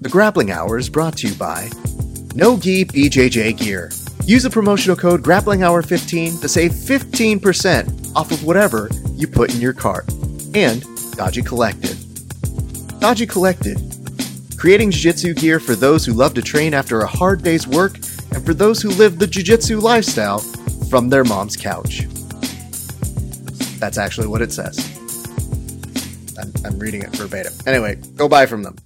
The Grappling Hour is brought to you by No Gi BJJ Gear. Use the promotional code Grappling Hour 15 to save 15% off of whatever you put in your cart. And Dodgy Collective. Dodgy Collective, creating jiu-jitsu gear for those who love to train after a hard day's work and for those who live the jiu-jitsu lifestyle from their mom's couch. That's actually what it says. I'm, I'm reading it verbatim. Anyway, go buy from them.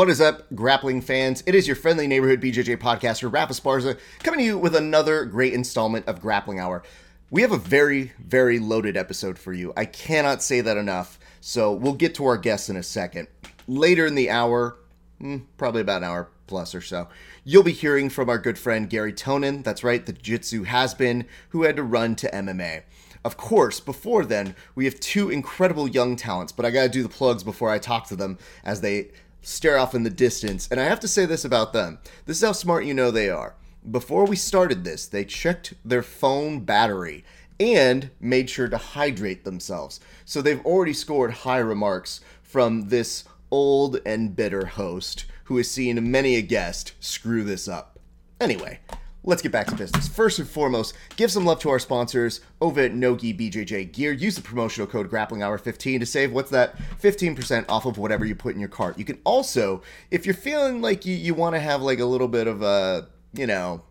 What is up, grappling fans? It is your friendly neighborhood BJJ podcaster, Raf Esparza, coming to you with another great installment of Grappling Hour. We have a very, very loaded episode for you. I cannot say that enough, so we'll get to our guests in a second. Later in the hour, hmm, probably about an hour plus or so, you'll be hearing from our good friend Garry Tonon. That's right, the Jiu Jitsu has been, who had to run to MMA. Of course, before then, we have two incredible young talents, but I gotta do the plugs before I talk to them as they stare off in the distance. And I have to say this about them this is how smart you know they are. Before we started this, they checked their phone battery and made sure to hydrate themselves. So they've already scored high remarks from this old and bitter host who has seen many a guest screw this up. Anyway, let's get back to business. First and foremost, give some love to our sponsors over at Nogi BJJ Gear. Use the promotional code Grappling Hour 15 to save what's that 15% off of whatever you put in your cart. You can also, if you're feeling like you, you want to have like a little bit of a, you know,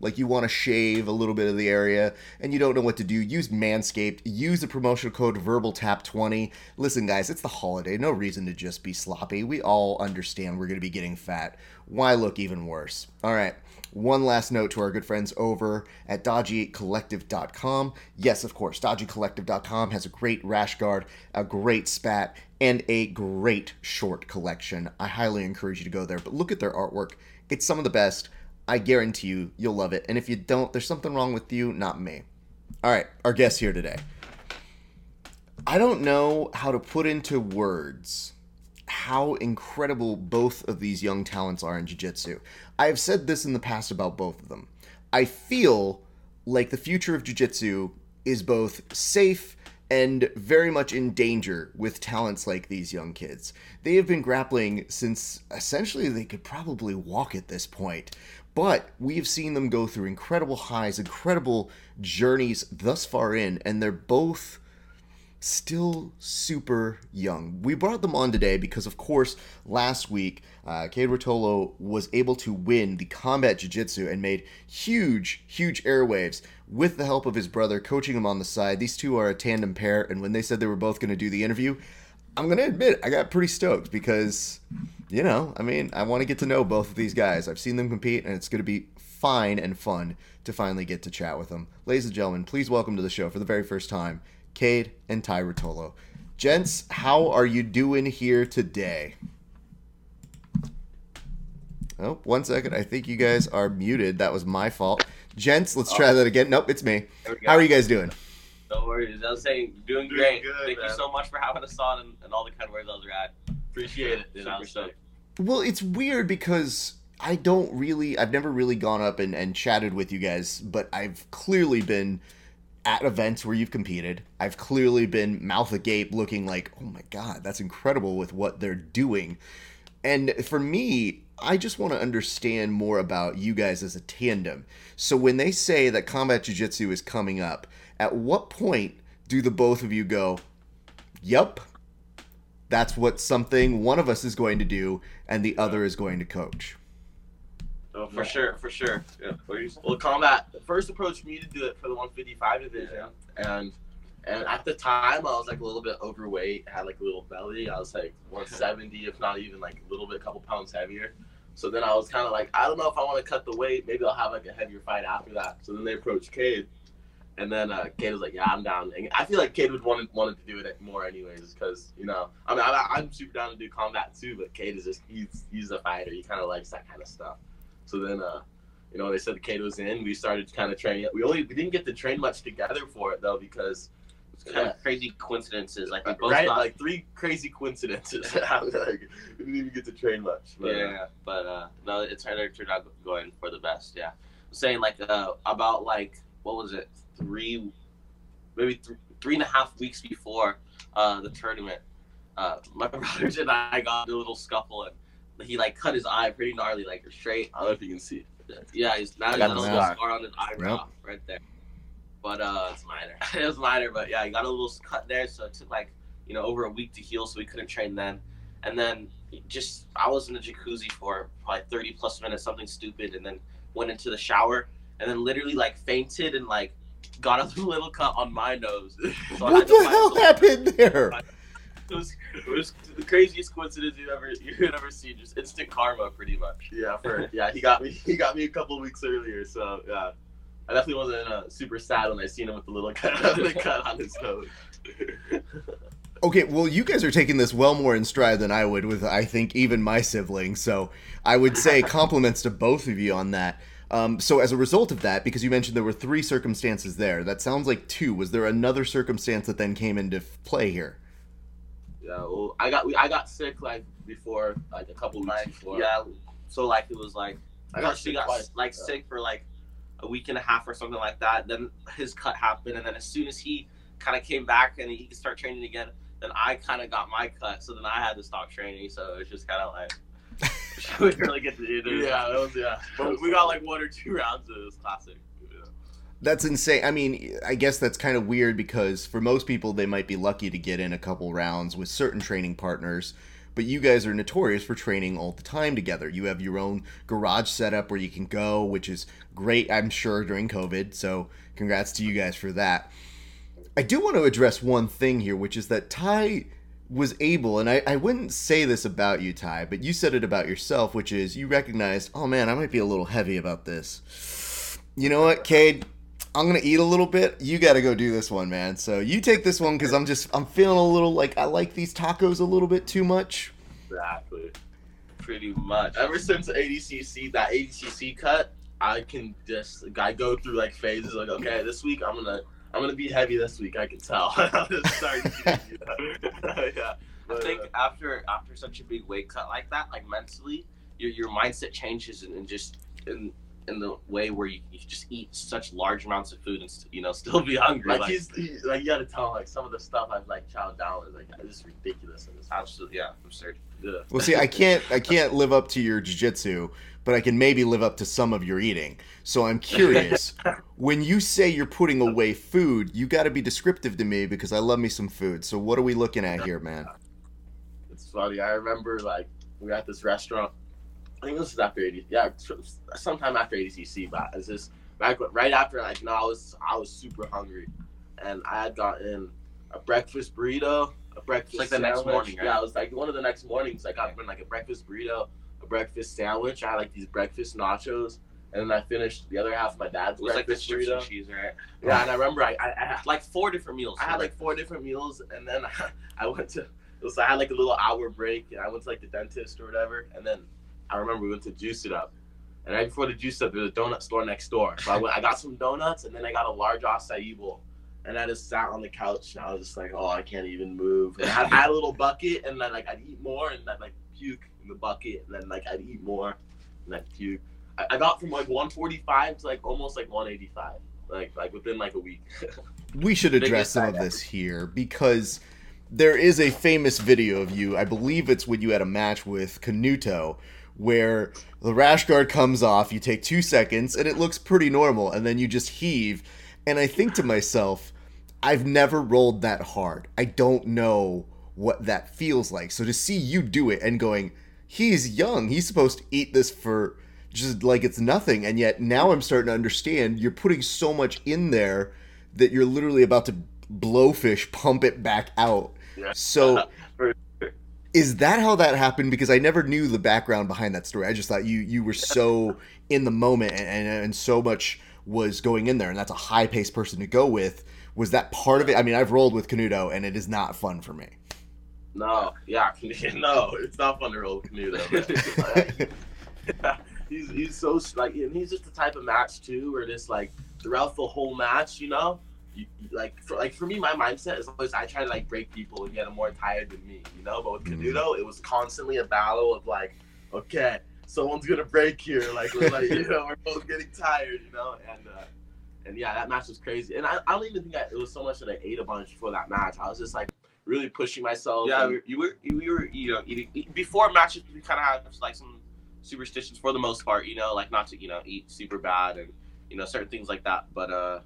like you want to shave a little bit of the area and you don't know what to do, use Manscaped. Use the promotional code VerbalTap20. Listen, guys, it's the holiday. No reason to just be sloppy. We all understand we're going to be getting fat. Why look even worse? All right. One last note to our good friends over at DodgyCollective.com. Yes, of course, DodgyCollective.com has a great rash guard, a great spat, and a great short collection. I highly encourage you to go there, but look at their artwork. It's some of the best. I guarantee you, you'll love it. And if you don't, there's something wrong with you, not me. All right, our guest here today. I don't know how to put into words how incredible both of these young talents are in jiu-jitsu. I have said this in the past about both of them. I feel like the future of jiu-jitsu is both safe and very much in danger with talents like these young kids. They have been grappling since essentially they could probably walk at this point. But we've seen them go through incredible highs, incredible journeys thus far in, and they're both still super young. We brought them on today because, of course, last week, uh, Cade Rotolo was able to win the combat jiu jitsu and made huge, huge airwaves with the help of his brother coaching him on the side. These two are a tandem pair, and when they said they were both going to do the interview, I'm going to admit I got pretty stoked because, you know, I mean, I want to get to know both of these guys. I've seen them compete, and it's going to be fine and fun to finally get to chat with them. Ladies and gentlemen, please welcome to the show for the very first time Cade, and Tye Rotolo. Gents, how are you doing here today? Oh, one second. I think you guys are muted. That was my fault. Gents, let's try that again. Nope, it's me. How are you guys doing? No worries. I was saying, doing, doing great. Good, Thank man. you so much for having us on and, and all the kind words, Eldrad. Appreciate it. Super stoked. Well, it's weird because I don't really, I've never really gone up and, and chatted with you guys, but I've clearly been at events where you've competed. I've clearly been mouth agape looking like, oh my God, that's incredible with what they're doing. And for me, I just want to understand more about you guys as a tandem. So when they say that combat jiu-jitsu is coming up, at what point do the both of you go, "Yep, that's what something one of us is going to do and the other is going to coach." Oh, for yeah. sure, for sure. Yeah. Well, combat first approached me to do it for the 155 division, yeah. and and at the time I was like a little bit overweight, had like a little belly. I was like 170, if not even like a little bit, a couple pounds heavier. So then I was kind of like, I don't know if I want to cut the weight. Maybe I'll have like a heavier fight after that. So then they approached Cade, And then uh, Cade was like, "Yeah, I'm down." And I feel like Cade would wanted wanted to do it more anyways, because you know, I mean, I, I'm super down to do combat too, but Cade is just he's he's a fighter. He kind of likes that kind of stuff. So then, uh, you know, they said the was in. We started kind of training. We only we didn't get to train much together for it though because it was kind of crazy coincidences. Like we both right, got, like three crazy coincidences. Like, we didn't even get to train much. But, yeah, but uh, no, it turned, it turned out going for the best. Yeah, I'm saying like uh, about like what was it, three, maybe th- three and a half weeks before uh, the tournament, uh, my brothers and I got into a little scuffle and he like cut his eye pretty gnarly, like straight. I don't know if you can see. It. Yeah, he's now he's got a little scar. scar on his eyebrow right there. But uh, It's minor. it was minor, but yeah, he got a little cut there, so it took like you know over a week to heal, so we couldn't train then. And then just I was in the jacuzzi for probably thirty plus minutes, something stupid, and then went into the shower, and then literally like fainted and like got a little cut on my nose. So I what the hell happened there? It was, it was the craziest coincidence you've ever you've ever seen. Just instant karma, pretty much. Yeah, for yeah, he got me. He got me a couple of weeks earlier. So yeah, I definitely wasn't uh, super sad when I seen him with the little cut, the cut on his nose. Okay, well, you guys are taking this well more in stride than I would with, I think, even my siblings. So I would say compliments to both of you on that. Um, so as a result of that, because you mentioned there were three circumstances there, that sounds like two. Was there another circumstance that then came into play here? Yeah, well, I got I got sick like before, like a couple weeks before. Yeah, so like it was like I got First he sick got twice. like Yeah. sick for like a week and a half or something like that. Then his cut happened, and then as soon as he kind of came back and he could start training again, then I kind of got my cut. So then I had to stop training. So it was just kind of like we really get to do this. Yeah, was yeah. But we got like one or two rounds of was classic. That's insane. I mean, I guess that's kind of weird because for most people, they might be lucky to get in a couple rounds with certain training partners. But you guys are notorious for training all the time together. You have your own garage setup where you can go, which is great, I'm sure, during COVID. So, congrats to you guys for that. I do want to address one thing here, which is that Tye was able, and I, I wouldn't say this about you, Tye, but you said it about yourself, which is you recognized, oh man, I might be a little heavy about this. You know what, Cade? I'm gonna eat a little bit. You got to go do this one, man. So you take this one because I'm just I'm feeling a little like I like these tacos a little bit too much. Exactly. Pretty much. Ever since the ADCC, that ADCC cut, I can just I go through like phases. Like, okay, this week I'm gonna I'm gonna be heavy. This week I can tell. I'm just starting to do that. yeah. I think after after such a big weight cut like that, like mentally, your your mindset changes and, and just in in the way where you, you just eat such large amounts of food and st- you know still be hungry. like, Like, he's he, like you gotta tell like some of the stuff I've like chowed down is like this is ridiculous and this absolutely yeah, absurd. yeah. Well, see, I can't I can't live up to your jujitsu, but I can maybe live up to some of your eating. So I'm curious. when you say you're putting away food, you got to be descriptive to me because I love me some food. So what are we looking at here, man? It's funny. I remember like we were at this restaurant. I think this is after AD. Yeah, sometime after ADCC, but it's just right right after like no, I was I was super hungry, and I had gotten a breakfast burrito, a breakfast like the next sandwich. morning, right? Yeah, it was like one of the next mornings. I got like a breakfast burrito, a breakfast sandwich. I had like these breakfast nachos, and then I finished the other half of my dad's It was like the breakfast burrito. and cheese, right? Yeah, and I remember I, I, I had Like four different meals. I had like four different meals, and then I went to. It was, I had like a little hour break, and I went to like the dentist or whatever, and then I remember we went to Juice It Up, and right before the Juice It Up, there was a donut store next door. So I went, I got some donuts, and then I got a large acai bowl, and I just sat on the couch, and I was just like, oh, I can't even move. And I had, I had a little bucket, and then like I'd eat more, and I'd like puke in the bucket, and then like I'd eat more, and I'd puke. I, I got from like 145 to like almost like 185, like like within like a week. We should address some of side this here because there is a famous video of you. I believe it's when you had a match with Canuto where the rash guard comes off, you take two seconds, and it looks pretty normal, and then you just heave. And I think to myself, I've never rolled that hard. I don't know what that feels like. So to see you do it and going, he's young, he's supposed to eat this for just like it's nothing, and yet now I'm starting to understand you're putting so much in there that you're literally about to blowfish pump it back out. Yeah. So is that how that happened? Because I never knew the background behind that story. I just thought you you were so in the moment and, and, and so much was going in there, and that's a high paced person to go with. Was that part of it? I mean, I've rolled with Canuto, and it is not fun for me. No, yeah, no, it's not fun to roll with Canuto. he's he's so like, and he's just the type of match too, where this like throughout the whole match, you know, you, like for like for me, my mindset is always I try to like break people and get them more tired than me, you know. But with Mhm. Canuto, it was constantly a battle of like, okay, someone's gonna break here, like we're like you know we're both getting tired, you know, and. uh and yeah, that match was crazy. And I, I don't even think that it was so much that I ate a bunch for that match. I was just like really pushing myself. Yeah, we, you were we were you know eating before matches. We kind of had like some superstitions for the most part. You know, like not to you know eat super bad and you know certain things like that. But uh,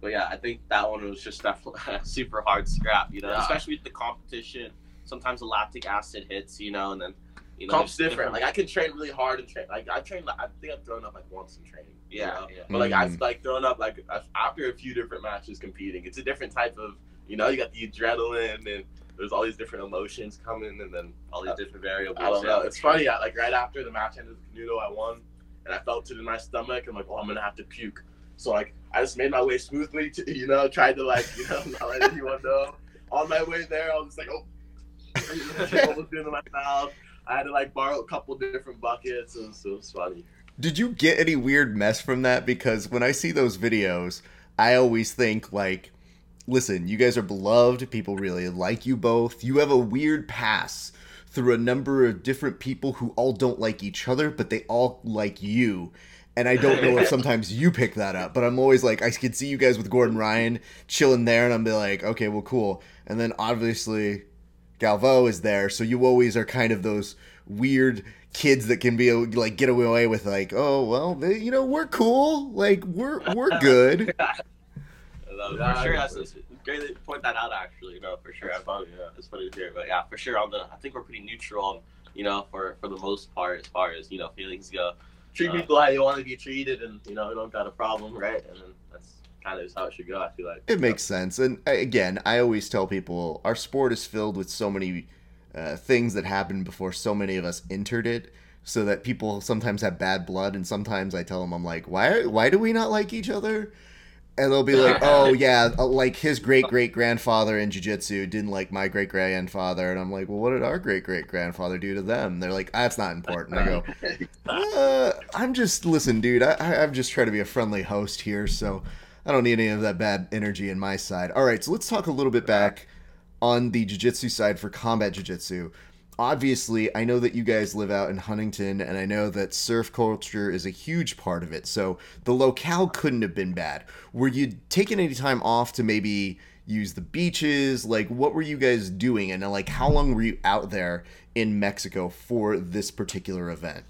but yeah, I think that one was just definitely a super hard scrap. You know, Yeah. especially with the competition. Sometimes the lactic acid hits. You know, and then you know Comp's there's different. Like I can train really hard and train. Like I trained. Like, I think I've thrown up like once in training. you yeah, know? yeah. But like I've Mm. like thrown up like after a few different matches competing. It's a different type of. You know, you got the adrenaline and there's all these different emotions coming, and then all these different variables. I don't know. It's funny. I, like right after the match ended with Canuto, I won, and I felt it in my stomach. I'm like, oh, I'm gonna have to puke. So like, I just made my way smoothly to, you know, tried to like, you know, not let anyone know. On my way there, I was just like, oh, into my mouth. I had to like borrow a couple different buckets. It was, it was funny. Did you get any weird mess from that? Because when I see those videos, I always think like, listen, you guys are beloved. People really like you both. You have a weird pass through a number of different people who all don't like each other, but they all like you. And I don't know if sometimes you pick that up, but I'm always like, I could see you guys with Gordon Ryan chilling there, and I'm be like, okay, well, cool. And then obviously, Galvão is there, so you always are kind of those weird kids that can be like get away with like, oh well, they, you know, we're cool, like we're we're good. Uh, Yeah, for sure, that's it's great that point that out. Actually, you know, for sure, That's funny, yeah. it's funny to hear. But yeah, for sure, on the I think we're pretty neutral. You know, for for the most part, as far as you know, feelings go. Treat people how you want to be treated, and you know, you don't got a problem, right? And then that's kind of just how it should go. I feel like It makes sense. And again, I always tell people our sport is filled with so many uh, things that happened before so many of us entered it. So that people sometimes have bad blood, and sometimes I tell them, I'm like, why? Why do we not like each other? And they'll be like, oh yeah, uh, like his great great grandfather in jiu-jitsu didn't like my great grandfather, and I'm like, well, what did our great great grandfather do to them? They're like, that's not important. I go, uh, I'm just listen, dude. I, I'm just trying to be a friendly host here, so I don't need any of that bad energy in my side. All right, so let's talk a little bit back on the jiu-jitsu side for combat jiu-jitsu. Obviously, I know that you guys live out in Huntington, and I know that surf culture is a huge part of it. So the locale couldn't have been bad. Were you taking any time off to maybe use the beaches? Like, what were you guys doing, and like, how long were you out there in Mexico for this particular event?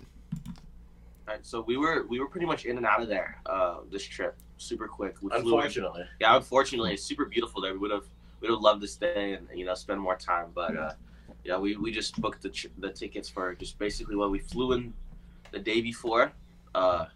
Right, so we were we were pretty much in and out of there uh, this trip, super quick. We flew unfortunately. yeah, unfortunately, it's super beautiful there. We would have we would have loved to stay and you know spend more time, but uh, yeah, we, we just booked the the tickets for just basically what we flew in the day before. Uh,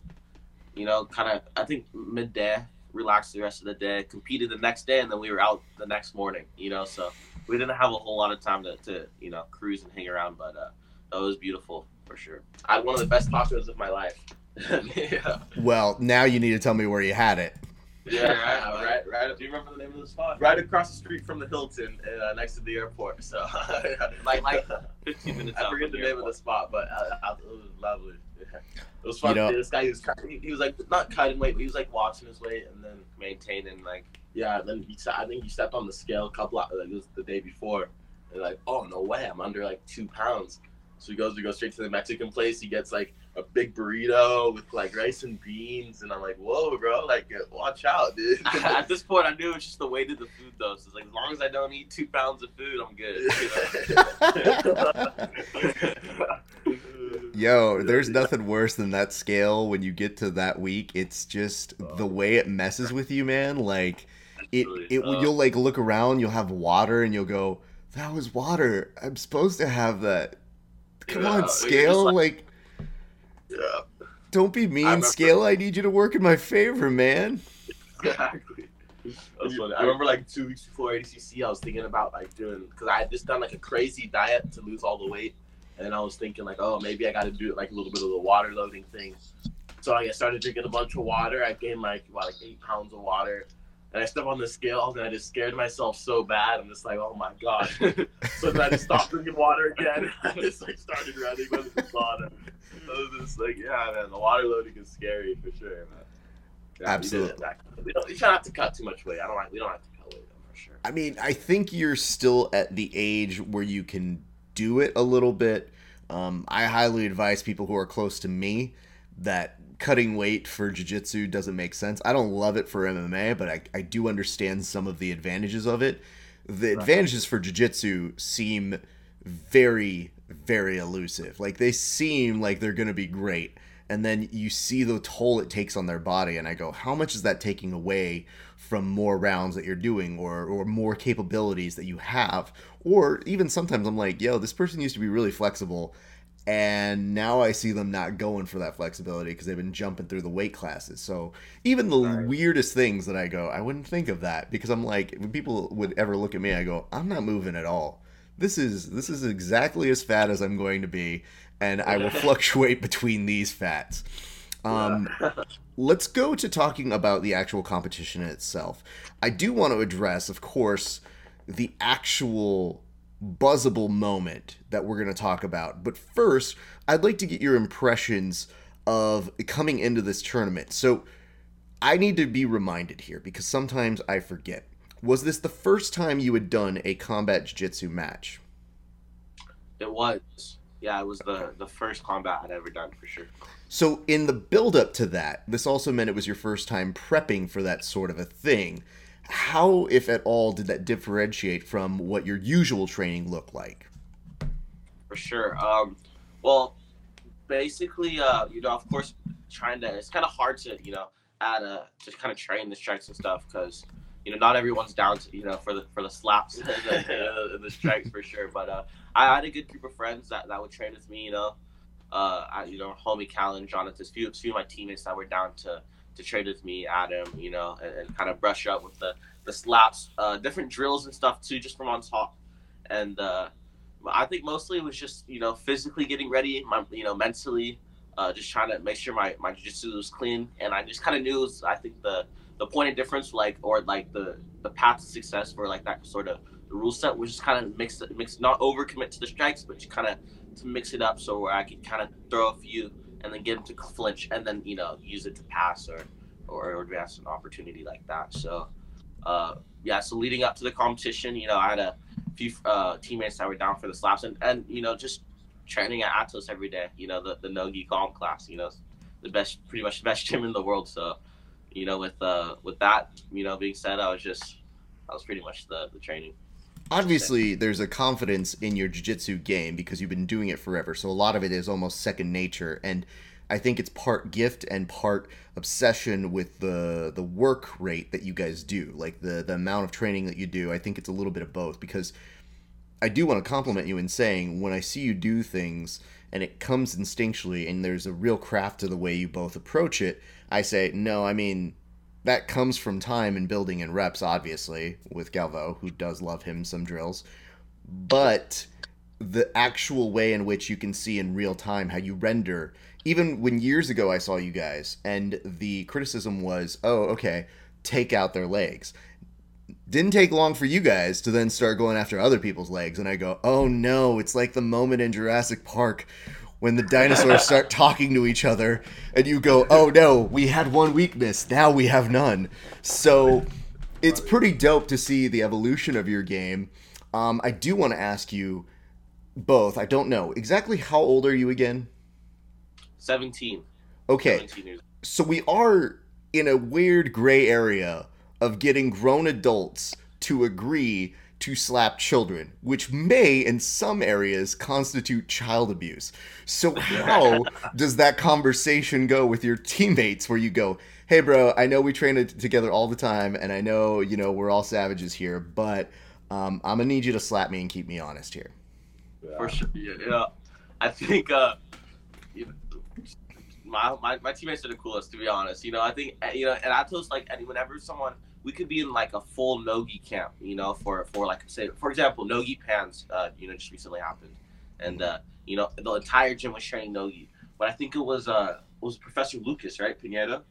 you know, kind of I think midday, relaxed the rest of the day, competed the next day, and then we were out the next morning. You know, so we didn't have a whole lot of time to, to you know cruise and hang around, but uh, it was beautiful for sure. I had one of the best tacos of my life. yeah. Well, now you need to tell me where you had it. Yeah, right, right, right, Do you remember the name of the spot? right across the street from the Hilton, uh, next to the airport. So, Like- like 15 minutes I forget the the name of the spot, but uh, uh, it was lovely. Yeah. It was fun. You know- this guy, he was, cut- he, he was like not cutting weight, but he was like watching his weight, and then Maintaining like yeah, then he, I think he stepped on the scale a couple of, like it was the day before, and like, oh no way, I'm under like two pounds. So he goes to go straight to the Mexican place. He gets like a big burrito with like rice and beans, and I'm like, whoa, bro, like watch out, dude. At this point, I knew it was just the weight of the food, though. So it's like, as long as I don't eat two pounds of food, I'm good. you know? Yo, there's nothing worse than that scale when you get to that week. It's just the way it messes with you, man. Like it, it you'll like look around, you'll have water, and you'll go, "That was water. I'm supposed to have that." Come Yeah, on, scale. like- Like, yeah. don't be mean, remember- scale. I need you to work in my favor, man. Exactly. That's funny. I remember like two weeks before ADCC, I was thinking about like doing because I had just done like a crazy diet to lose all the weight, and then I was thinking like, oh, maybe I got to do like a little bit of the water loading thing. So I started drinking a bunch of water. I gained like what, like eight pounds of water. And I stepped on the scales and I just scared myself so bad. I'm just like, oh my god. so then I just stopped drinking water again. I just like started running with the sauna. I was just like, yeah, man, the water loading is scary for sure, man. Yeah, Absolutely. We, we don't, you try not to cut too much weight. I don't like. We don't have to cut weight though, for sure. I mean, I think you're still at the age where you can do it a little bit. Um, I highly advise people who are close to me that cutting weight for jiu-jitsu doesn't make sense. I don't love it for MMA, but I, I do understand some of the advantages of it. The Right. advantages for jiu-jitsu seem very very elusive. Like they seem like they're going to be great. And then you see the toll it takes on their body and I go, how much is that taking away from more rounds that you're doing or or more capabilities that you have? Or even sometimes I'm like, yo, this person used to be really flexible and now I see them not going for that flexibility because they've been jumping through the weight classes. So even the Right. weirdest things that I go, I wouldn't think of that because I'm like, when people would ever look at me, I go, I'm not moving at all. This is this is exactly as fat as I'm going to be, and I will fluctuate between these fats. Um, let's go to talking about the actual competition itself. I do want to address, of course, the actual buzzable moment that we're going to talk about. But first, I'd like to get your impressions of coming into this tournament. So, I need to be reminded here because sometimes I forget. Was this the first time you had done a combat jiu-jitsu match? It was. Yeah, it was the the first combat I'd ever done for sure. So, in the build up to that, this also meant it was your first time prepping for that sort of a thing. How, if at all, did that differentiate from what your usual training looked like? for sure. Um, well, basically, uh, you know, of course, trying to it's kind of hard to you know add a to kind of train the strikes and stuff because you know not everyone's down to you know for the for the slaps and the, and the strikes for sure. But uh, I had a good group of friends that, that would train with me. You know, uh, I, you know, homie Callan, Jonathan, few few of my teammates that were down to to trade with me, Adam, you know, and, and kind of brush up with the the slaps, uh, different drills and stuff too, just from on top. And uh, I think mostly it was just you know physically getting ready, my you know mentally, uh, just trying to make sure my my jiu-jitsu was clean, and I just kind of knew it was, I think the the point of difference like or like the the path to success for like that sort of rule set was just kind of mix mix not overcommit to the strikes, but just kind of to mix it up so where I could kind of throw a few and then get him to flinch and then you know use it to pass or or, or advance an opportunity like that. So uh, yeah, so leading up to the competition, you know, I had a few uh, teammates that were down for the slaps and, and you know just training at Atos every day. You know the the Nogi Calm class. You know the best, pretty much the best gym in the world. So you know with uh with that you know being said, I was just that was pretty much the the training. Obviously, there's a confidence in your jiu-jitsu game because you've been doing it forever. So a lot of it is almost second nature, and I think it's part gift and part obsession with the the work rate that you guys do, like the the amount of training that you do. I think it's a little bit of both because I do want to compliment you in saying when I see you do things and it comes instinctually and there's a real craft to the way you both approach it, I say, no, I mean, that comes from time and building and reps, obviously, with Galvão, who does love him some drills. But the actual way in which you can see in real time how you render, even when years ago I saw you guys, and the criticism was, oh, okay, take out their legs didn't take long for you guys to then start going after other people's legs and i go oh no it's like the moment in jurassic park when the dinosaurs start talking to each other and you go oh no we had one weakness now we have none so it's pretty dope to see the evolution of your game um, i do want to ask you both i don't know exactly how old are you again Seventeen. okay 17 years. so we are in a weird gray area of getting grown adults to agree to slap children, which may, in some areas, constitute child abuse. So, how does that conversation go with your teammates where you go, hey, bro, I know we train it together all the time, and I know, you know, we're all savages here, but um, I'm going to need you to slap me and keep me honest here? For sure. Yeah, yeah. I think uh, you know, my, my my teammates are the coolest to be honest. You know, I think you know, and Atos like any whenever someone we could be in like a full nogi camp. You know, for for like say for example, nogi pans. Uh, you know, just recently happened, and uh, you know the entire gym was training nogi. But I think it was uh was Professor Lucas, right? Pinheiro,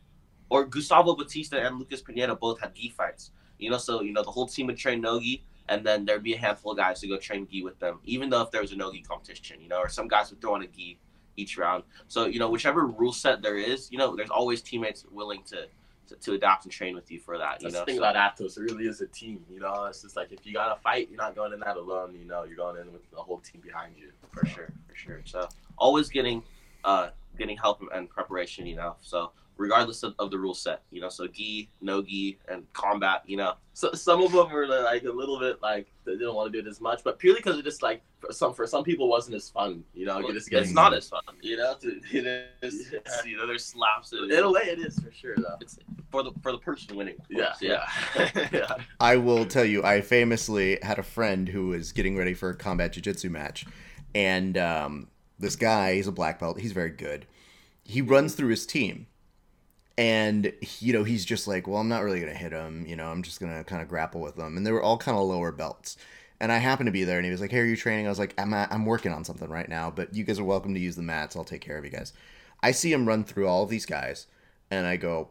or Gustavo Batista and Lucas Pinheiro both had gi fights. You know, so you know the whole team would train nogi, and then there'd be a handful of guys to go train gi with them, even though if there was a nogi competition, you know, or some guys would throw in a gi each round. So you know, whichever rule set there is, you know, there's always teammates willing to to, to adapt and train with you for that. You That's know, the thing so- about Atos, It really is a team. You know, it's just like if you got to fight, you're not going in that alone. You know, you're going in with the whole team behind you. for sure, for sure. So always getting uh getting help and preparation, you know. So regardless of, of the rule set, you know, so gi, no gi, and combat, you know. So some of them were like a little bit like they didn't want to do it as much, but purely because it just like for some for some people wasn't as fun. You know, you just get it's not as fun. You know, to, it is. It's, you know, there's slaps and In a way, it is for sure though. it's for the for the person winning. of Yeah, yeah, yeah. I will tell you, I famously had a friend who was getting ready for a combat jiu-jitsu match, and um, this guy, he's a black belt, he's very good. He runs through his team, and you know he's just like, well, I'm not really gonna hit him, you know, I'm just gonna kind of grapple with them, and they were all kind of lower belts. And I happened to be there, and he was like, "Hey, are you training?" I was like, "I'm I'm working on something right now, but you guys are welcome to use the mats. I'll take care of you guys." I see him run through all these guys, and I go,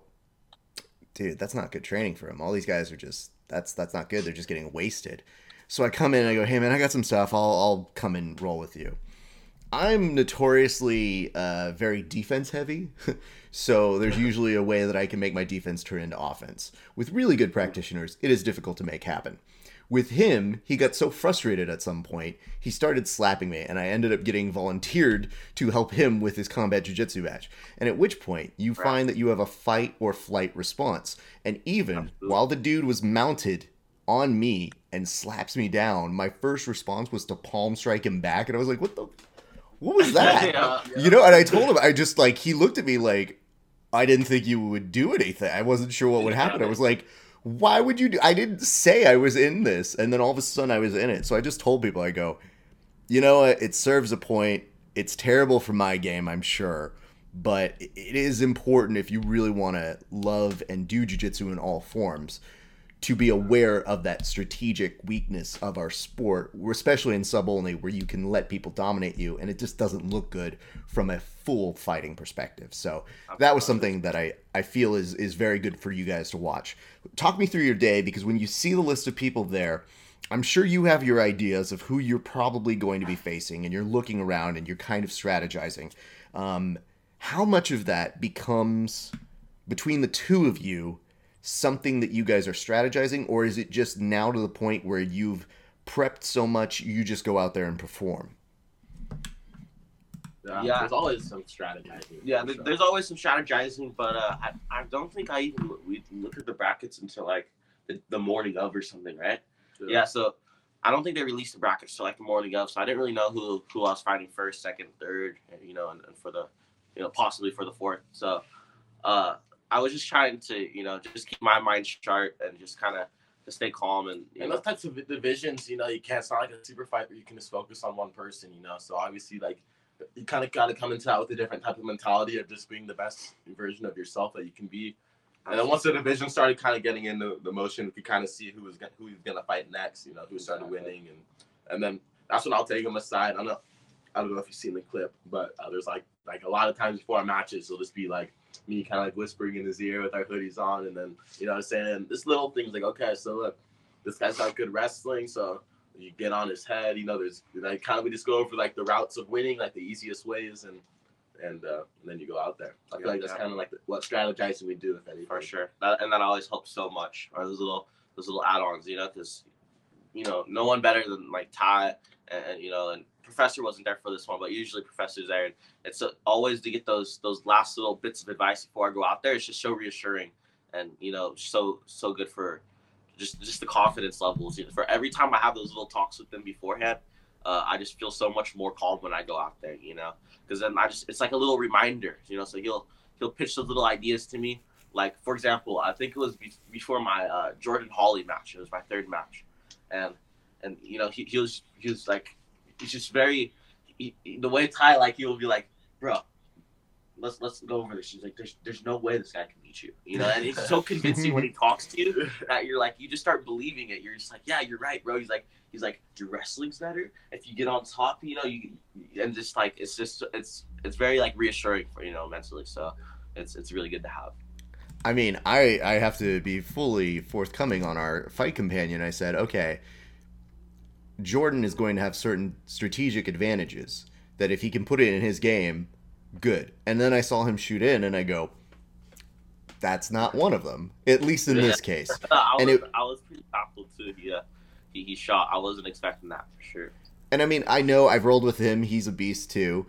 dude, that's not good training for him. All these guys are just that's that's not good. They're just getting wasted. So I come in and I go, hey man, I got some stuff. I'll I'll come and roll with you. I'm notoriously uh, very defense heavy, so there's usually a way that I can make my defense turn into offense. With really good practitioners, it is difficult to make happen. With him, he got so frustrated at some point, he started slapping me, and I ended up getting volunteered to help him with his combat jiu-jitsu match. And at which point, you find that you have a fight or flight response. And even Absolutely. while the dude was mounted on me and slaps me down, my first response was to palm strike him back, and I was like, "What the? What was that?" Yeah. You know, and I told him, I just like he looked at me like I didn't think you would do anything. I wasn't sure what would happen. I was like, why would you do I didn't say I was in this. And then all of a sudden I was in it. So I just told people, I go, you know what, it serves a point. It's terrible for my game, I'm sure. But it is important if you really want to love and do jujitsu in all forms to be aware of that strategic weakness of our sport, especially in sub only, where you can let people dominate you, and it just doesn't look good from a full fighting perspective. So that was something that I I feel is is very good for you guys to watch. Talk me through your day because when you see the list of people there. I'm sure you have your ideas of who you're probably going to be facing, and you're looking around and you're kind of strategizing. Um, how much of that becomes between the two of you something that you guys are strategizing, or is it just now to the point where you've prepped so much you just go out there and perform? Yeah, Yeah. there's always some strategizing. Yeah, sure. there's always some strategizing, but uh, I, I don't think I even we look at the brackets until like the, the morning of or something, right? Yeah, so I don't think they released the brackets till like the morning of, so I didn't really know who who I was fighting first, second, third, and, you know, and, and for the you know possibly for the fourth. So uh, I was just trying to you know just keep my mind sharp and just kind of to stay calm and you And those types of divisions, you know, you can't. It's not like a super fight where you can just focus on one person, you know. So obviously, like, you kind of got to come into that with a different type of mentality of just being the best version of yourself that you can be. And then once the division started kind of getting into the motion, we could kind of see who was who he was gonna fight next. You know, who started winning, and and then that's when I'll take him aside. I know, I don't know if you've seen the clip, but uh, there's like like a lot of times before our matches, it'll just be like me kind of like whispering in his ear with our hoodies on, and then you know what I'm saying this little things like okay, so look, this guy's got good wrestling, so you get on his head. You know, there's like kind of we just go over like the routes of winning, like the easiest ways, and and, uh, and then you go out there. I feel Yeah, like that's yeah. kind of like the, what strategizing we do, if anything. for sure. That, and that always helps so much. Or those little those little add-ons, you know, because you know no one better than like Tye and, and, you know and Professor wasn't there for this one, but usually Professor's there. And it's always to get those those last little bits of advice before I go out there. It's just so reassuring and you know so so good for just just the confidence levels. You know, for every time I have those little talks with them beforehand. Uh, I just feel so much more calm when I go out there, you know, because then I just it's like a little reminder, you know. So he'll he'll pitch those little ideas to me, like for example, I think it was be- before my uh, Jordan Hawley match. It was my third match, and and you know he, he was he was like he's just very he, he- the way Tye like he will be like, bro, let's let's go over this. She's like, there's there's no way this guy can beat you. You know, and he's so convincing when he talks to you that you're like, you just start believing it. You're just like, yeah, you're right, bro. He's like, he's like, your wrestling's better if you get on top. You know, you and just like it's just it's it's very like reassuring for you know mentally. So it's it's really good to have. I mean, I I have to be fully forthcoming on our fight companion. I said, okay, Jordan is going to have certain strategic advantages that if he can put it in his game, good. And then I saw him shoot in, and I go, that's not one of them, at least in this case. I was, And it- I was pretty baffled too. He, uh, he he shot. I wasn't expecting that for sure. And I mean, I know I've rolled with him; he's a beast too.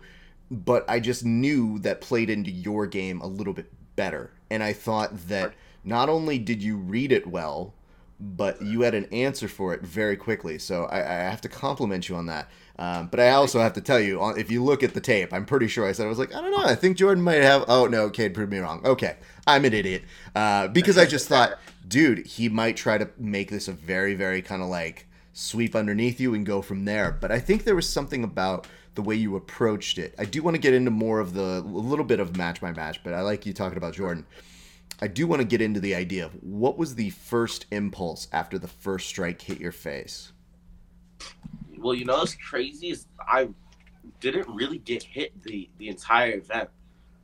But I just knew that played into your game a little bit better, and I thought that not only did you read it well, but you had an answer for it very quickly. So I, I have to compliment you on that. Um, but I also have to tell you, if you look at the tape, I'm pretty sure I said I was like, I don't know, I think Jordan might have. Oh no, Cade proved me wrong. Okay, I'm an idiot uh, because I just thought, dude, he might try to make this a very, very kind of like sweep underneath you and go from there. But I think there was something about the way you approached it. I do want to get into more of the a little bit of match by match, but I like you talking about Jordan. I do want to get into the idea of what was the first impulse after the first strike hit your face. Well, you know what's crazy is I didn't really get hit the the entire event.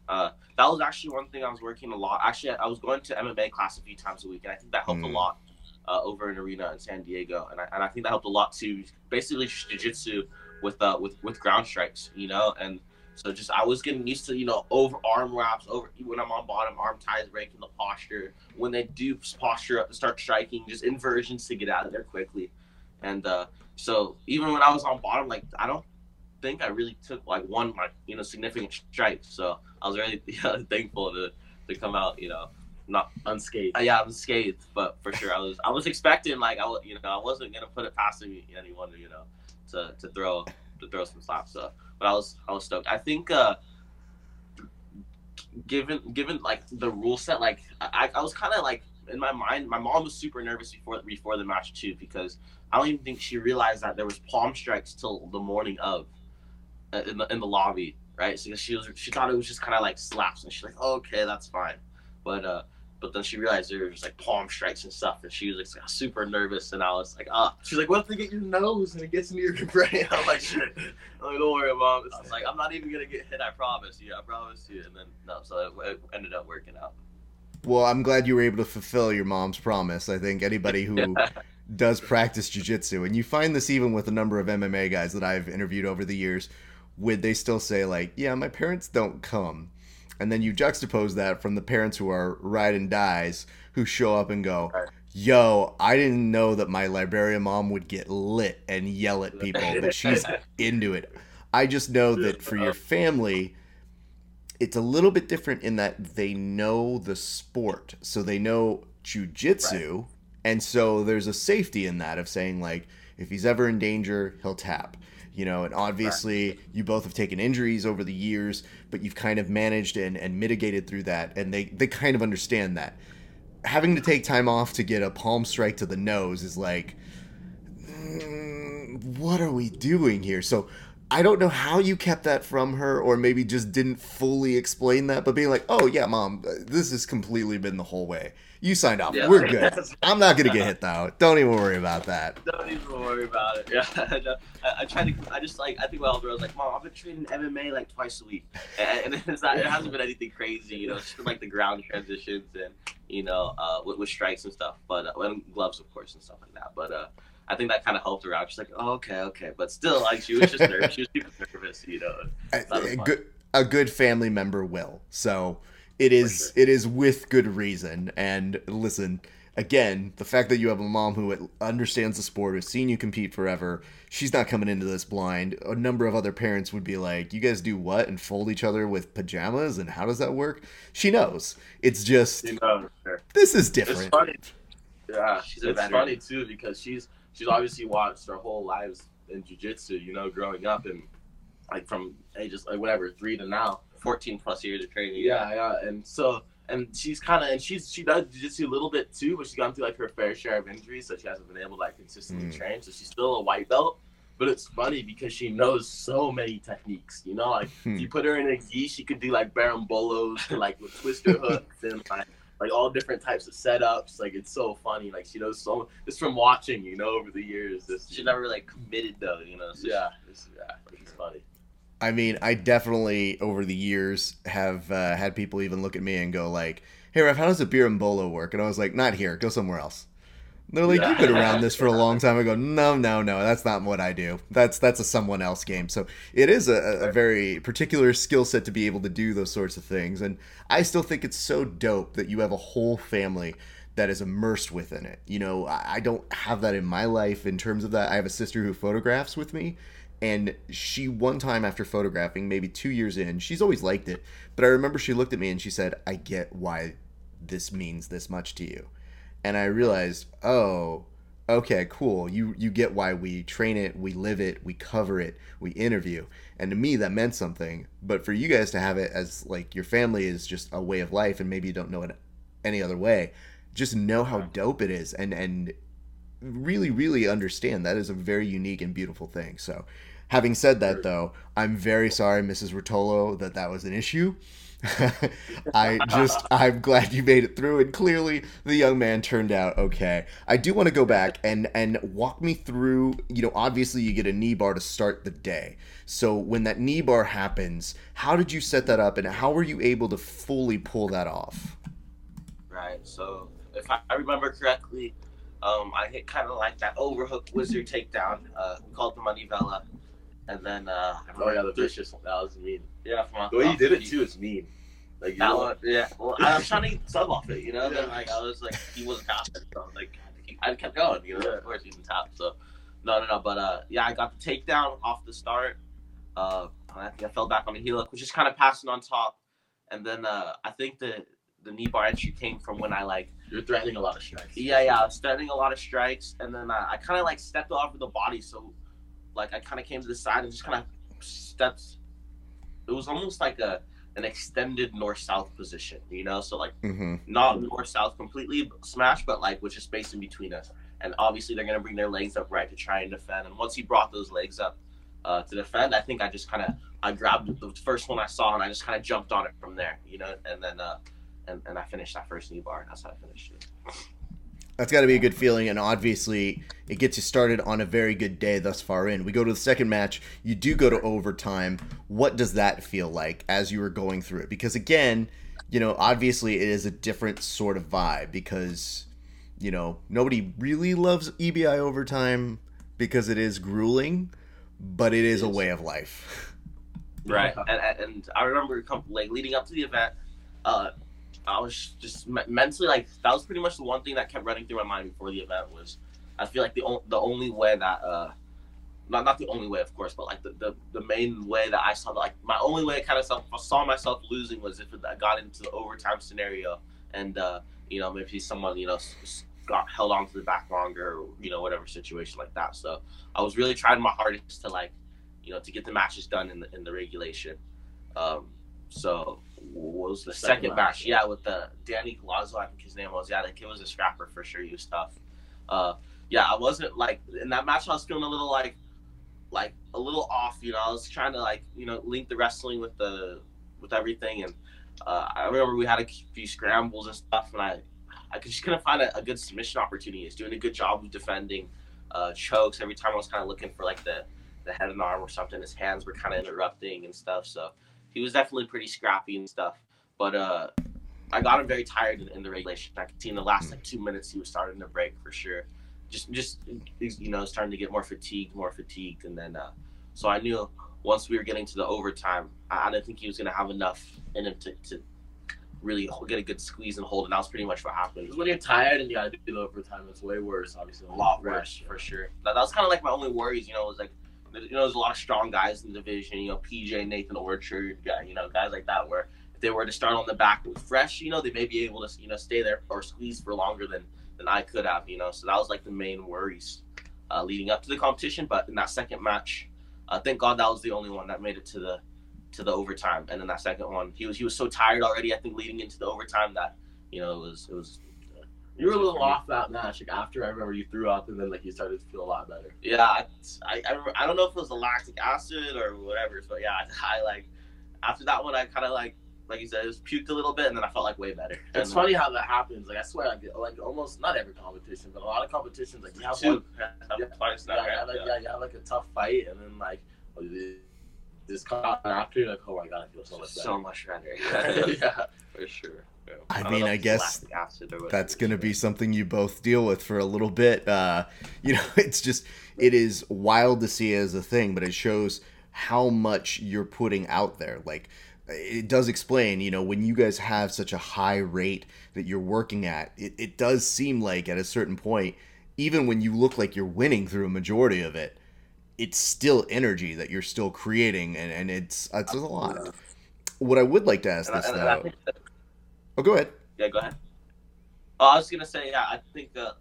Uh, that was actually one thing I was working a lot. Actually, I was going to MMA class a few times a week, and I think that helped Mm. a lot uh, over in arena in San Diego, and I, and I think that helped a lot too. Basically, jiu-jitsu with uh with with ground strikes, you know, and so just I was getting used to you know over arm wraps, over when I'm on bottom, arm ties, breaking the posture. When they do posture up, to start striking, just inversions to get out of there quickly, and uh, so even when I was on bottom, like I don't think I really took like one like you know significant strike. So I was really thankful to to come out you know not Unscathed. uh, yeah, I was scathed, but for sure I was I was expecting like I you know I wasn't gonna put it past any- anyone you know to to throw to throw some slaps. So, but I was I was stoked. I think uh given given like the rule set, like I I was kind of like in my mind, my mom was super nervous before before the match too because I don't even think she realized that there was palm strikes till the morning of uh, in the in the lobby, right? So she was she thought it was just kind of like slaps, and she's like, oh, okay, that's fine, but uh. But then she realized there was like palm strikes and stuff, and she was like super nervous. And I was like, "Ah, She's like, what if they get your nose and it gets into your brain? I'm like, shit. I'm like, don't worry, mom." I was like, "I'm not even gonna get hit. I promise you. I promise you." And then no, so it, it ended up working out. Well, I'm glad you were able to fulfill your mom's promise. I think anybody who does practice jujitsu, and you find this even with a number of MMA guys that I've interviewed over the years, would they still say like, "Yeah, my parents don't come," and then you juxtapose that from the parents who are ride and dies who show up and go. Right. Yo, I didn't know that my librarian mom would get lit and yell at people, but she's into it. I just know that for your family, it's a little bit different in that they know the sport. So they know jujitsu. And so there's a safety in that of saying, like, if he's ever in danger, he'll tap. You know, and obviously you both have taken injuries over the years, but you've kind of managed and, and mitigated through that. And they, they kind of understand that. Having to take time off to get a palm strike to the nose is like, mm, what are we doing here? So I don't know how you kept that from her, or maybe just didn't fully explain that, but being like, oh, yeah, mom, this has completely been the whole way. You signed off. Yeah. We're good. I'm not going to get hit, though. Don't even worry about that. Don't even worry about it. Yeah, no, I, I tried to. I just like. I think my elder was like, "Mom, I've been training MMA like twice a week, and, and it's not. It hasn't been anything crazy. You know, it's just been like the ground transitions and you know, uh, with, with strikes and stuff. But uh, and gloves, of course, and stuff like that. But uh, I think that kind of helped her out. She's like, oh, "Okay, okay," but still, like, she was just nervous. She was super nervous. You know. A, a good, a good family member will. So it is sure. it is with good reason. And listen, again, the fact that you have a mom who understands the sport, has seen you compete forever, she's not coming into this blind. A number of other parents would be like, "You guys do what?" and fold each other with pajamas, and how does that work? She knows. It's just You know, sure. this is It's different. funny. Yeah, She's a it's funny too because she's she's obviously watched her whole lives in jujitsu. You know, growing up and like from ages like whatever three to now. 14 plus years of training. Yeah, yeah, and so and she's kind of and she's she does jujitsu a little bit too, but she's gone through like her fair share of injuries, so she hasn't been able to like consistently Mm. train. So she's still a white belt, but it's funny because she knows so many techniques. You know, like Hmm. if you put her in a gi, she could do like berimbolos, to, like with twister hooks and like like all different types of setups. Like it's so funny. Like she knows so just from watching, you know, over the years. This She never like committed though, you know. So yeah, it's, yeah, it's funny. I mean, I definitely over the years have uh, had people even look at me and go like, "Hey, Ref, how does a berimbolo work?" And I was like, "Not here. Go somewhere else." They're like, Yeah. "You've been around this for a long time." I go, "No, no, no. That's not what I do. That's that's a someone else game." So it is a, a- very particular skill set to be able to do those sorts of things. And I still think it's so dope that you have a whole family that is immersed within it. You know, I I don't have that in my life in terms of that. I have a sister who photographs with me, and she one time after photographing, maybe two years in, she's always liked it. But I remember she looked at me and she said, "I get why this means this much to you," and I realized, oh. Okay, cool. You you get why we train it, we live it, we cover it, we interview. And to me that meant something. But for you guys to have it as like your family is just a way of life and maybe you don't know it any other way, just know how dope it is and and really really understand that is a very unique and beautiful thing. So, having said that though, I'm very sorry Mrs. Ruotolo that that was an issue. I just I'm glad you made it through and clearly the young man turned out okay. I do want to go back and and walk me through, you know, obviously you get a knee bar to start the day. So when that knee bar happens, how did you set that up and how were you able to fully pull that off? Right. So if I, remember correctly, um, I hit kind of like that overhook wizard takedown. Uh, called the manivela, and then uh, Oh yeah, the threw- vicious one. That was mean. Yeah, from off- The way you did it too is mean. Like you That one, yeah. Well, I was trying to get sub off it, you know. Then like I was like, he wasn't tapping, so I was like, I, had to keep- I kept going, you know. Yeah. Of course, he didn't tap. So no, no, no. But uh, yeah, I got the takedown off the start. Uh, I think I fell back on the heel hook, which is kind of passing on top, and then uh, I think the the knee bar entry came from when I like you're threatening a lot of strikes. yeah, yeah, I was threatening a lot of strikes, and then I, I kind of like stepped off of the body, so like I kind of came to the side and just kind of stepped. It was almost like a an extended north south position, you know. So like Mm-hmm. not north south completely smash, but like with just space in between us. And obviously they're gonna bring their legs up right to try and defend. And once he brought those legs up uh, to defend, I think I just kind of I grabbed the first one I saw and I just kind of jumped on it from there, you know. And then uh, and and I finished that first knee bar. And That's how I finished it. That's got to be a good feeling, and obviously it gets you started on a very good day thus far in. We go to the second match. You do go to overtime. What does that feel like as you were going through it? Because again, you know, obviously it is a different sort of vibe because you know nobody really loves EBI overtime because it is grueling, but it is a way of life. right and, and, i remember like leading up to the event uh i was just mentally like that was pretty much the one thing that kept running through my mind before the event was i feel like the, o- the only way that uh not, not the only way of course but like the, the, the main way that i saw like my only way i kind of saw, saw myself losing was if i got into the overtime scenario and uh you know maybe someone you know got held onto the back longer or you know whatever situation like that so i was really trying my hardest to like you know, to get the matches done in the in the regulation. Um, so was the, The second second, match, match? Yeah, with the Danny Galazzo, I think his name was. Yeah, the kid was a scrapper for sure. He was tough. Uh, yeah, I wasn't like in that match. I was feeling a little like, like a little off. You know, I was trying to like you know link the wrestling with the with everything, and uh, I remember we had a few scrambles and stuff, and I I just couldn't find a, a good submission opportunity. He's doing a good job of defending uh, chokes. Every time I was kind of looking for like the the head and arm or something. His hands were kind of interrupting and stuff. So he was definitely pretty scrappy and stuff. But uh, I got him very tired in, in the regulation. I could see in the last like two minutes he was starting to break for sure. Just just you know starting to get more fatigued, more fatigued, and then uh, so I knew once we were getting to the overtime, I, I didn't think he was gonna have enough in him to, to really get a good squeeze and hold. And that was pretty much what happened. When you're tired and you gotta do the overtime, it's way worse. Obviously, a lot worse. for sure. That, that was kind of like my only worries, you know, was like, you know, there's a lot of strong guys in the division, you know, PJ, Nathan Orchard, you know, guys like that, where if they were to start on the back with fresh, you know, they may be able to, you know, stay there or squeeze for longer than, than I could have, you know, so that was like the main worries uh, leading up to the competition. But in that second match, uh, thank God that was the only one that made it to the to the overtime. And then that second one, he was he was so tired already. I think leading into the overtime that you know it was it was You were a little off that match. Like after I remember you threw up, and then like you started to feel a lot better. Yeah, I, I, I, I don't know if it was the lactic acid or whatever, but yeah, I, I like after that one, I kind of like like you said, just puked a little bit, and then I felt like way better. It's And, funny how that happens. Like I swear, like, like almost not every competition, but a lot of competitions, like you have Two. one, Yeah, twice now, yeah, right? yeah, like, Yeah. yeah, you have like a tough fight, and then like oh, this caught after, you're like, oh my god, I feel so much better. so much better. yeah. for sure. I mean, I guess lactic acid or whatever, That's going to be something you both deal with for a little bit. Uh, you know, it's just, it is wild to see as a thing, but it shows how much you're putting out there. Like, it does explain, you know, when you guys have such a high rate that you're working at, it, it does seem like at a certain point, even when you look like you're winning through a majority of it, it's still energy that you're still creating, and, and it's, it's a lot. What I would like to ask And this, I though. think that- Oh, go ahead. Yeah, go ahead. Oh, I was gonna say, yeah, I think uh,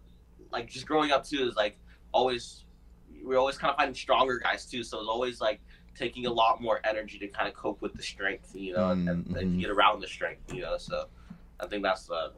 like just growing up too is like always we're always kind of finding stronger guys too. So it's always like taking a lot more energy to kind of cope with the strength, you know, and, and, and Mhm. get around the strength, you know. So I think that's uh,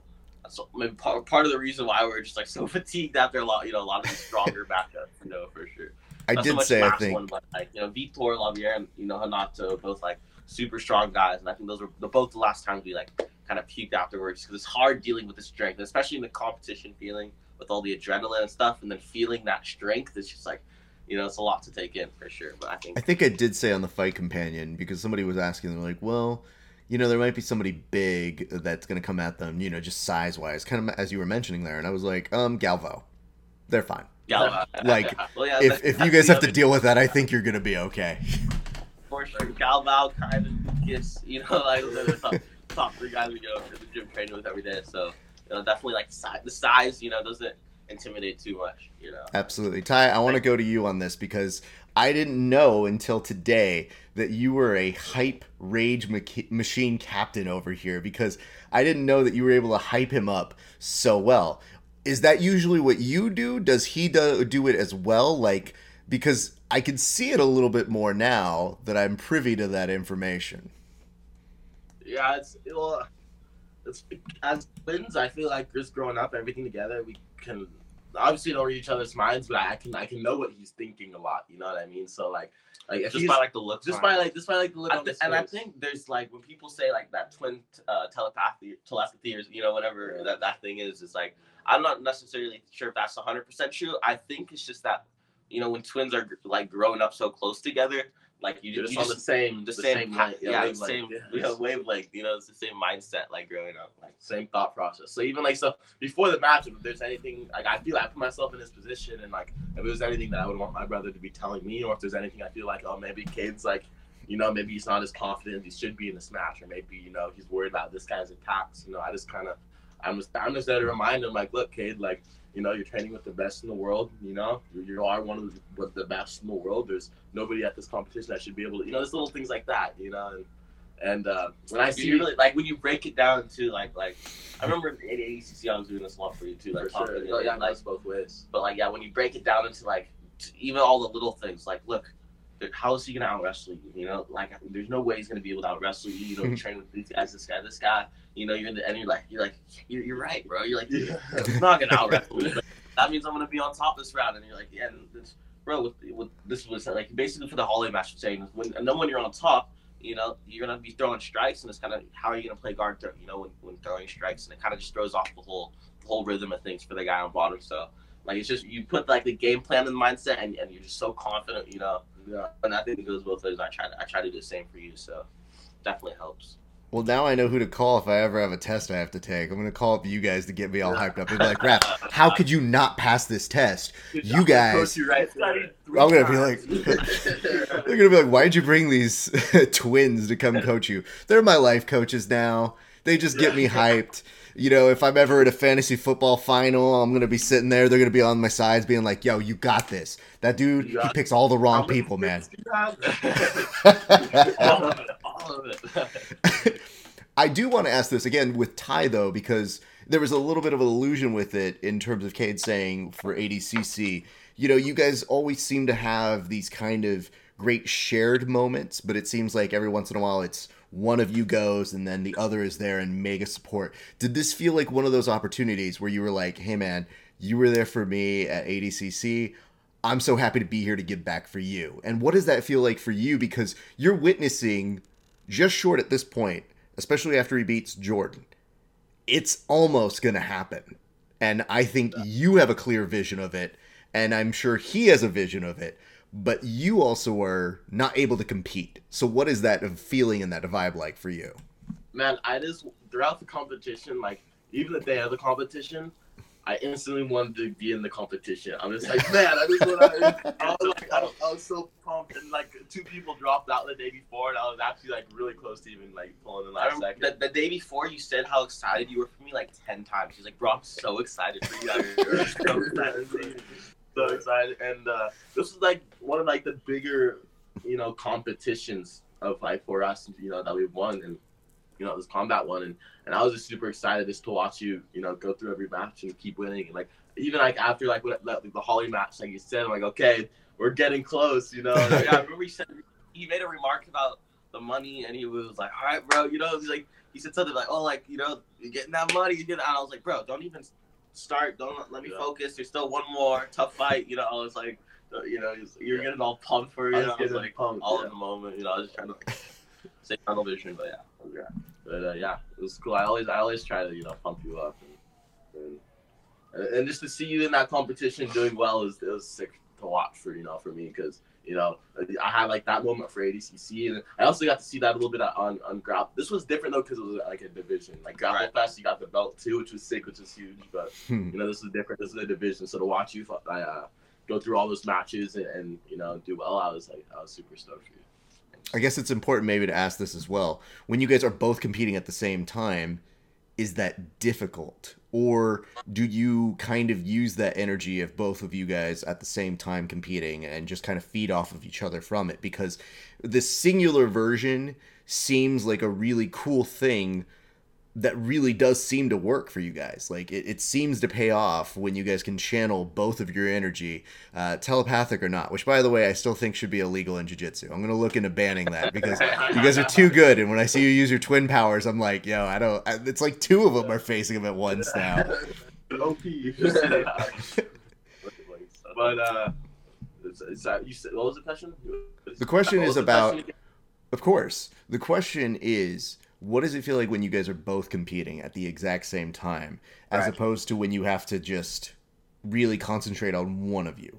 that's maybe part, part of the reason why we're just like so fatigued after a lot, you know, a lot of these stronger backups, you know, for sure. I Not did much say, I think. one, but like you know, Vitor Lavier and you know Hanato, both like super strong guys, and I think those were the, both the last times we like kind of puked afterwards because it's hard dealing with the strength, especially in the competition feeling with all the adrenaline and stuff, and then feeling that strength. is just like you know, it's a lot to take in for sure. But I think I think I did say on the fight companion because somebody was asking, they're like, well, you know, there might be somebody big that's going to come at them, you know, just size wise, kind of as you were mentioning there. And I was like, um, Galvão. They're fine. Galvão, Like, well, yeah, If, if you guys have to deal with that, I think you're going to be okay. for sure, Galvão kind of gets you know like the top, three guys we go to the gym training with every day. So you know, definitely like size, the size, you know, doesn't intimidate too much. You know. Absolutely. Tye, I want to go to you on this because I didn't know until today that you were a hype rage machi- machine captain over here because I didn't know that you were able to hype him up so well. Is that usually what you do? Does he do, do it as well? Like, because I can see it a little bit more now that I'm privy to that information. Yeah, it's well, it's as twins. I feel like just growing up, everything together, we can obviously don't read each other's minds, but I can I can know what he's thinking a lot. You know what I mean? So like, like Just by like the looks, just by like just by like the look I thi- and I think there's like when people say like that twin uh, telepathy, telepathy, or you know whatever Yeah. that that thing is. It's like I'm not necessarily sure if that's 100 percent true. I think it's just that you know when twins are like growing up so close together, like you, you just on the same the, the same, same, pa- light- yeah, the same yeah. you know, wavelength. You know, it's the same mindset like growing up. Like same thought process. So even like so before the match, if there's anything like I feel like I put myself in this position and like if there's anything that I would want my brother to be telling me, or if there's anything I feel like oh maybe Kade's like you know maybe he's not as confident as he should be in this match, or maybe you know he's worried about this guy's attacks. You know I just kind of I'm just I'm just there to remind him like look Kade like you know you're training with the best in the world. You know you, you are one of the, with the best in the world. There's nobody at this competition that should be able to you know there's little things like that. You know and. And uh, when I see you really like when you break it down to like like I remember in ADCC I was doing this a lot for you too, like for sure, talking oh, yeah, like both ways. But like, yeah, when you break it down into like even all the little things, like, look, how is he gonna out wrestle you? You know, like, there's no way he's gonna be able to out wrestle you. You know, you train with these guys, this guy, this guy. You know, you're in the and you're like, you're like, you're, you're right, bro. You're like, Yeah. he's not gonna out wrestle. But that means I'm gonna be on top this round. And you're like, yeah, and this, bro. With, with this was like basically for the Holly match, I'm saying when and then when you're on top. You know, you're gonna be throwing strikes, and it's kind of how are you gonna play guard? Th- you know, when, when throwing strikes, and it kind of just throws off the whole the whole rhythm of things for the guy on bottom. So, like it's just you put like the game plan in the mindset, and, and you're just so confident, you know. Yeah. And I think it goes both ways. I try to I try to do the same for you, so definitely helps. Well, now I know who to call if I ever have a test I have to take. I'm going to call up you guys to get me all hyped up and be like, Raf, how could you not pass this test? You guys- Coach you right. I'm gonna be like, they're gonna be like, why'd you bring these twins to come coach you? They're my life coaches now. They just get me hyped. You know, if I'm ever at a fantasy football final, I'm gonna be sitting there. They're gonna be on my sides, being like, "Yo, you got this." That dude, he picks all the wrong people, man. kids do you have? all of it, all of it. I do want to ask this again with Tye though, because there was a little bit of an illusion with it in terms of Kade saying for ADCC. You know, you guys always seem to have these kind of great shared moments, but it seems like every once in a while it's one of you goes and then the other is there and mega support. Did this feel like one of those opportunities where you were like, "Hey man, you were there for me at ADCC. I'm so happy to be here to give back for you." And what does that feel like for you because you're witnessing just short at this point, especially after he beats Jordan. It's almost going to happen. And I think you have a clear vision of it and I'm sure he has a vision of it but you also were not able to compete. So what is that feeling and that vibe like for you? Man, I just throughout the competition, like even the day of the competition, I instantly wanted to be in the competition. I'm just like, man, I just want to. I was like, I was, I was so pumped, and like two people dropped out the day before, and I was actually like really close to even like pulling in last second. The, the, day before, you said how excited you were for me like ten times. She's like, bro, I'm so excited for you. so excited. And uh, this was like one of like the bigger, you know, competitions of like for us, you know, that we've won, and you know, this combat one, and and I was just super excited just to watch you, you know, go through every match and keep winning, and like even like after like what, like, the Holly match, like you said, I'm like, okay, we're getting close, you know. Like, yeah, I remember he said he made a remark about the money, and he was like, all right, bro, you know, he's like he said something like, oh, like you know, you're getting that money, you get, and I was like, bro, don't even start. Don't let me yeah. focus. There's still one more tough fight. You know, I was like, you know, you're yeah. getting all pumped for it. I was, I was like, pumped, all yeah. in the moment. You know, I was just trying to like, say tunnel vision, but yeah, yeah. But uh, yeah, it was cool. I always, I always try to, you know, pump you up, and, and, and just to see you in that competition doing well is it was sick to watch for you know for me because you know, I had like that moment for ADCC, and I also got to see that a little bit on on Grapple. This was different though because it was like a division. Like Grapple right. Fest, you got the belt too, which was sick, which was huge. But hmm. you know, this is different. This is a division, so to watch you, I uh, go through all those matches and, and, you know do well, I was like, I was super stoked for you. I guess it's important maybe to ask this as well. When you guys are both competing at the same time, is that difficult? Or do you kind of use that energy of both of you guys at the same time competing and just kind of feed off of each other from it? Because this singular version seems like a really cool thing that really does seem to work for you guys. Like it, it seems to pay off when you guys can channel both of your energy, uh, telepathic or not. Which, by the way, I still think should be illegal in jiu-jitsu. I'm gonna look into banning that because you guys are too good. And when I see you use your twin powers, I'm like, yo, I don't. I, it's like two of them are facing them at once now. OP. but uh, it's, it's, uh, you said, what was the question? The question is about. Question of course, the question is what does it feel like when you guys are both competing at the exact same time as right. opposed to when you have to just really concentrate on one of you?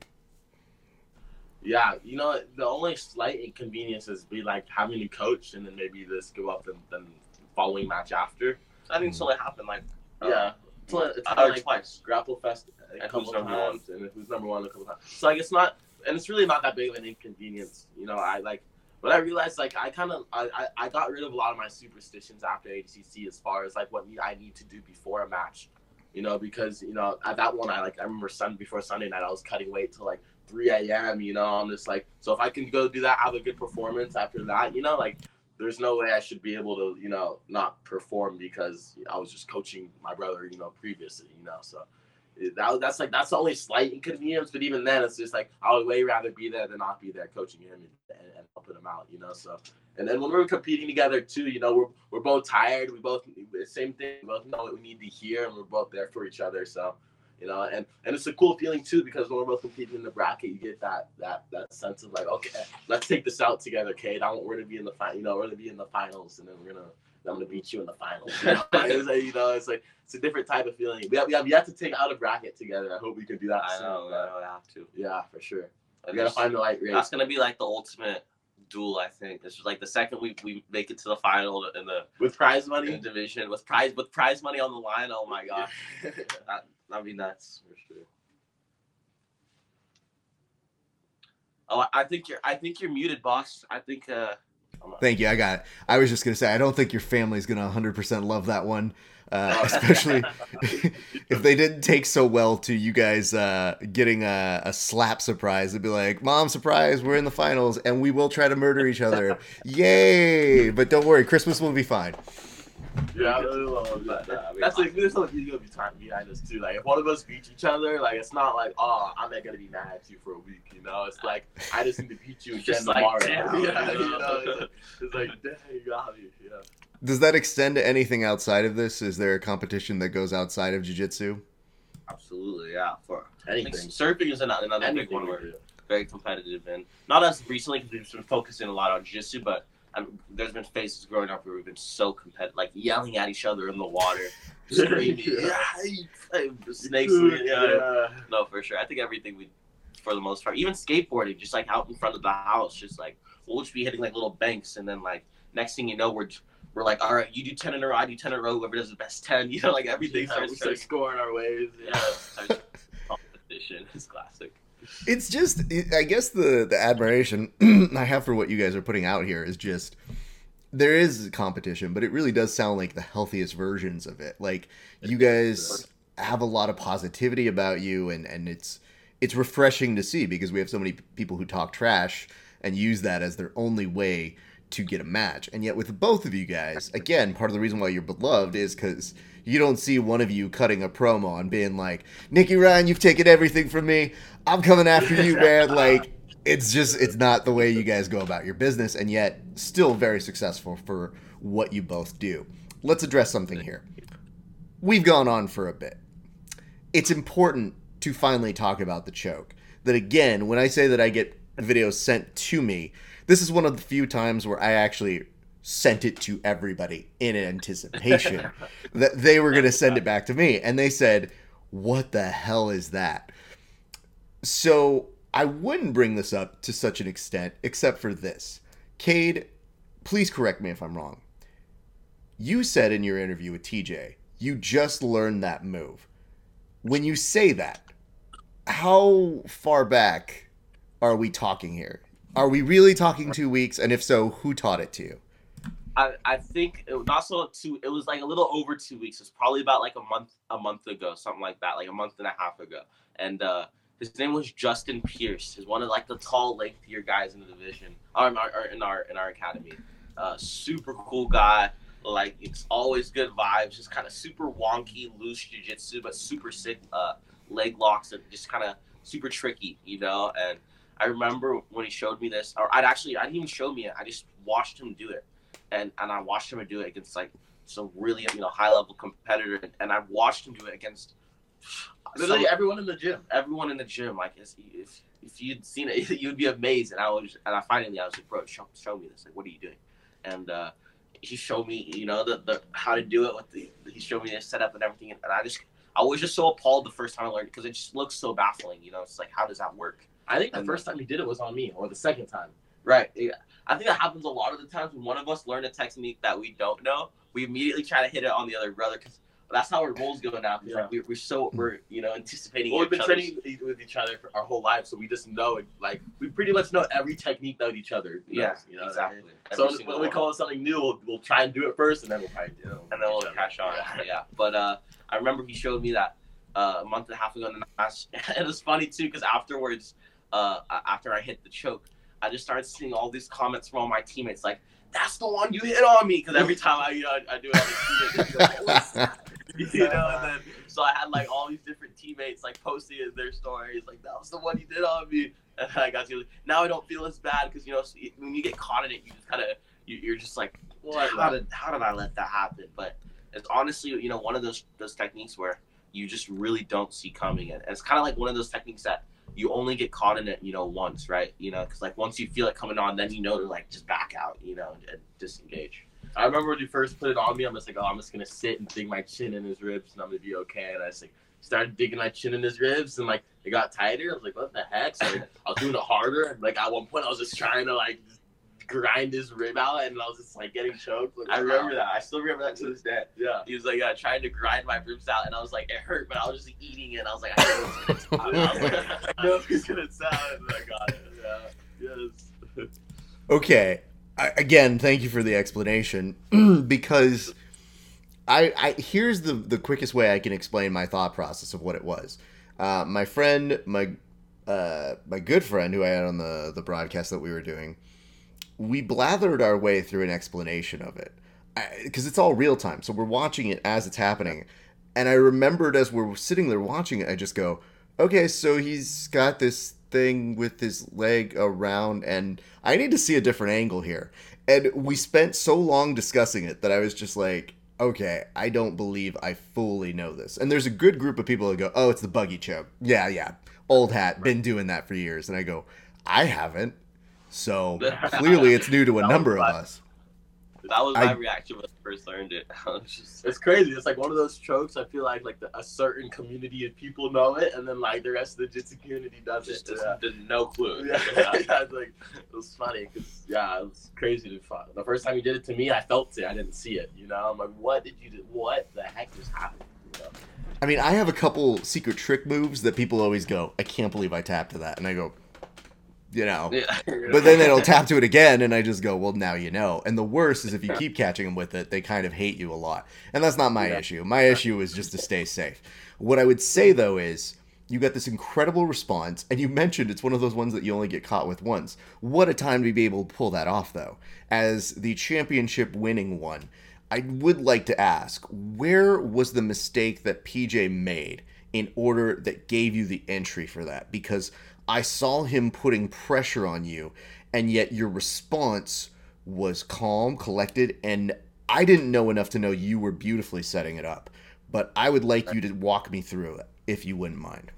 Yeah you know the only slight inconvenience is be like having a coach and then maybe this go up and then following match after. I think so it happened like uh, yeah it's, it's uh, like twice. Grapple fest a couple times one? and who's number one a couple times. So like it's not and it's really not that big of an inconvenience you know i like but I realized like I kind of I, I got rid of a lot of my superstitions after ADCC as far as like what I need to do before a match, you know, because you know at that one I like I remember Sun before Sunday night I was cutting weight till like 3 a.m. You know, I'm just like so if I can go do that, have a good performance after that, you know, like there's no way I should be able to you know not perform because I was just coaching my brother, you know, previously, you know, so that, that's like that's the only slight inconvenience. But even then, it's just like I would way rather be there than not be there coaching him and, and, and helping him out. You know, so and then when we're competing together too, you know, we're we're both tired. We both same thing. We both know what we need to hear, and we're both there for each other. So you know, and and it's a cool feeling too because when we're both competing in the bracket, you get that that that sense of like, okay, let's take this out together, Kade. I want we're gonna be in the final. You know, we're gonna be in the finals, and then we're gonna I'm gonna beat you in the finals. You know, it's like, you know, it's like it's a different type of feeling. We have, we have yet to take out a bracket together. I hope we can do that. I soon, know, I know, have to. Yeah, for sure. We gotta find the right race. That's gonna be like the ultimate duel. I think this was like the second we, we make it to the final in the with prize money division with prize with prize money on the line. Oh my god, that that'd be nuts for sure. Oh, I think you're. I think you're muted, boss. I think. uh Thank you. I got it. I was just gonna say I don't think your family's gonna 100 percent love that one, uh, especially if they didn't take so well to you guys uh, getting a, a, slap surprise. They'd be like, "Mom, surprise! We're in the finals, and we will try to murder each other! Yay!" But don't worry, Christmas will be fine. Yeah, I really love But, that. I mean, That's like there's something gonna be time behind us too. Like if one of us beats each other, like it's not like oh I'm not gonna be mad at you for a week. You know, it's like I just need to beat you again Just like, tomorrow. damn, yeah, you you know? know, it's like, it's like dang, you got me. Yeah. Does that extend to anything outside of this? Is there a competition that goes outside of jiu-jitsu? Absolutely, yeah. For I think Anything. surfing is another, another big one we we're very competitive in. Not as recently because we've been focusing a lot on jiu-jitsu, but um, there's been phases growing up where we've been so competitive, like yelling at each other in the water, screaming, yeah, snakes, yeah. No, for sure. I think everything we, for the most part, even skateboarding, just like out in front of the house, just like we'll just be hitting like little banks, and then like next thing you know, we're we're like, all right, you do ten in a row, I do ten in a row. Whoever does the best ten, you know, like everything Yeah, starts we starting. start scoring our ways. Yeah, competition. is classic. It's just, I guess the the admiration I have for what you guys are putting out here is just there is competition, but it really does sound like the healthiest versions of it. Like you guys have a lot of positivity about you, and and it's it's refreshing to see because we have so many people who talk trash and use that as their only way to get a match. And yet with both of you guys, again, part of the reason why you're beloved is because you don't see one of you cutting a promo and being like, Nicky Ryan, you've taken everything from me. I'm coming after you, man. Like, it's just, it's not the way you guys go about your business, and yet still very successful for what you both do. Let's address something here. We've gone on for a bit. It's important to finally talk about the choke. That again, when I say that I get videos sent to me, this is one of the few times where I actually sent it to everybody in anticipation that they were going to send it back to me. And they said, What the hell is that? So I wouldn't bring this up to such an extent, except for this. Kade, please correct me if I'm wrong. You said in your interview with TJ, you just learned that move. When you say that, how far back are we talking here? Are we really talking two weeks? And if so, who taught it to you? I, I think it was not so two. It was like a little over two weeks. It's probably about like a month a month ago, something like that, like a month and a half ago. And uh, his name was Justin Pierce. He's one of like the tall, lengthier guys in the division, or in our, in our in our academy. Uh, super cool guy. Like it's always good vibes. Just kind of super wonky, loose jujitsu, but super sick uh, leg locks and just kind of super tricky, you know. And I remember when he showed me this, or I'd actually I didn't even show me it. I just watched him do it and and I watched him do it against like some really you know high level competitor, and, I watched him do it against Literally some- everyone in the gym. everyone in the gym. Like if if, you'd seen it, you'd be amazed. And I was and I finally I was like, bro, show, show me this. Like, what are you doing? And uh, he showed me, you know, the, the how to do it with the. He showed me the setup and everything, and I just I was just so appalled the first time I learned because it just looks so baffling. You know, it's like how does that work? I think the And- first time he did it was on me, or the second time. Right. Yeah. I think that happens a lot of the times when one of us learn a technique that we don't know, we immediately try to hit it on the other brother because that's how our roles go now. 'cause, Yeah. like, we're, we're so we're you know anticipating. Well, we've been each other's- training with each other for our whole lives, so we just know it. Like we pretty much know every technique that each other. Yeah, you know what I exactly. mean? Every So single when we call it something new, we'll, we'll try and do it first, and then we'll probably do it. and then we'll each other. catch on. Yeah. Yeah. But uh, I remember he showed me that uh, a month and a half ago in the match. and it was funny too because afterwards, uh, after I hit the choke, I just started seeing all these comments from all my teammates like, "That's the one you hit on me." Because every time I you know I, I do it, on the teammates, they're like, you know. And then so I had like all these different teammates like posting their stories like, "That was the one you did on me." And I got to now I don't feel as bad because you know when you get caught in it, you just kind of you, you're just like What? how did how did I let that happen? But it's honestly, you know, one of those those techniques where you just really don't see coming, and it's kind of like one of those techniques that you only get caught in it, you know, once, right? You know, because like once you feel it coming on, then you know to like just back out, you know, and, disengage. I remember when you first put it on me, I'm just like, oh, I'm just gonna sit and dig my chin in his ribs, and I'm gonna be okay. And I just like started digging my chin in his ribs, and like it got tighter. I was like, what the heck? So like, I was doing it harder. And, like at one point, I was just trying to like grind his rib out, and I was just like getting choked. Like, I remember that. I still remember that to this day. Yeah. He was like uh, trying to grind my ribs out, and I was like, it hurt, but I was just like, eating it. And I was like, I know it's gonna stop. I was like, I know he's gonna sound. and I got it. Yeah. Yes. Okay. I, again, thank you for the explanation because I, I here's the the quickest way I can explain my thought process of what it was. Uh, my friend, my uh, my good friend who I had on the the broadcast that we were doing, we blathered our way through an explanation of it. because it's all real time, so we're watching it as it's happening. And I remembered as we're sitting there watching it, I just go, okay, so he's got this thing with his leg around, and I need to see a different angle here. And we spent so long discussing it that I was just like, okay, I don't believe I fully know this. And there's a good group of people that go, oh, it's the buggy choke. Yeah, yeah, old hat, been doing that for years. And I go, I haven't. So clearly it's new to a number of us. That was my I- reaction when I first learned it. Just, It's crazy. It's like one of those chokes. I feel like like the, a certain community of people know it, and then like the rest of the jiu-jitsu community does just, just Yeah. did no clue. Yeah, yeah, it's like it was funny because yeah, it was crazy to find. The first time you did it to me, I felt it. I didn't see it. You know, I'm like, what did you do? What the heck just happened? You know? I mean, I have a couple secret trick moves that people always go, I can't believe I tapped to that. And I go, you know. Yeah. But then don't tap to it again, and I just go, well, now you know. And the worst is if you keep catching them with it, they kind of hate you a lot. And that's not my Yeah. issue. My issue is just to stay safe. What I would say, though, is you got this incredible response, and you mentioned it's one of those ones that you only get caught with once. What a time to be able to pull that off, though. As the championship winning one, I would like to ask where was the mistake that PJ made in order that gave you the entry for that? Because I saw him putting pressure on you, and yet your response was calm, collected, and I didn't know enough to know you were beautifully setting it up. But I would like you to walk me through it, if you wouldn't mind.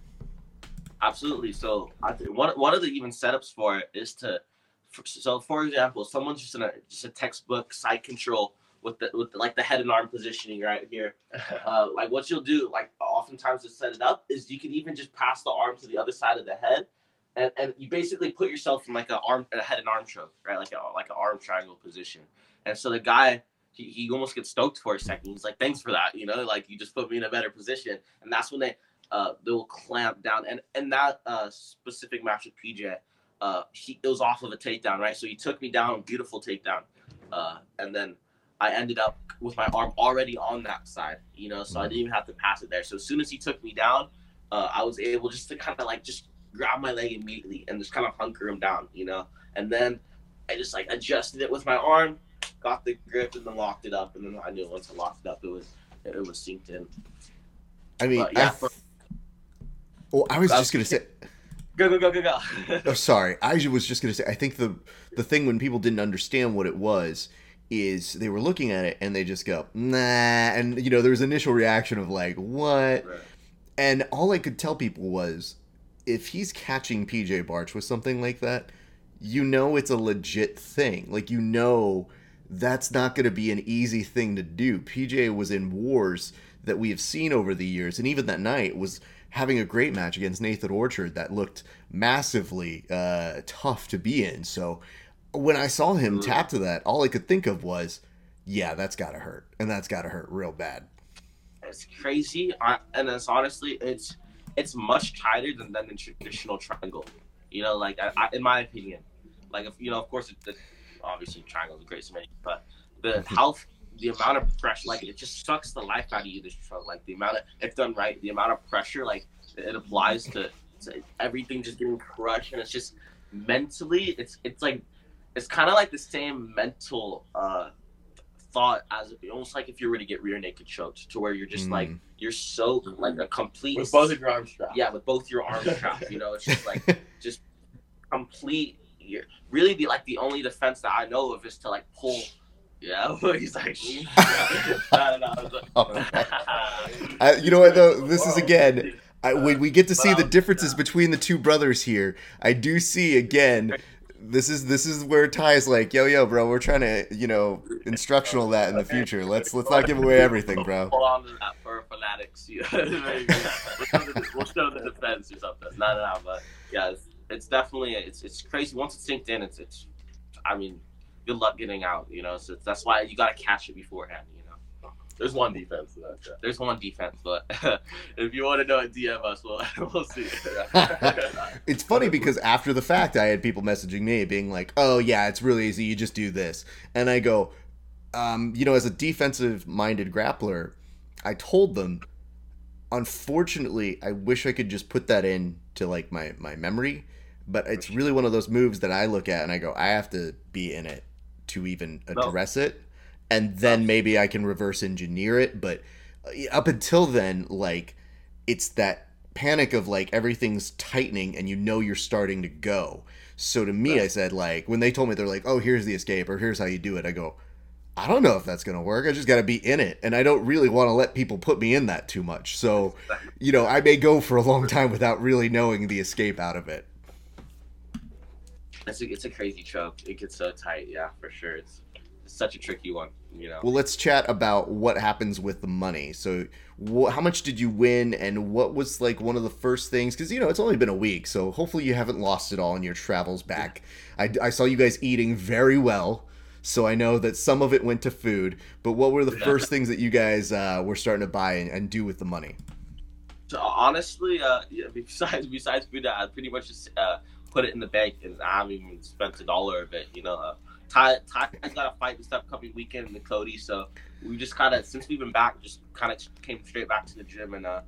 Absolutely. So I th- one one of the even setups for it is to, for, so for example, someone's just in a just a textbook side control with the with the, like the head and arm positioning right here. Uh, like what you'll do, like oftentimes to set it up, is you can even just pass the arm to the other side of the head, and, and you basically put yourself in like a arm a head and arm choke, right? Like a like an arm triangle position. And so the guy. He, he almost gets stoked for a second. He's like, "Thanks for that," you know, like you just put me in a better position. And that's when they uh, they'll clamp down. And and that uh, specific match with PJ, uh, he it was off of a takedown, right? So he took me down, beautiful takedown, uh, and then I ended up with my arm already on that side, you know, so I didn't even have to pass it there. So as soon as he took me down, uh, I was able just to kind of like just grab my leg immediately and just kind of hunker him down, you know, and then I just like adjusted it with my arm, got the grip, and then locked it up, and then I knew once I locked it up, it was it was synced in. I mean, But, yeah, I, oh, I was just gonna say. Go go go go go. Oh, sorry. I was just gonna say. I think the the thing when people didn't understand what it was is they were looking at it and they just go nah, and you know there was initial reaction of like what, Right. and all I could tell people was if he's catching PJ Barch with something like that, you know it's a legit thing. Like you know that's not going to be an easy thing to do. PJ was in wars that we have seen over the years, and even that night was having a great match against Nathan Orchard that looked massively uh, tough to be in. So when I saw him Mm. tap to that, all I could think of was, yeah, that's got to hurt, and that's got to hurt real bad. it's crazy I, and it's honestly it's it's much tighter than, than the traditional triangle. You know like I, I, in my opinion like if you know of course it, obviously triangle is great submission but the how the amount of pressure like it just sucks the life out of you this like the amount of if done right the amount of pressure like it applies to, to everything just getting crushed and it's just mentally it's it's like it's kind of like the same mental uh thought as almost like if you were to get rear naked choked to where you're just like Mm. you're so like a complete With both of your arms strapped. yeah with both your arms strapped you know it's just like just complete you're, really the like the only defense that i know of is to like pull yeah he's like I don't know, I was like- Oh. I, you know what though? This is again. I, when we get to see the differences between the two brothers here, I do see again. This is this is where Tye's like, yo yo, bro, we're trying to you know instructional that in the future. Let's let's not give away everything, bro. Hold on to that for fanatics. We'll, show the, defense or something. No, no, no. But yeah, it's, it's definitely it's it's crazy. Once it's synced in, it's it's. I mean, good luck getting out. You know, so that's why you got to catch it beforehand. You There's one defense to that. Yeah. there's one defense, but if you want to know it, DM us. We'll we'll see. It's funny because after the fact, I had people messaging me being like, "Oh yeah, it's really easy. You just do this," and I go, um, you know, as a defensive-minded grappler, I told them, unfortunately, I wish I could just put that in to like my my memory, but it's really one of those moves that I look at and I go, I have to be in it to even No. address it. And then maybe I can reverse engineer it. But uh, up until then, like it's that panic of like everything's tightening and you know you're starting to go. So to me, I said like when they told me they're like, oh, here's the escape or here's how you do it. I go, I don't know if that's gonna work. I just got to be in it, and I don't really want to let people put me in that too much. So, you know, I may go for a long time without really knowing the escape out of it. It's a, it's a crazy choke. It gets so tight. Yeah, for sure. It's, it's such a tricky one. You know. Well, let's chat about what happens with the money. So, wh- how much did you win, and what was like one of the first things? Because you know it's only been a week, so hopefully you haven't lost it all in your travels back. I, I saw you guys eating very well, so I know that some of it went to food. But what were the first things that you guys uh, were starting to buy and, and do with the money? So honestly, uh, yeah, besides besides food, I pretty much just uh, put it in the bank, and I haven't even spent a dollar of it. You know, uh, Tye Tye's got a fight this upcoming weekend in the Cody, so we just kind of since we've been back, just kind of came straight back to the gym, and uh,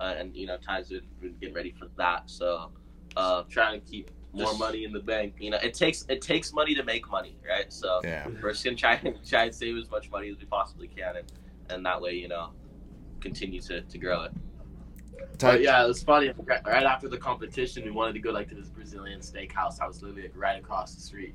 uh and you know Tye's been, been getting ready for that. So uh, trying to keep more Just- money in the bank. You know, it takes it takes money to make money, right? So Yeah. we're just gonna try and try and save as much money as we possibly can, and and that way, you know, continue to, to grow it. But yeah, it was funny. Right right after the competition, we wanted to go like to this Brazilian steakhouse. I was literally like right across the street,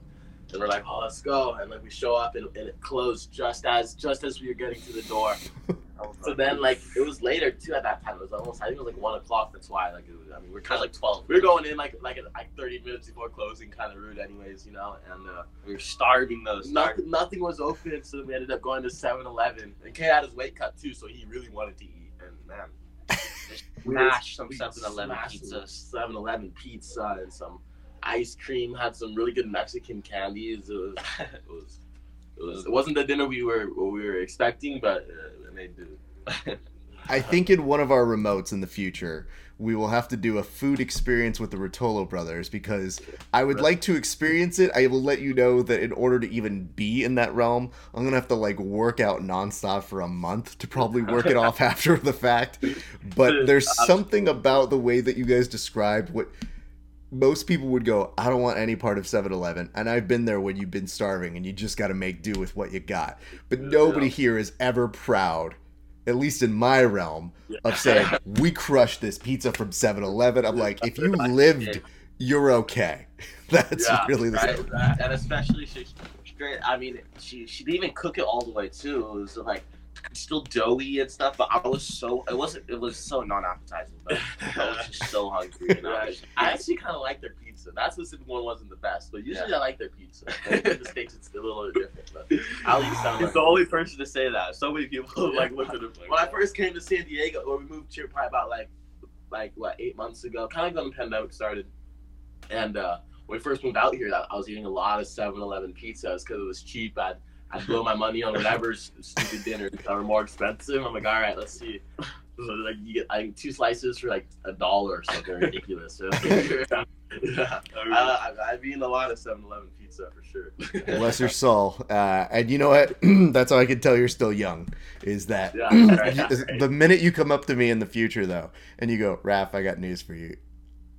and we're like, "Oh, let's go!" And like we show up, and, and it closed just as just as we were getting to the door. so then, like it was later too. At that time, it was almost I think it was like one o'clock. That's why like it was, I mean we're Kind kind of like twelve. we were going in like like like thirty minutes before closing, kind of rude, anyways, you know. And uh, We were starving those. nothing nothing was open, so we ended up going to 7-Eleven. And Kay had his weight cut too, so he really wanted to eat. And man. Smash some 7-Eleven smashed some pizzas. 7-Eleven pizza and some ice cream. Had some really good Mexican candies. It was, it was, it was. It wasn't the dinner we were what we were expecting, but uh, it made do. I think in one of our remotes in the future, we will have to do a food experience with the Ruotolo brothers because I would like to experience it. I will let you know that in order to even be in that realm, I'm gonna have to like work out nonstop for a month to probably work it off after the fact. But there's something about the way that you guys described what most people would go, I don't want any part of 7 Eleven. And I've been there when you've been starving and you just got to make do with what you got. But nobody here is ever proud, at least in my realm, of saying, we crushed this pizza from 7 Eleven. I'm like, if you lived, you're okay. That's Yeah, really the right? And especially she straight. I mean, she she didn't even cook it all the way too. It was like still doughy and stuff. But I was so it wasn't. It was so non-appetizing. But I was just so hungry. You know? Right. I actually kind of like their pizza. That specific one wasn't the best, but usually I like their pizza. The steaks it's a little different. But I'll eat some. He's the only person to say that. So many people like look at like. when I first came to San Diego, or we moved here probably about like, like what eight months ago, kind of when the pandemic started, and uh, when we first moved out here, I I was eating a lot of 7-Eleven pizzas because it was cheap. I'd I'd blow my money on whatever stupid dinners that were more expensive. I'm like, all right, let's see. So, like you get I think two slices for like a dollar or something ridiculous. So, yeah. Uh, I've, I've eaten a lot of 7-Eleven pizza for sure. Bless your soul. Uh, and you know what? That's how I can tell you're still young. Is that Yeah, right, right. the minute you come up to me in the future, though, and you go, Raf, I got news for you.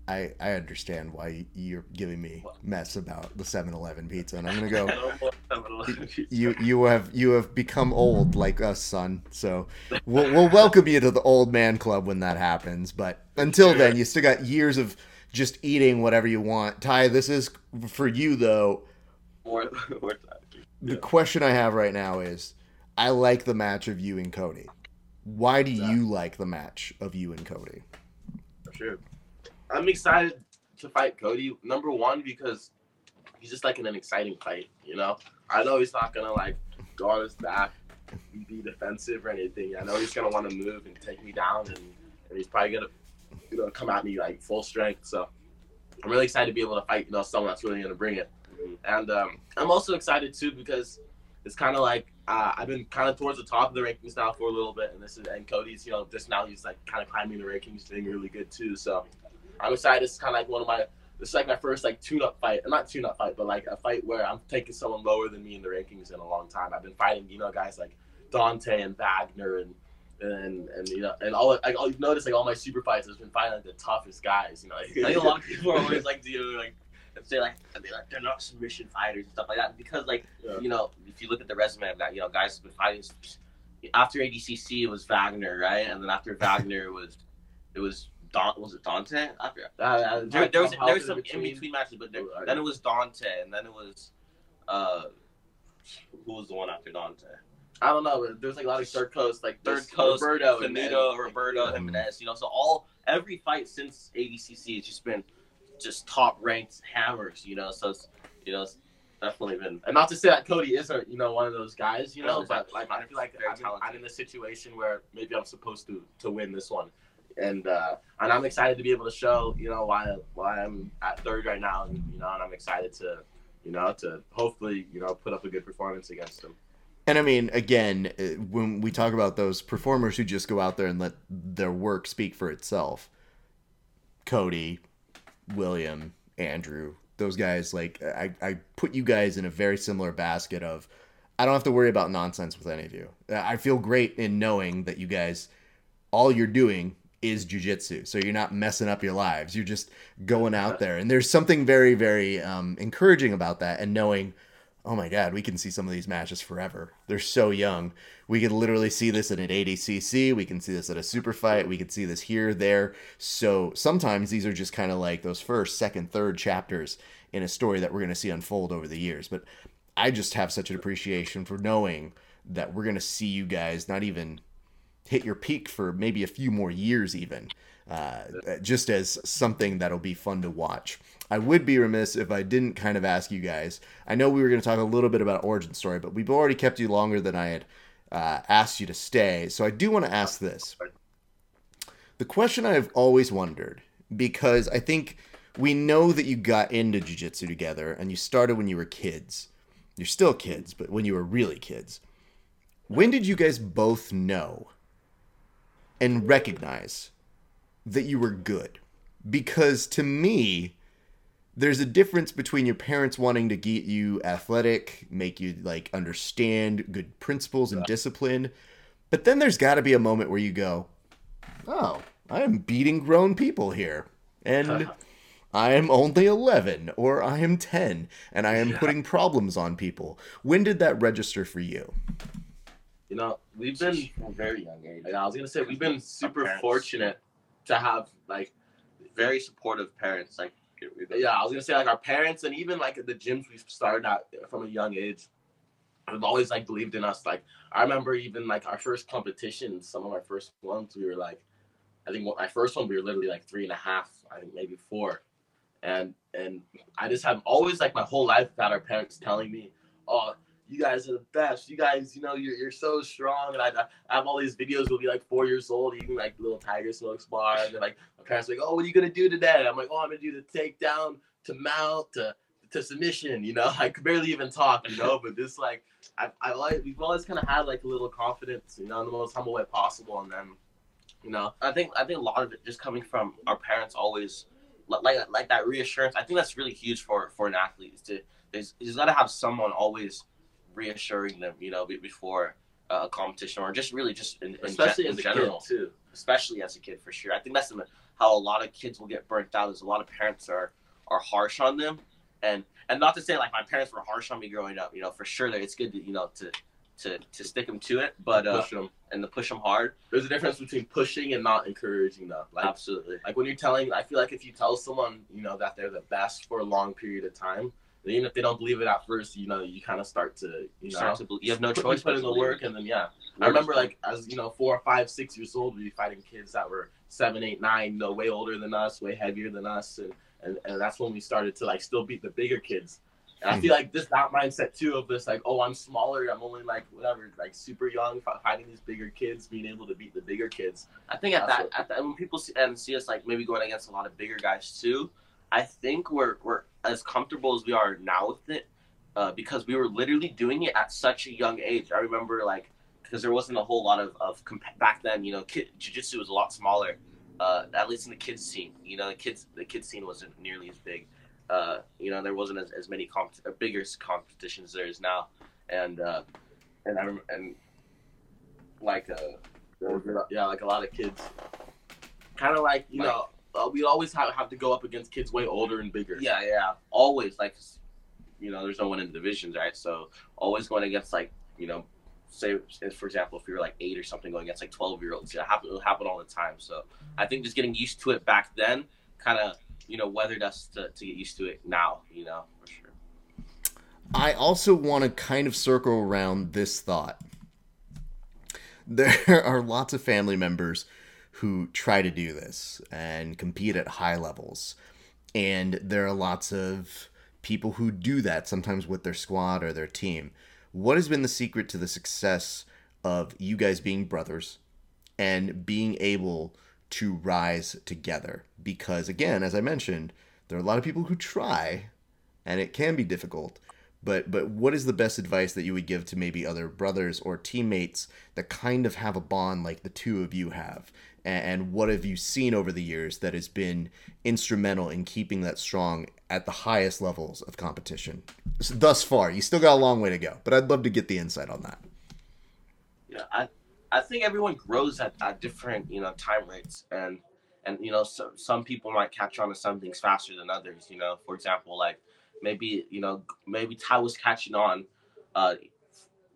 I, I understand why you're giving me mess about the 7-Eleven pizza, and I'm gonna go. No more 7-Eleven pizza. You you have you have become old like us, son. So we'll, we'll welcome you to the old man club when that happens. But until then, you still got years of just eating whatever you want. Tye, this is for you though. More, more time. The question I have right now is I like the match of you and Cody. Why do you like the match of you and Cody? For sure. I'm excited to fight Cody. Number one, because he's just like in an exciting fight, you know? I know he's not gonna like go on his back be defensive or anything. I know he's gonna want to move and take me down and, and he's probably gonna you know come at me like full strength. So I'm really excited to be able to fight, you know, someone that's really gonna bring it. And um, I'm also excited too because it's kind of like uh, I've been kind of towards the top of the rankings now for a little bit, and this is and Cody's, you know, just now he's like kind of climbing the rankings, doing really good too. So I'm excited. It's kind of like one of my. This is like my first like tune-up fight, not tune-up fight, but like a fight where I'm taking someone lower than me in the rankings in a long time. I've been fighting, you know, guys like Dante and Wagner and and and you know and all like I'll notice like all my super fights has been fighting like the toughest guys. You know, I think a lot of people are always like, do you like and say like they like they're not submission fighters and stuff like that because like Yeah. you know if you look at the resume of that you know guys have been fighting after ADCC it was Wagner right and then after Wagner it was it was Don was it Dante after Uh, uh, there, there was some there was some in between matches but there, then it was Dante and then it was uh who was the one after Dante I don't know. but There's like a lot of third coast, like Third Coast, Roberto, and- Roberto, Mm. Jimenez. You know, so all every fight since ADCC has just been just top ranked hammers. You know, so it's you know it's definitely been And not to say that Cody isn't, you know, one of those guys, you know, he's but like I feel like I'm, in-. I'm in a situation where maybe I'm supposed to to win this one, and uh, and I'm excited to be able to show, you know, why why I'm at third right now, and you know, and I'm excited to, you know, to hopefully, you know, put up a good performance against them. And I mean, again, uh, when we talk about those performers who just go out there and let their work speak for itself, Cody, William, Andrew, those guys, like, I, I put you guys in a very similar basket of, I don't have to worry about nonsense with any of you. I feel great in knowing that you guys, all you're doing is jujitsu. So you're not messing up your lives. You're just going out there. And there's something very, very um, encouraging about that and knowing, oh my god, we can see some of these matches forever. They're so young. We could literally see this in an ADCC. We can see this at a super fight. We can see this here, there. So sometimes these are just kind of like those first, second, third chapters in a story that we're going to see unfold over the years. But I just have such an appreciation for knowing that we're going to see you guys not even hit your peak for maybe a few more years, even. Uh, just as something that'll be fun to watch. I would be remiss if I didn't kind of ask you guys. I know we were going to talk a little bit about origin story, but we've already kept you longer than I had uh, asked you to stay. So I do want to ask this. The question I've always wondered, because I think we know that you got into jujitsu together and you started when you were kids. You're still kids, but when you were really kids. When did you guys both know and recognize that you were good? Because to me, there's a difference between your parents wanting to get you athletic, make you like understand good principles and discipline, but then there's got to be a moment where you go, "Oh, I am beating grown people here." And uh-huh. I am only 11 or I am 10 and I am Yeah. putting problems on people. When did that register for you? You know, we've been from a very young age. I was gonna say we've been super fortunate to have like Very supportive parents. Like yeah, I was gonna say like our parents and even like the gyms we've started at from a young age have always like believed in us. Like I remember even like our first competitions, some of our first ones, we were like, I think my first one we were literally like three and a half, I think maybe four, and and I just have always like my whole life had our parents telling me, oh. You guys are the best. You guys, you know, you're, you're so strong. And I, I have all these videos. We'll be like four years old, eating like little tiger smokes bar. And then like my parents are like, "Oh, what are you gonna do today?" And I'm like, "Oh, I'm gonna do the takedown to mount to to submission." You know, I could barely even talk. You know, but this like I I like we've always kind of had like a little confidence. You know, in the most humble way possible. And then, you know, I think I think a lot of it just coming from our parents always like like that reassurance. I think that's really huge for for an athlete. Is to is you got to have someone always reassuring them. You know, before uh, a competition or just really just in, in, especially as in a general. kid too. especially as a kid for sure. I think that's how a lot of kids will get burnt out. Is a lot of parents are are harsh on them, and and not to say like my parents were harsh on me growing up. You know, for sure that it's good to you know to to to stick them to it, but uh, Push 'em. and to push them hard. There's a difference between pushing and not encouraging them. Like Absolutely. like when you're telling i feel like if you tell someone you know that they're the best for a long period of time even if they don't believe it at first you know you kind of start to you know Start to you have no put, choice put but in to the work and then yeah. I remember like as you know four five six years old we'd be fighting kids that were seven eight nine you know way older than us way heavier than us and and, and that's when we started to like still beat the bigger kids. And I hmm. feel like this that mindset too of this like oh I'm smaller I'm only like whatever like super young fighting these bigger kids being able to beat the bigger kids. I think at that, at that when people see and see us like maybe going against a lot of bigger guys too, I think we're we're as comfortable as we are now with it, uh, because we were literally doing it at such a young age. I remember like because there wasn't a whole lot of of comp- back then. You know, kid, jiu-jitsu was a lot smaller, uh, at least in the kids scene. You know, the kids the kids scene wasn't nearly as big. Uh, you know, there wasn't as, as many comp- or bigger competitions as there is now, and uh, and I rem- and like uh, yeah like a lot of kids kind of like you Like- know uh, we'd always have, have to go up against kids way older and bigger. Yeah, yeah. Always like, you know, there's no one in the divisions, right? So always going against like, you know, say for example, if you're like eight or something going against like 12 year olds, it happen it'll happen all the time. So I think just getting used to it back then, kind of, you know, weathered us to, to get used to it now. You know, for sure. I also want to kind of circle around this thought. There are lots of family members who try to do this and compete at high levels. And there are lots of people who do that sometimes with their squad or their team. What has been the secret to the success of you guys being brothers and being able to rise together? Because, again, as I mentioned, there are a lot of people who try and it can be difficult but but what is the best advice that you would give to maybe other brothers or teammates that kind of have a bond like the two of you have? And, what have you seen over the years that has been instrumental in keeping that strong at the highest levels of competition? Thus far. You still got a long way to go but i'd love to get the insight on that. Yeah i i think everyone grows at, at different you know time rates. And and you know so, some people might catch on to some things faster than others you know. For example like maybe you know maybe Tye was catching on, uh,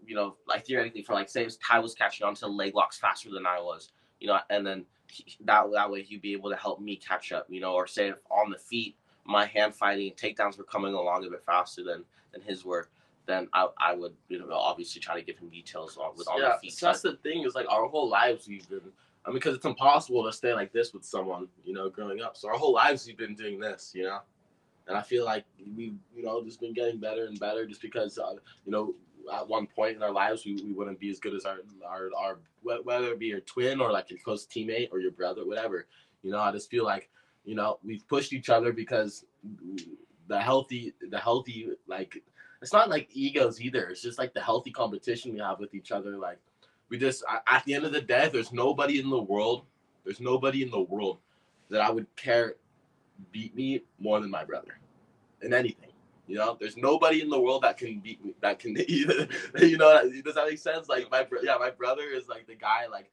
you know, like theoretically for like say Tye was catching on to leg locks faster than I was, you know, and then he, that that way he'd be able to help me catch up, you know, or say if on the feet my hand fighting and takedowns were coming along a bit faster than than his were. Then I, I would you know obviously try to give him details on with on yeah, the feet. So that's the thing is like our whole lives we've been I mean, because it's impossible to stay like this with someone, you know, growing up. So our whole lives we've been doing this, you know and I feel like we, you know, just been getting better and better just because, uh, you know, at one point in our lives we, we wouldn't be as good as our, our our whether it be your twin or like your close teammate or your brother, whatever. You know, I just feel like, you know, we've pushed each other because the healthy, the healthy, like it's not like egos either. It's just like the healthy competition we have with each other. Like we just at the end of the day, there's nobody in the world, there's nobody in the world that I would care beat me more than my brother in anything. You know, there's nobody in the world that can beat me. That can, you know, does that make sense? Like my, yeah, my brother is like the guy. Like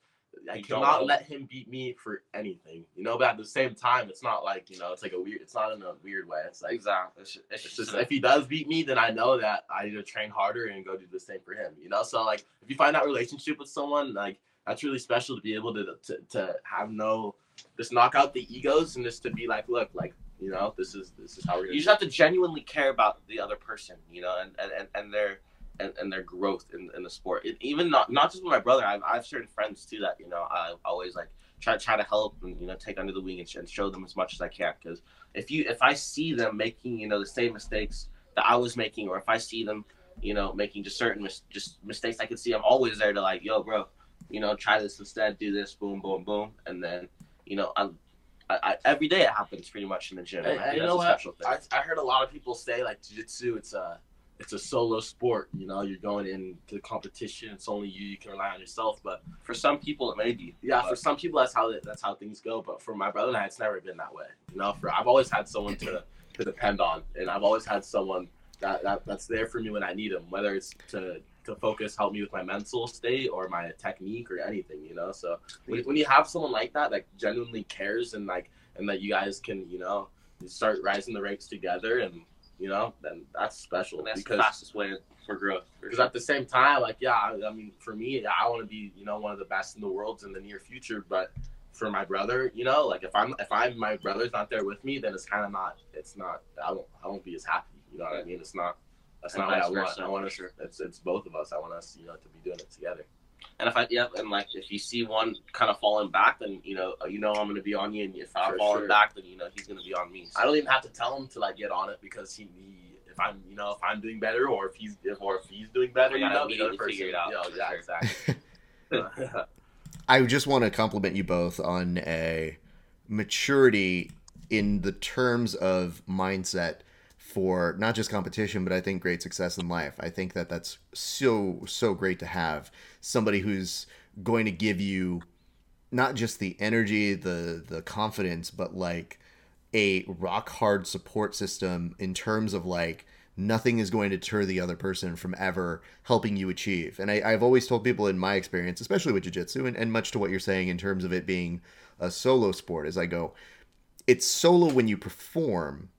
I you cannot let him beat me for anything. You know, but at the same time, it's not like you know, it's like a weird. It's not in a weird way. It's like exactly. It's, it's, it's just, just if he does beat me, then I know that I need to train harder and go do the same for him. You know, so like if you find that relationship with someone, like that's really special to be able to to, to have no just knock out the egos and just to be like, look, like you know, this is this is how we're. You just have to genuinely care about the other person, you know, and and, and their and, and their growth in, in the sport. It, even not not just with my brother, I've I've certain friends too that you know I always like try try to help and you know take under the wing and, and show them as much as I can because if you if I see them making you know the same mistakes that I was making or if I see them you know making just certain mis- just mistakes I can see I'm always there to like yo bro you know try this instead do this boom boom boom and then you know, I'm, I, I, every day it happens pretty much in the gym. And, and you know what? I, I heard a lot of people say like jiu-jitsu, it's a it's a solo sport. You know, you're going into competition. It's only you. You can rely on yourself. But for some people, it may be. Yeah, but. for some people, that's how that's how things go. But for my brother and I, it's never been that way. You know, for I've always had someone to to depend on, and I've always had someone that, that that's there for me when I need them. Whether it's to to focus, help me with my mental state or my technique or anything, you know. So when, when you have someone like that that genuinely cares and like and that you guys can, you know, start rising the ranks together and you know, then that's special. And that's because, the fastest way for growth. Because at the same time, like yeah, I, I mean, for me, I want to be you know one of the best in the world in the near future, but for my brother, you know, like if I'm if I'm my brother's not there with me, then it's kind of not. It's not. I won't. I won't be as happy. You know what I mean? It's not. That's not what I want. I want us. Sure. It's it's both of us. I want us, you know, to be doing it together. And if I yeah, and like if you see one kind of falling back, then you know you know I'm gonna be on you, and if I'm falling sure. back, then you know he's gonna be on me. So. I don't even have to tell him to like get on it because he, he if I'm you know if I'm doing better or if he's if, or if he's doing better, you know, the other person. Figure it out. You know, yeah, exactly. I just want to compliment you both on a maturity in the terms of mindset for not just competition, but I think great success in life. I think that that's so, so great to have somebody who's going to give you not just the energy, the, the confidence, but like a rock hard support system in terms of like, nothing is going to deter the other person from ever helping you achieve. And I, have always told people in my experience, especially with jiu-jitsu and, and much to what you're saying in terms of it being a solo sport, as I go, it's solo when you perform,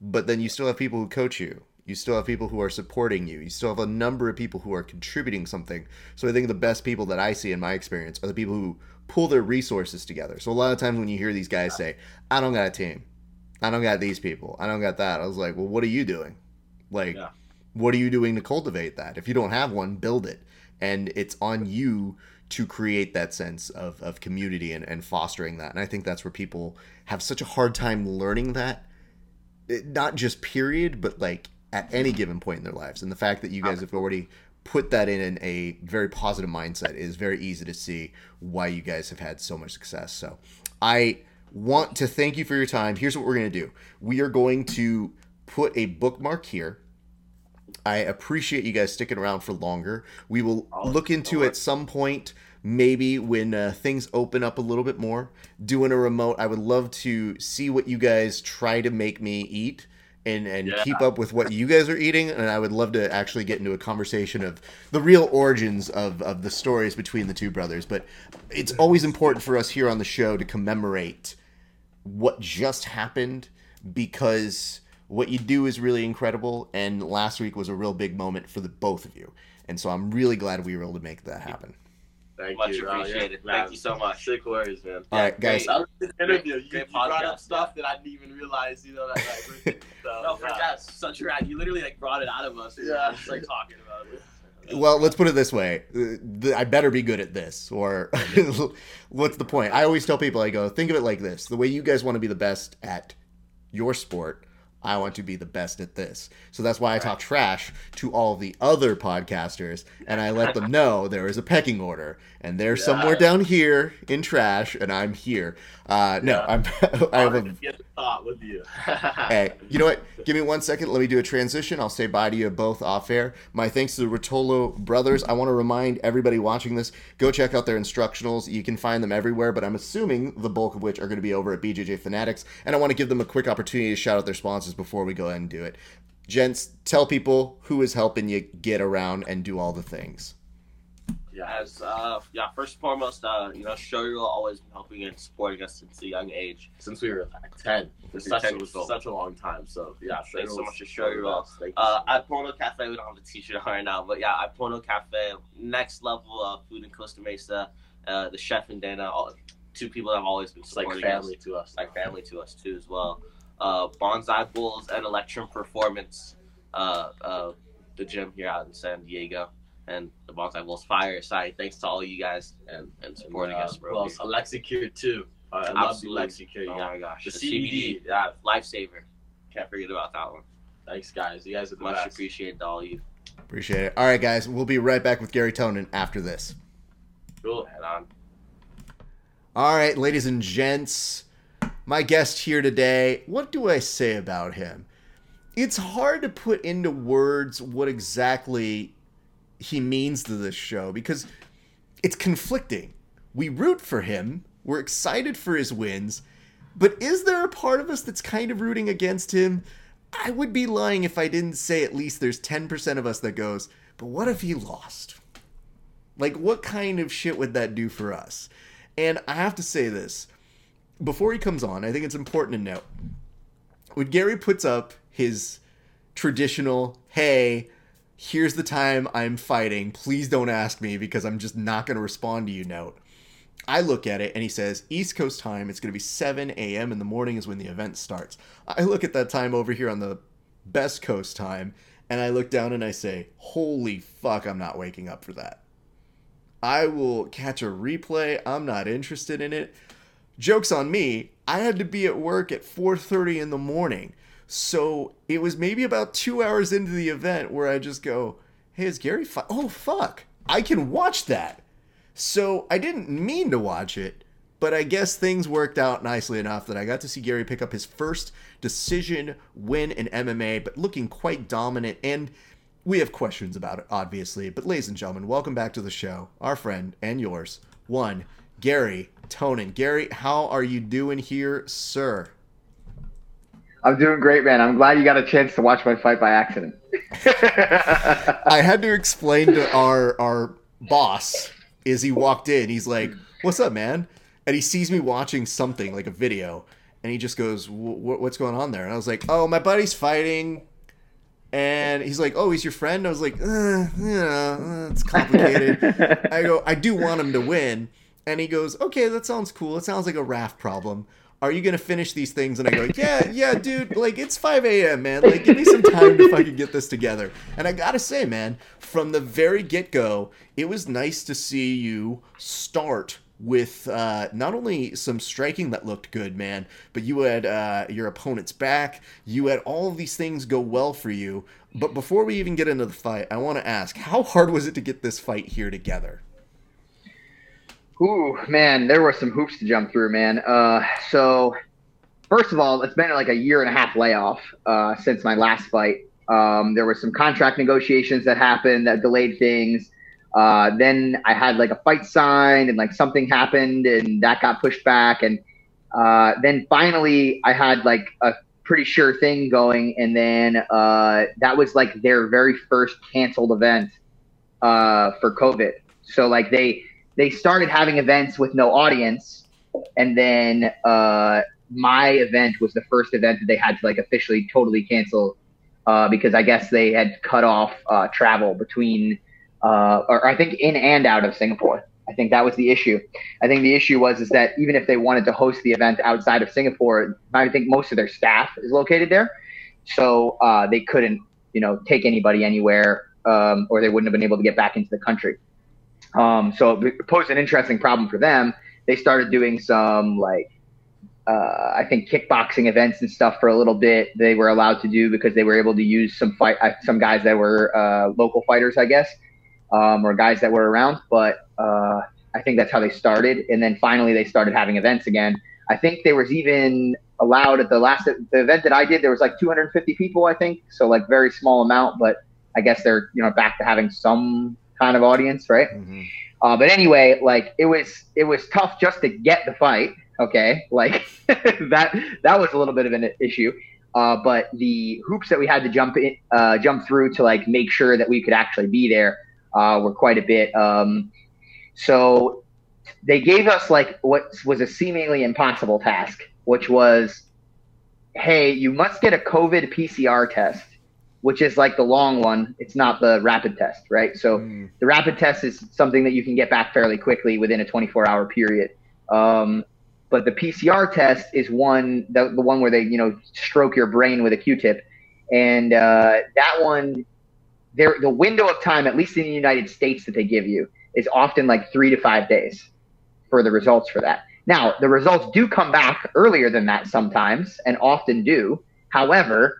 but then you still have people who coach you. You still have people who are supporting you. You still have a number of people who are contributing something. So I think the best people that I see in my experience are the people who pull their resources together. So a lot of times when you hear these guys say, "I don't got a team. I don't got these people. I don't got that." I was like, "Well, what are you doing? Like Yeah. what are you doing to cultivate that? If you don't have one, build it. And it's on you to create that sense of, of community and, and fostering that. And I think that's where people have such a hard time learning that. Not just period, but like at any given point in their lives. And the fact that you guys have already put that in, in a very positive mindset is very easy to see why you guys have had so much success. So I want to thank you for your time. Here's what we're going to do we are going to put a bookmark here. I appreciate you guys sticking around for longer. We will Oh, look into at some point, maybe when uh, things open up a little bit more, doing a remote. I would love to see what you guys try to make me eat and and Yeah. keep up with what you guys are eating. And I would love to actually get into a conversation of the real origins of of the stories between the two brothers. But it's always important for us here on the show to commemorate what just happened because what you do is really incredible and last week was a real big moment for the both of you and so i'm really glad we were able to make that happen Thank Much you. Appreciated. yeah, Thank man. you so much. Sick words, man. all right guys great. That was an interview. Great- you, great you brought up stuff that I didn't even realize, you know, that like, we're thinking stuff. No, for yeah. that, such a rad. You literally like brought it out of us. Yeah. yeah, just like talking about it. well let's put it this way Uh, i better be good at this or what's the point i always tell people i go think of it like this the way you guys want to be the best at your sport I want to be the best at this. So that's why I talk trash to all the other podcasters and I let them know there is a pecking order and they're Yeah. somewhere down here in trash and I'm here. Uh, no, Yeah. I'm I have a thought with you. Hey, you know what? Give me one second. Let me do a transition. I'll say bye to you both off air. My thanks to the Ruotolo brothers. I want to remind everybody watching this go check out their instructionals. You can find them everywhere, but I'm assuming the bulk of which are going to be over at BJJ Fanatics. And I want to give them a quick opportunity to shout out their sponsors before we go ahead and do it. Gents, tell people who is helping you get around and do all the things. Yeah. As uh, yeah, first and foremost, uh, you know, Shoyoroll always been helping and supporting us since a young age. Since we were like 10. It's Since such, 10 a, such a long time. So, yeah. Thanks so much to show you one of the all. best. Thank you Uh, at Pono Cafe, we don't have the t-shirt right now, but yeah, at Pono Cafe, next level of food in Costa Mesa, uh, the chef and Dana, all, two people that have always been It's like family us, to us. like family to us too as well. Uh, Bonsai Bulls and Electrum Performance, uh, uh, the gym here out in San Diego, and the Bonsai Bulls Fireside. Thanks to all you guys and, and supporting And, uh, us, bro. Well, Alexicure too. Uh, I love the Absolutely. Alexicure. oh Yeah. my gosh, The the, CBD. CBD, yeah, lifesaver. Can't forget about that one. Thanks, guys. You guys are the Much best. appreciated to all you. Appreciate it. All right, guys. We'll be right back with Garry Tonon after this. Cool. Head on. All right, ladies and gents, my guest here today, what do I say about him? It's hard to put into words what exactly he means to this show because it's conflicting. We root for him, we're excited for his wins, but is there a part of us that's kind of rooting against him? I would be lying if I didn't say at least there's 10% of us that goes, but what if he lost? Like, what kind of shit would that do for us? And I have to say this before he comes on, I think it's important to note when Garry puts up his traditional, hey, here's the time I'm fighting, please don't ask me because I'm just not going to respond to you note. I look at it and he says, East Coast time, it's going to be 7 a.m. in the morning is when the event starts. I look at that time over here on the Best Coast time and I look down and I say, holy fuck, I'm not waking up for that. I will catch a replay. I'm not interested in it. Jokes on me. I had to be at work at 4:30 in the morning. So it was maybe about 2 hours into the event where I just go, "Hey, is Garry fi- Oh fuck. I can watch that." So I didn't mean to watch it, but I guess things worked out nicely enough that I got to see Garry pick up his first decision win in MMA, but looking quite dominant and we have questions about it, obviously. But, ladies and gentlemen, welcome back to the show. Our friend and yours, one, Garry Tonon. Garry, how are you doing here, sir? I'm doing great, man. I'm glad you got a chance to watch my fight by accident. I had to explain to our our boss as he walked in. He's like, "What's up, man?" And he sees me watching something like a video, and he just goes, "What's going on there?" And I was like, "Oh, my buddy's fighting." And he's like, "Oh, he's your friend." I was like, uh, "Yeah, it's complicated." I go, "I do want him to win." And he goes, "Okay, that sounds cool. It sounds like a Raf problem. Are you gonna finish these things?" And I go, "Yeah, yeah, dude. Like it's 5 a.m., man. Like give me some time to fucking get this together." And I gotta say, man, from the very get go, it was nice to see you start with uh, not only some striking that looked good, man, but you had uh, your opponent's back. You had all of these things go well for you. But before we even get into the fight, I want to ask how hard was it to get this fight here together? Ooh, man, there were some hoops to jump through, man. Uh, so, first of all, it's been like a year and a half layoff uh, since my last fight. Um, there were some contract negotiations that happened that delayed things. Uh, then I had like a fight signed and like something happened and that got pushed back. And uh, then finally I had like a pretty sure thing going. And then uh, that was like their very first canceled event uh, for COVID. So like they, they started having events with no audience. And then uh, my event was the first event that they had to like officially totally cancel uh, because I guess they had cut off travel between uh, or I think in and out of Singapore. I think that was the issue. I think the issue was is that even if they wanted to host the event outside of Singapore, I think most of their staff is located there, so uh, they couldn't, you know, take anybody anywhere, um, or they wouldn't have been able to get back into the country. Um, so it posed an interesting problem for them. They started doing some like uh, I think kickboxing events and stuff for a little bit. They were allowed to do because they were able to use some fight uh, some guys that were uh, local fighters, I guess um, or guys that were around. But uh, I think that's how they started. And then finally, they started having events again. I think there was even allowed at the last the event that I did. There was like 250 people, I think. So like very small amount, but I guess they're you know back to having some kind of audience, right? Mm-hmm. Uh, but anyway, like it was it was tough just to get the fight. Okay, like that that was a little bit of an issue. Uh, but the hoops that we had to jump in, uh, jump through to like make sure that we could actually be there uh, were quite a bit. Um, so they gave us like what was a seemingly impossible task, which was, hey, you must get a COVID PCR test, which is like the long one. It's not the rapid test, right? So mm. the rapid test is something that you can get back fairly quickly within a 24 hour period. Um, but the PCR test is one, the, the one where they, you know, stroke your brain with a Q-tip. And uh, that one there the window of time, at least in the United States, that they give you is often like three to five days for the results for that. Now, the results do come back earlier than that sometimes, and often do. However,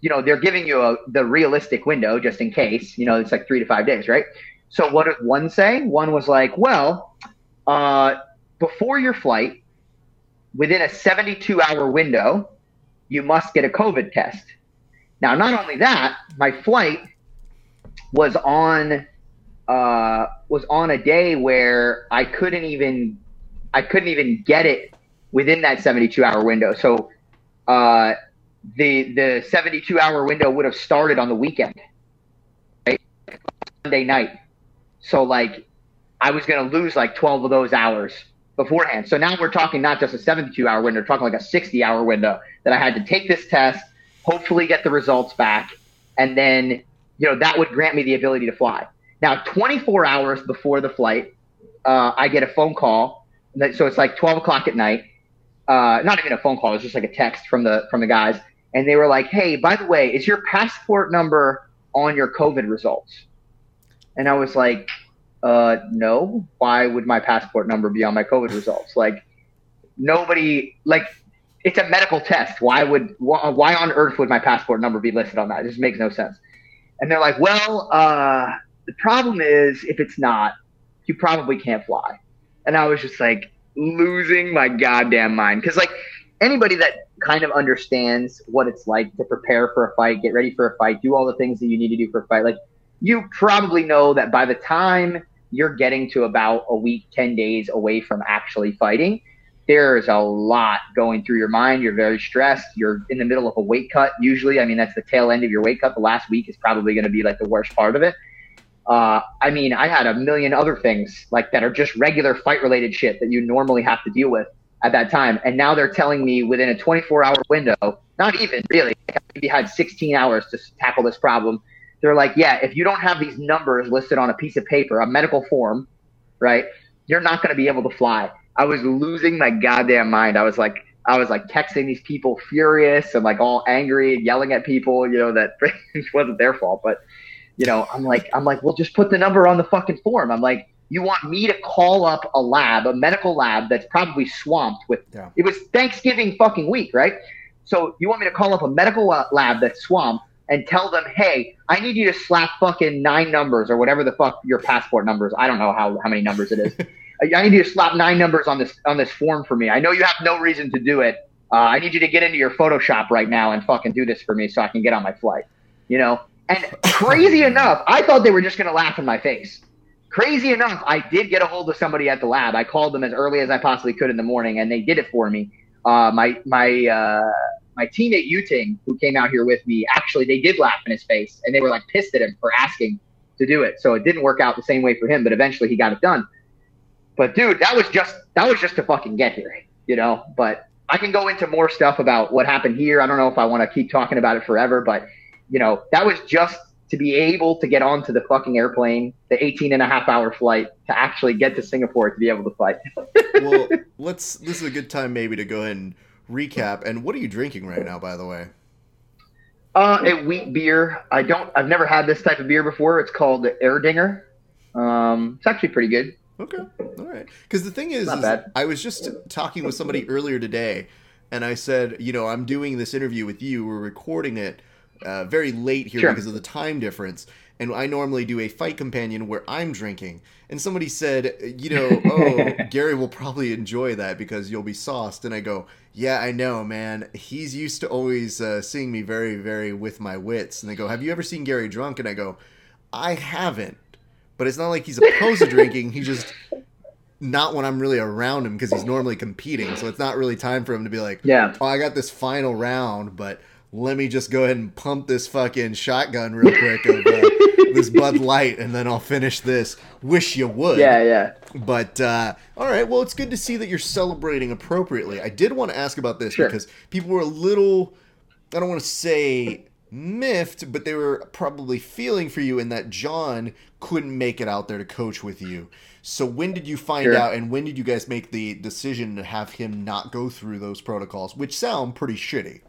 you know they're giving you a, the realistic window just in case. You know, it's like three to five days, right? So what did one say? One was like, well, uh, before your flight, within a 72 hour window, you must get a COVID test. Now, not only that, my flight was on uh, was on a day where I couldn't even I couldn't even get it within that 72 hour window. So uh, the the 72 hour window would have started on the weekend, right? Sunday night. So like I was gonna lose like 12 of those hours beforehand. So now we're talking not just a 72 hour window, we're talking like a 60 hour window that I had to take this test, hopefully get the results back, and then you know, that would grant me the ability to fly. Now, 24 hours before the flight, uh, I get a phone call. So it's like 12 o'clock at night. Uh, not even a phone call; it was just like a text from the from the guys, and they were like, "Hey, by the way, is your passport number on your COVID results?" And I was like, uh, "No. Why would my passport number be on my COVID results? Like, nobody like." It's a medical test. Why would why on earth would my passport number be listed on that? It just makes no sense. And they're like, well, uh, the problem is if it's not, you probably can't fly. And I was just like losing my goddamn mind. Cause like anybody that kind of understands what it's like to prepare for a fight, get ready for a fight, do all the things that you need to do for a fight, like you probably know that by the time you're getting to about a week, 10 days away from actually fighting, there's a lot going through your mind. You're very stressed. You're in the middle of a weight cut. Usually, I mean, that's the tail end of your weight cut. The last week is probably going to be like the worst part of it. Uh, I mean, I had a million other things like that are just regular fight related shit that you normally have to deal with at that time. And now they're telling me within a 24 hour window, not even really, maybe had 16 hours to tackle this problem. They're like, yeah, if you don't have these numbers listed on a piece of paper, a medical form, right, you're not going to be able to fly. I was losing my goddamn mind. I was like, I was like texting these people furious and like all angry and yelling at people, you know, that wasn't their fault. But, you know, I'm like, I'm like, well, just put the number on the fucking form. I'm like, you want me to call up a lab, a medical lab that's probably swamped with. Yeah. It was Thanksgiving fucking week, right? So you want me to call up a medical lab that's swamped and tell them, hey, I need you to slap fucking nine numbers or whatever the fuck your passport numbers. I don't know how, how many numbers it is. I need you to slap nine numbers on this on this form for me. I know you have no reason to do it. Uh, I need you to get into your Photoshop right now and fucking do this for me so I can get on my flight. You know. And crazy enough, I thought they were just gonna laugh in my face crazy enough, I did get a hold of somebody at the lab. I called them as early as I possibly could in the morning, and they did it for me. Uh, my my uh, my teammate Yuting, who came out here with me, actually they did laugh in his face, and they were like pissed at him for asking to do it. So it didn't work out the same way for him, but eventually he got it done. But dude, that was just that was just to fucking get here, you know. But I can go into more stuff about what happened here. I don't know if I want to keep talking about it forever, but you know, that was just to be able to get onto the fucking airplane, the 18 and a half hour flight to actually get to Singapore to be able to fly. well, let's, this is a good time maybe to go ahead and recap. And what are you drinking right now, by the way? Uh, a wheat beer. I don't, I've never had this type of beer before. It's called the Erdinger. Um, it's actually pretty good. Okay. All right. Because the thing is, is I was just talking with somebody earlier today and I said, you know, I'm doing this interview with you. We're recording it uh, very late here sure. because of the time difference. And I normally do a fight companion where I'm drinking. And somebody said, you know, oh, Garry will probably enjoy that because you'll be sauced. And I go, yeah, I know, man. He's used to always uh, seeing me very, very with my wits. And they go, have you ever seen Garry drunk? And I go, I haven't. But it's not like he's opposed to drinking. He just not when I'm really around him because he's normally competing. So it's not really time for him to be like, yeah, oh, I got this final round, but let me just go ahead and pump this fucking shotgun real quick of uh, this Bud Light, and then I'll finish this. Wish you would. Yeah, yeah. But uh, all right, well, it's good to see that you're celebrating appropriately. I did want to ask about this sure. because people were a little, I don't want to say miffed, but they were probably feeling for you in that John couldn't make it out there to coach with you. So when did you find sure. out, and when did you guys make the decision to have him not go through those protocols, which sound pretty shitty?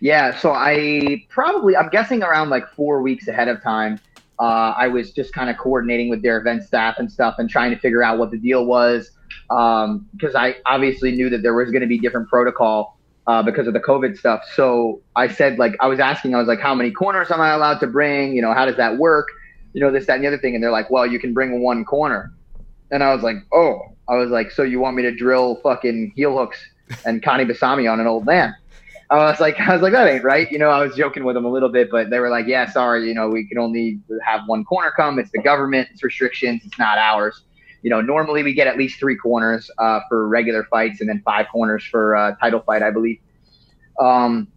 Yeah, so I probably I'm guessing around like four weeks ahead of time. Uh, I was just kind of coordinating with their event staff and stuff and trying to figure out what the deal was because um, I obviously knew that there was going to be different protocol uh, because of the COVID stuff. So I said like I was asking, I was like, how many corners am I allowed to bring? You know, how does that work? You know, this, that, and the other thing. And they're like, well, you can bring one corner. And I was like, oh, I was like, so you want me to drill fucking heel hooks and kani basami on an old man? I was like, I was like, that ain't right. You know, I was joking with them a little bit, but they were like, yeah, sorry, you know, we can only have one corner come. It's the government. It's restrictions. It's not ours. You know, normally we get at least three corners uh, for regular fights and then five corners for uh, title fight, I believe. Um,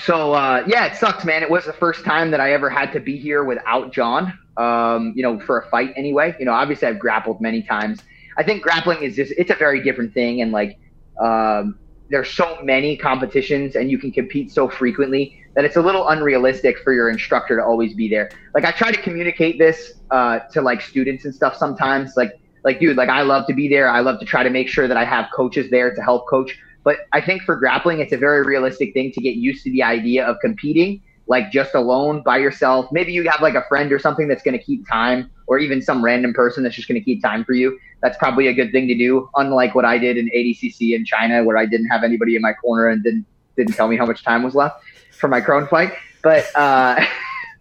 so uh, yeah, it sucks, man. It was the first time that I ever had to be here without John. Um, you know, for a fight anyway. You know, obviously I've grappled many times. I think grappling is just it's a very different thing, and like um, there's so many competitions and you can compete so frequently that it's a little unrealistic for your instructor to always be there. Like I try to communicate this uh, to like students and stuff sometimes. Like like dude, like I love to be there. I love to try to make sure that I have coaches there to help coach. But I think for grappling, it's a very realistic thing to get used to the idea of competing like just alone by yourself. Maybe you have like a friend or something that's going to keep time, or even some random person that's just going to keep time for you that's probably a good thing to do. Unlike what I did in ADCC in China, where I didn't have anybody in my corner and didn't didn't tell me how much time was left for my Kron fight. But uh,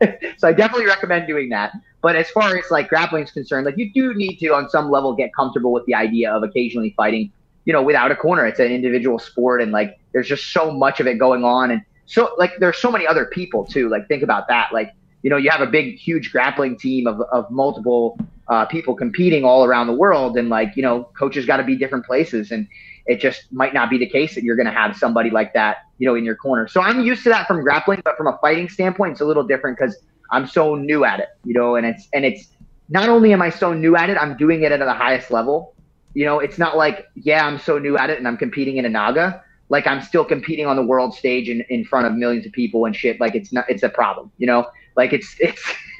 so I definitely recommend doing that. But as far as like grappling is concerned, like you do need to on some level get comfortable with the idea of occasionally fighting, you know, without a corner. It's an individual sport, and like there's just so much of it going on, and so like there's so many other people too. Like think about that, like you know, you have a big, huge grappling team of, of multiple uh, people competing all around the world, and like you know, coaches got to be different places, and it just might not be the case that you're going to have somebody like that, you know, in your corner. So I'm used to that from grappling, but from a fighting standpoint, it's a little different because I'm so new at it, you know, and it's and it's not only am I so new at it, I'm doing it at the highest level. You know, it's not like, yeah, I'm so new at it and I'm competing in a Naga. Like I'm still competing on the world stage in, in front of millions of people and shit. Like it's not, it's a problem, you know, like it's, it's,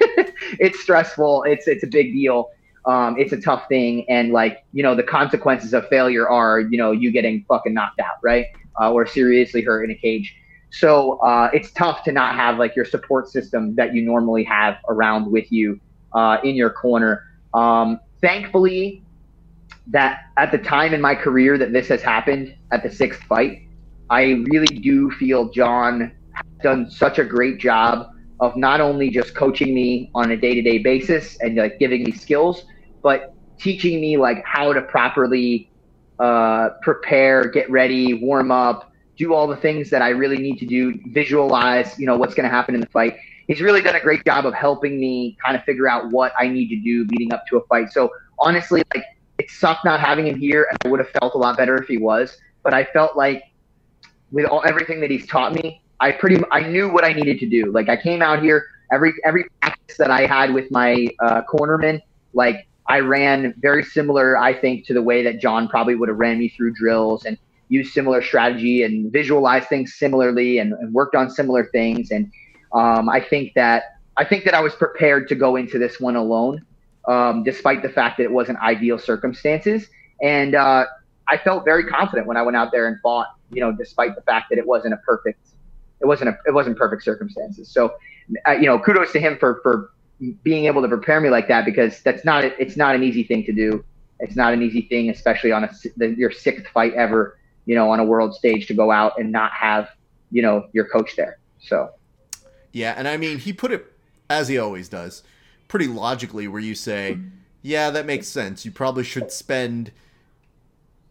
it's stressful. It's, it's a big deal. Um, it's a tough thing. And like, you know, the consequences of failure are, you know, you getting fucking knocked out, right? Uh, or seriously hurt in a cage. So uh, it's tough to not have like your support system that you normally have around with you uh, in your corner. Um, thankfully, that at the time in my career that this has happened at the sixth fight, I really do feel John has done such a great job of not only just coaching me on a day to day basis and like giving me skills, but teaching me like how to properly uh, prepare, get ready, warm up, do all the things that I really need to do, visualize, you know, what's going to happen in the fight. He's really done a great job of helping me kind of figure out what I need to do leading up to a fight. So honestly, like it sucked not having him here. And I would have felt a lot better if he was, but I felt like with all everything that he's taught me, I pretty I knew what I needed to do. Like I came out here every every practice that I had with my uh, cornerman, like I ran very similar, I think, to the way that John probably would have ran me through drills and used similar strategy and visualized things similarly and, and worked on similar things. And um, I think that I think that I was prepared to go into this one alone, um, despite the fact that it wasn't ideal circumstances. And uh, I felt very confident when I went out there and fought. You know, despite the fact that it wasn't a perfect, it wasn't a, it wasn't perfect circumstances. So, uh, you know, kudos to him for for being able to prepare me like that because that's not it's not an easy thing to do. It's not an easy thing, especially on a the, your sixth fight ever. You know, on a world stage to go out and not have you know your coach there. So yeah, and I mean, he put it as he always does, pretty logically, where you say, yeah, that makes sense. You probably should spend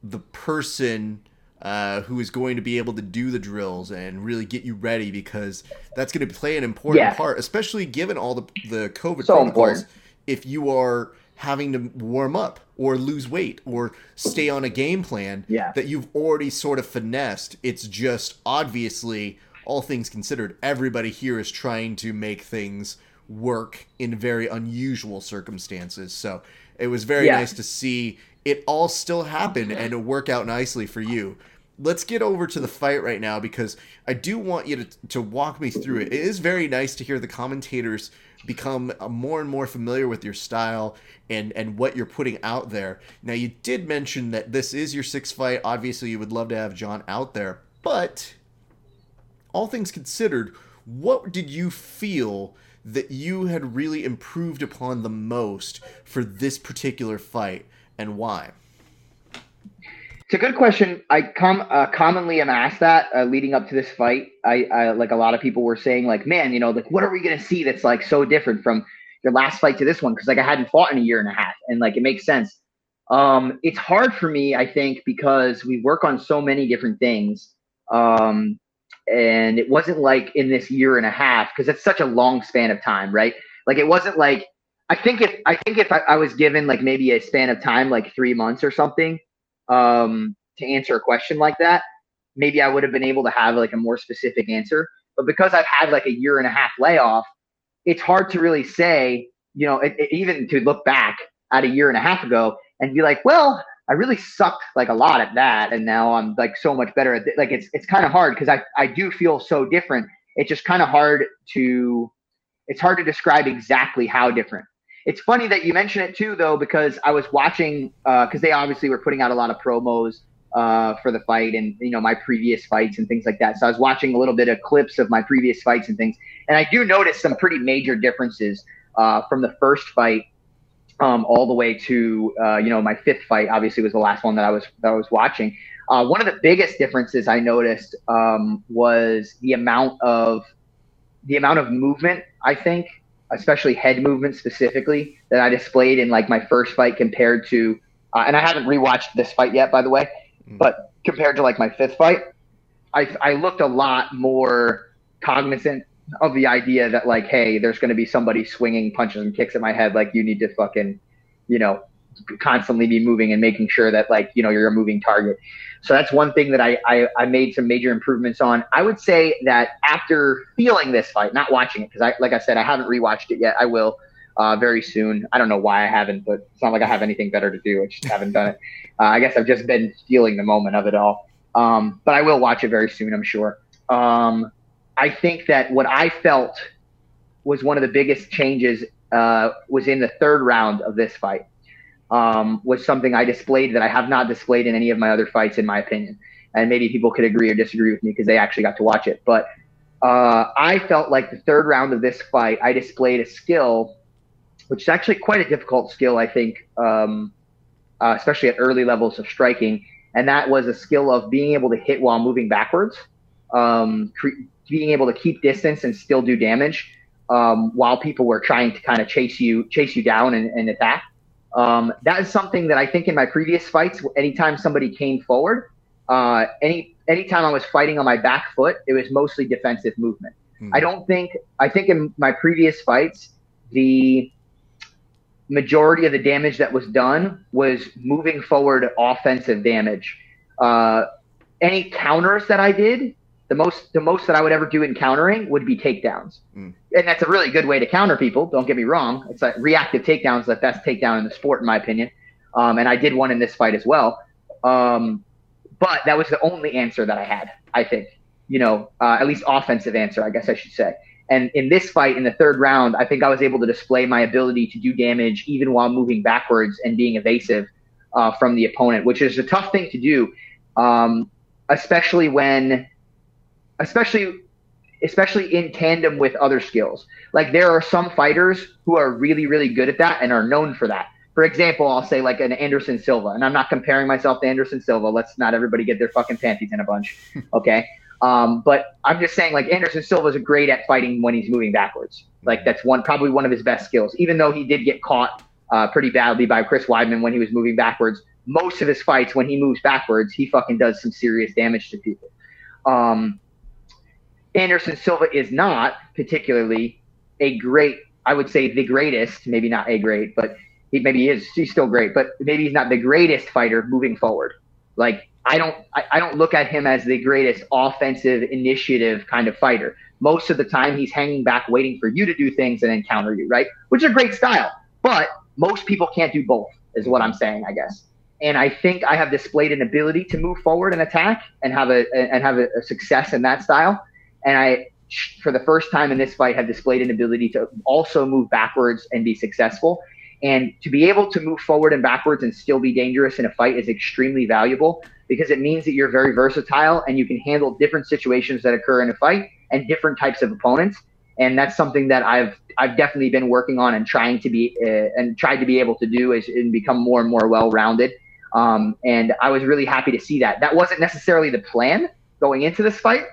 the person uh, who is going to be able to do the drills and really get you ready because that's going to play an important yeah. part, especially given all the the COVID so protocols. Important. If you are having to warm up or lose weight or stay on a game plan yeah. that you've already sort of finessed, it's just obviously all things considered, everybody here is trying to make things work in very unusual circumstances. So it was very yeah. nice to see it all still happen and work out nicely for you. Let's get over to the fight right now because I do want you to, to walk me through it. It is very nice to hear the commentators become more and more familiar with your style and and what you're putting out there. Now you did mention that this is your sixth fight. Obviously, you would love to have John out there, but all things considered, what did you feel that you had really improved upon the most for this particular fight and why? It's a good question. I com- uh, commonly am asked that uh, leading up to this fight. I, I like a lot of people were saying like, man, you know, like what are we gonna see that's like so different from your last fight to this one? Because like I hadn't fought in a year and a half, and like it makes sense. Um, it's hard for me, I think, because we work on so many different things. Um, and it wasn't like in this year and a half because it's such a long span of time, right? Like it wasn't like I think if I think if I, I was given like maybe a span of time like three months or something um, to answer a question like that, maybe I would have been able to have like a more specific answer. But because I've had like a year and a half layoff, it's hard to really say. You know, it, it, even to look back at a year and a half ago and be like, well, I really sucked like a lot at that, and now I'm like so much better at th- like it's it's kind of hard because I I do feel so different. It's just kind of hard to it's hard to describe exactly how different. It's funny that you mention it too, though, because I was watching because uh, they obviously were putting out a lot of promos uh, for the fight and you know my previous fights and things like that. So I was watching a little bit of clips of my previous fights and things, and I do notice some pretty major differences uh, from the first fight um, all the way to uh, you know my fifth fight. Obviously, was the last one that I was that I was watching. Uh, one of the biggest differences I noticed um, was the amount of the amount of movement. I think, especially head movement specifically, that I displayed in like my first fight compared to, uh, and I haven't rewatched this fight yet, by the way, mm. but compared to like my fifth fight, I I looked a lot more cognizant of the idea that like, hey, there's going to be somebody swinging punches and kicks at my head. Like you need to fucking, you know, constantly be moving and making sure that like, you know, you're a moving target. So that's one thing that I, I, I made some major improvements on. I would say that after feeling this fight, not watching it, because I, like I said, I haven't rewatched it yet. I will. uh, very soon. I don't know why I haven't, but it's not like I have anything better to do. I just haven't done it. Uh, I guess I've just been feeling the moment of it all. Um, but I will watch it very soon, I'm sure. Um, I think that what I felt was one of the biggest changes uh, was in the third round of this fight. Um, was something I displayed that I have not displayed in any of my other fights, in my opinion. And maybe people could agree or disagree with me because they actually got to watch it. But uh, I felt like the third round of this fight, I displayed a skill, which is actually quite a difficult skill, I think, um, uh, especially at early levels of striking. And that was a skill of being able to hit while moving backwards, um, cre- being able to keep distance and still do damage um, while people were trying to kind of chase you, chase you down and, and attack. Um, that is something that I think in my previous fights, anytime somebody came forward, uh, any anytime I was fighting on my back foot, it was mostly defensive movement. Mm-hmm. I don't think I think in my previous fights, the majority of the damage that was done was moving forward offensive damage. Uh, any counters that I did, the most the most that I would ever do in countering would be takedowns, mm. and that's a really good way to counter people. Don't get me wrong; it's like reactive takedowns, the best takedown in the sport, in my opinion. Um, and I did one in this fight as well. Um, but that was the only answer that I had. I think, you know, uh, at least offensive answer, I guess I should say. And in this fight, in the third round, I think I was able to display my ability to do damage even while moving backwards and being evasive uh, from the opponent, which is a tough thing to do, um, especially when especially especially in tandem with other skills. Like there are some fighters who are really really good at that and are known for that. For example, I'll say like an Anderson Silva, and I'm not comparing myself to Anderson Silva. Let's not everybody get their fucking panties in a bunch, okay? Um, but I'm just saying, like Anderson Silva is great at fighting when he's moving backwards. Like that's one probably one of his best skills. Even though he did get caught uh, pretty badly by Chris Weidman when he was moving backwards, most of his fights when he moves backwards, he fucking does some serious damage to people. Um, Anderson Silva is not particularly a great, I would say the greatest, maybe not a great, but he maybe he is he's still great, but maybe he's not the greatest fighter moving forward. Like I don't I, I don't look at him as the greatest offensive initiative kind of fighter. Most of the time he's hanging back waiting for you to do things and then counter you, right? Which is a great style. But most people can't do both, is what I'm saying, I guess. And I think I have displayed an ability to move forward and attack and have a and have a, a success in that style and I, for the first time in this fight, have displayed an ability to also move backwards and be successful. And to be able to move forward and backwards and still be dangerous in a fight is extremely valuable because it means that you're very versatile and you can handle different situations that occur in a fight and different types of opponents. And that's something that I've I've definitely been working on and trying to be uh, and tried to be able to do is and become more and more well-rounded. Um, and I was really happy to see that. That wasn't necessarily the plan going into this fight,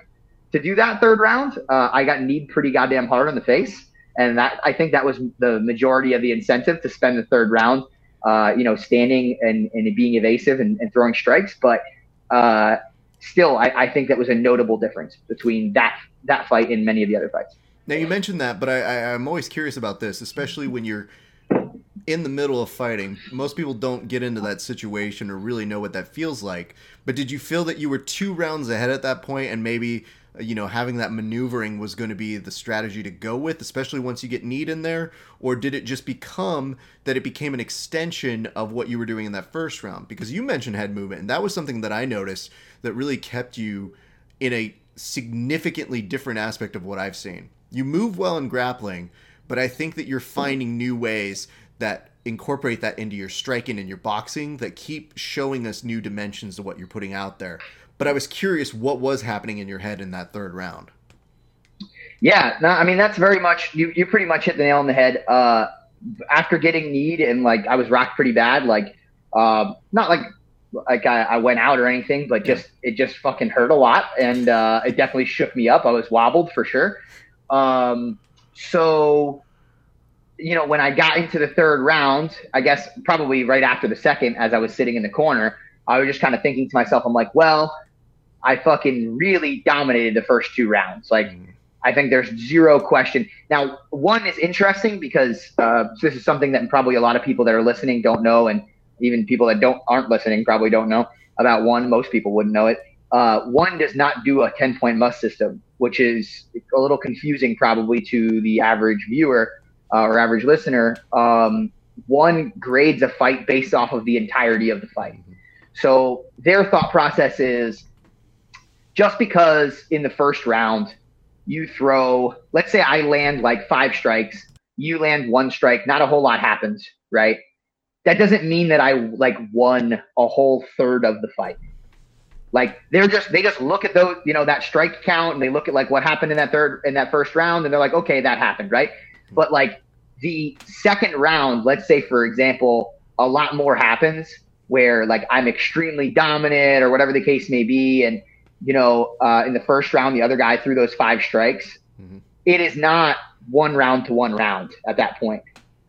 to do that third round, uh, I got kneed pretty goddamn hard on the face, and that I think that was the majority of the incentive to spend the third round, uh, you know, standing and, and being evasive and, and throwing strikes. But uh, still, I, I, think that was a notable difference between that that fight and many of the other fights. Now you mentioned that, but I, I, I'm always curious about this, especially when you're in the middle of fighting. Most people don't get into that situation or really know what that feels like. But did you feel that you were two rounds ahead at that point and maybe Uh, you know having that maneuvering was going to be the strategy to go with especially once you get kneed in there? Or did it just become that it became an extension of what you were doing in that first round? Because you mentioned head movement and that was something that i noticed that really kept you in a significantly different aspect of what i've seen. You move well in grappling but i think that you're finding new ways that incorporate that into your striking and your boxing that keep showing us new dimensions to what you're putting out there but I was curious what was happening in your head in that third round. Yeah, no, I mean that's very much you. You pretty much hit the nail on the head. Uh, after getting kneed and like I was rocked pretty bad. Like, uh, not like like I, I, went out or anything, but just it just fucking hurt a lot, and uh, it definitely shook me up. I was wobbled for sure. Um, so, you know, when I got into the third round, I guess probably right after the second, as I was sitting in the corner, I was just kind of thinking to myself, I'm like, well, I fucking really dominated the first two rounds. Like, mm. I think there's zero question. Now, one is interesting because uh, this is something that probably a lot of people that are listening don't know, and even people that don't aren't listening probably don't know about one. Most people wouldn't know it. Uh, one does not do a 10 point must system, which is a little confusing probably to the average viewer. uh, or average listener, um, one grades a fight based off of the entirety of the fight. Mm-hmm. So their thought process is just because in the first round you throw, let's say I land like five strikes, you land one strike, not a whole lot happens, right? That doesn't mean that I like won a whole third of the fight. Like they're just they just look at those, you know, that strike count and they look at like what happened in that third in that first round and they're like, okay, that happened, right? But like the second round, let's say for example, a lot more happens where like I'm extremely dominant or whatever the case may be, and you know, uh, in the first round the other guy threw those five strikes. Mm-hmm. It is not one round to one round at that point,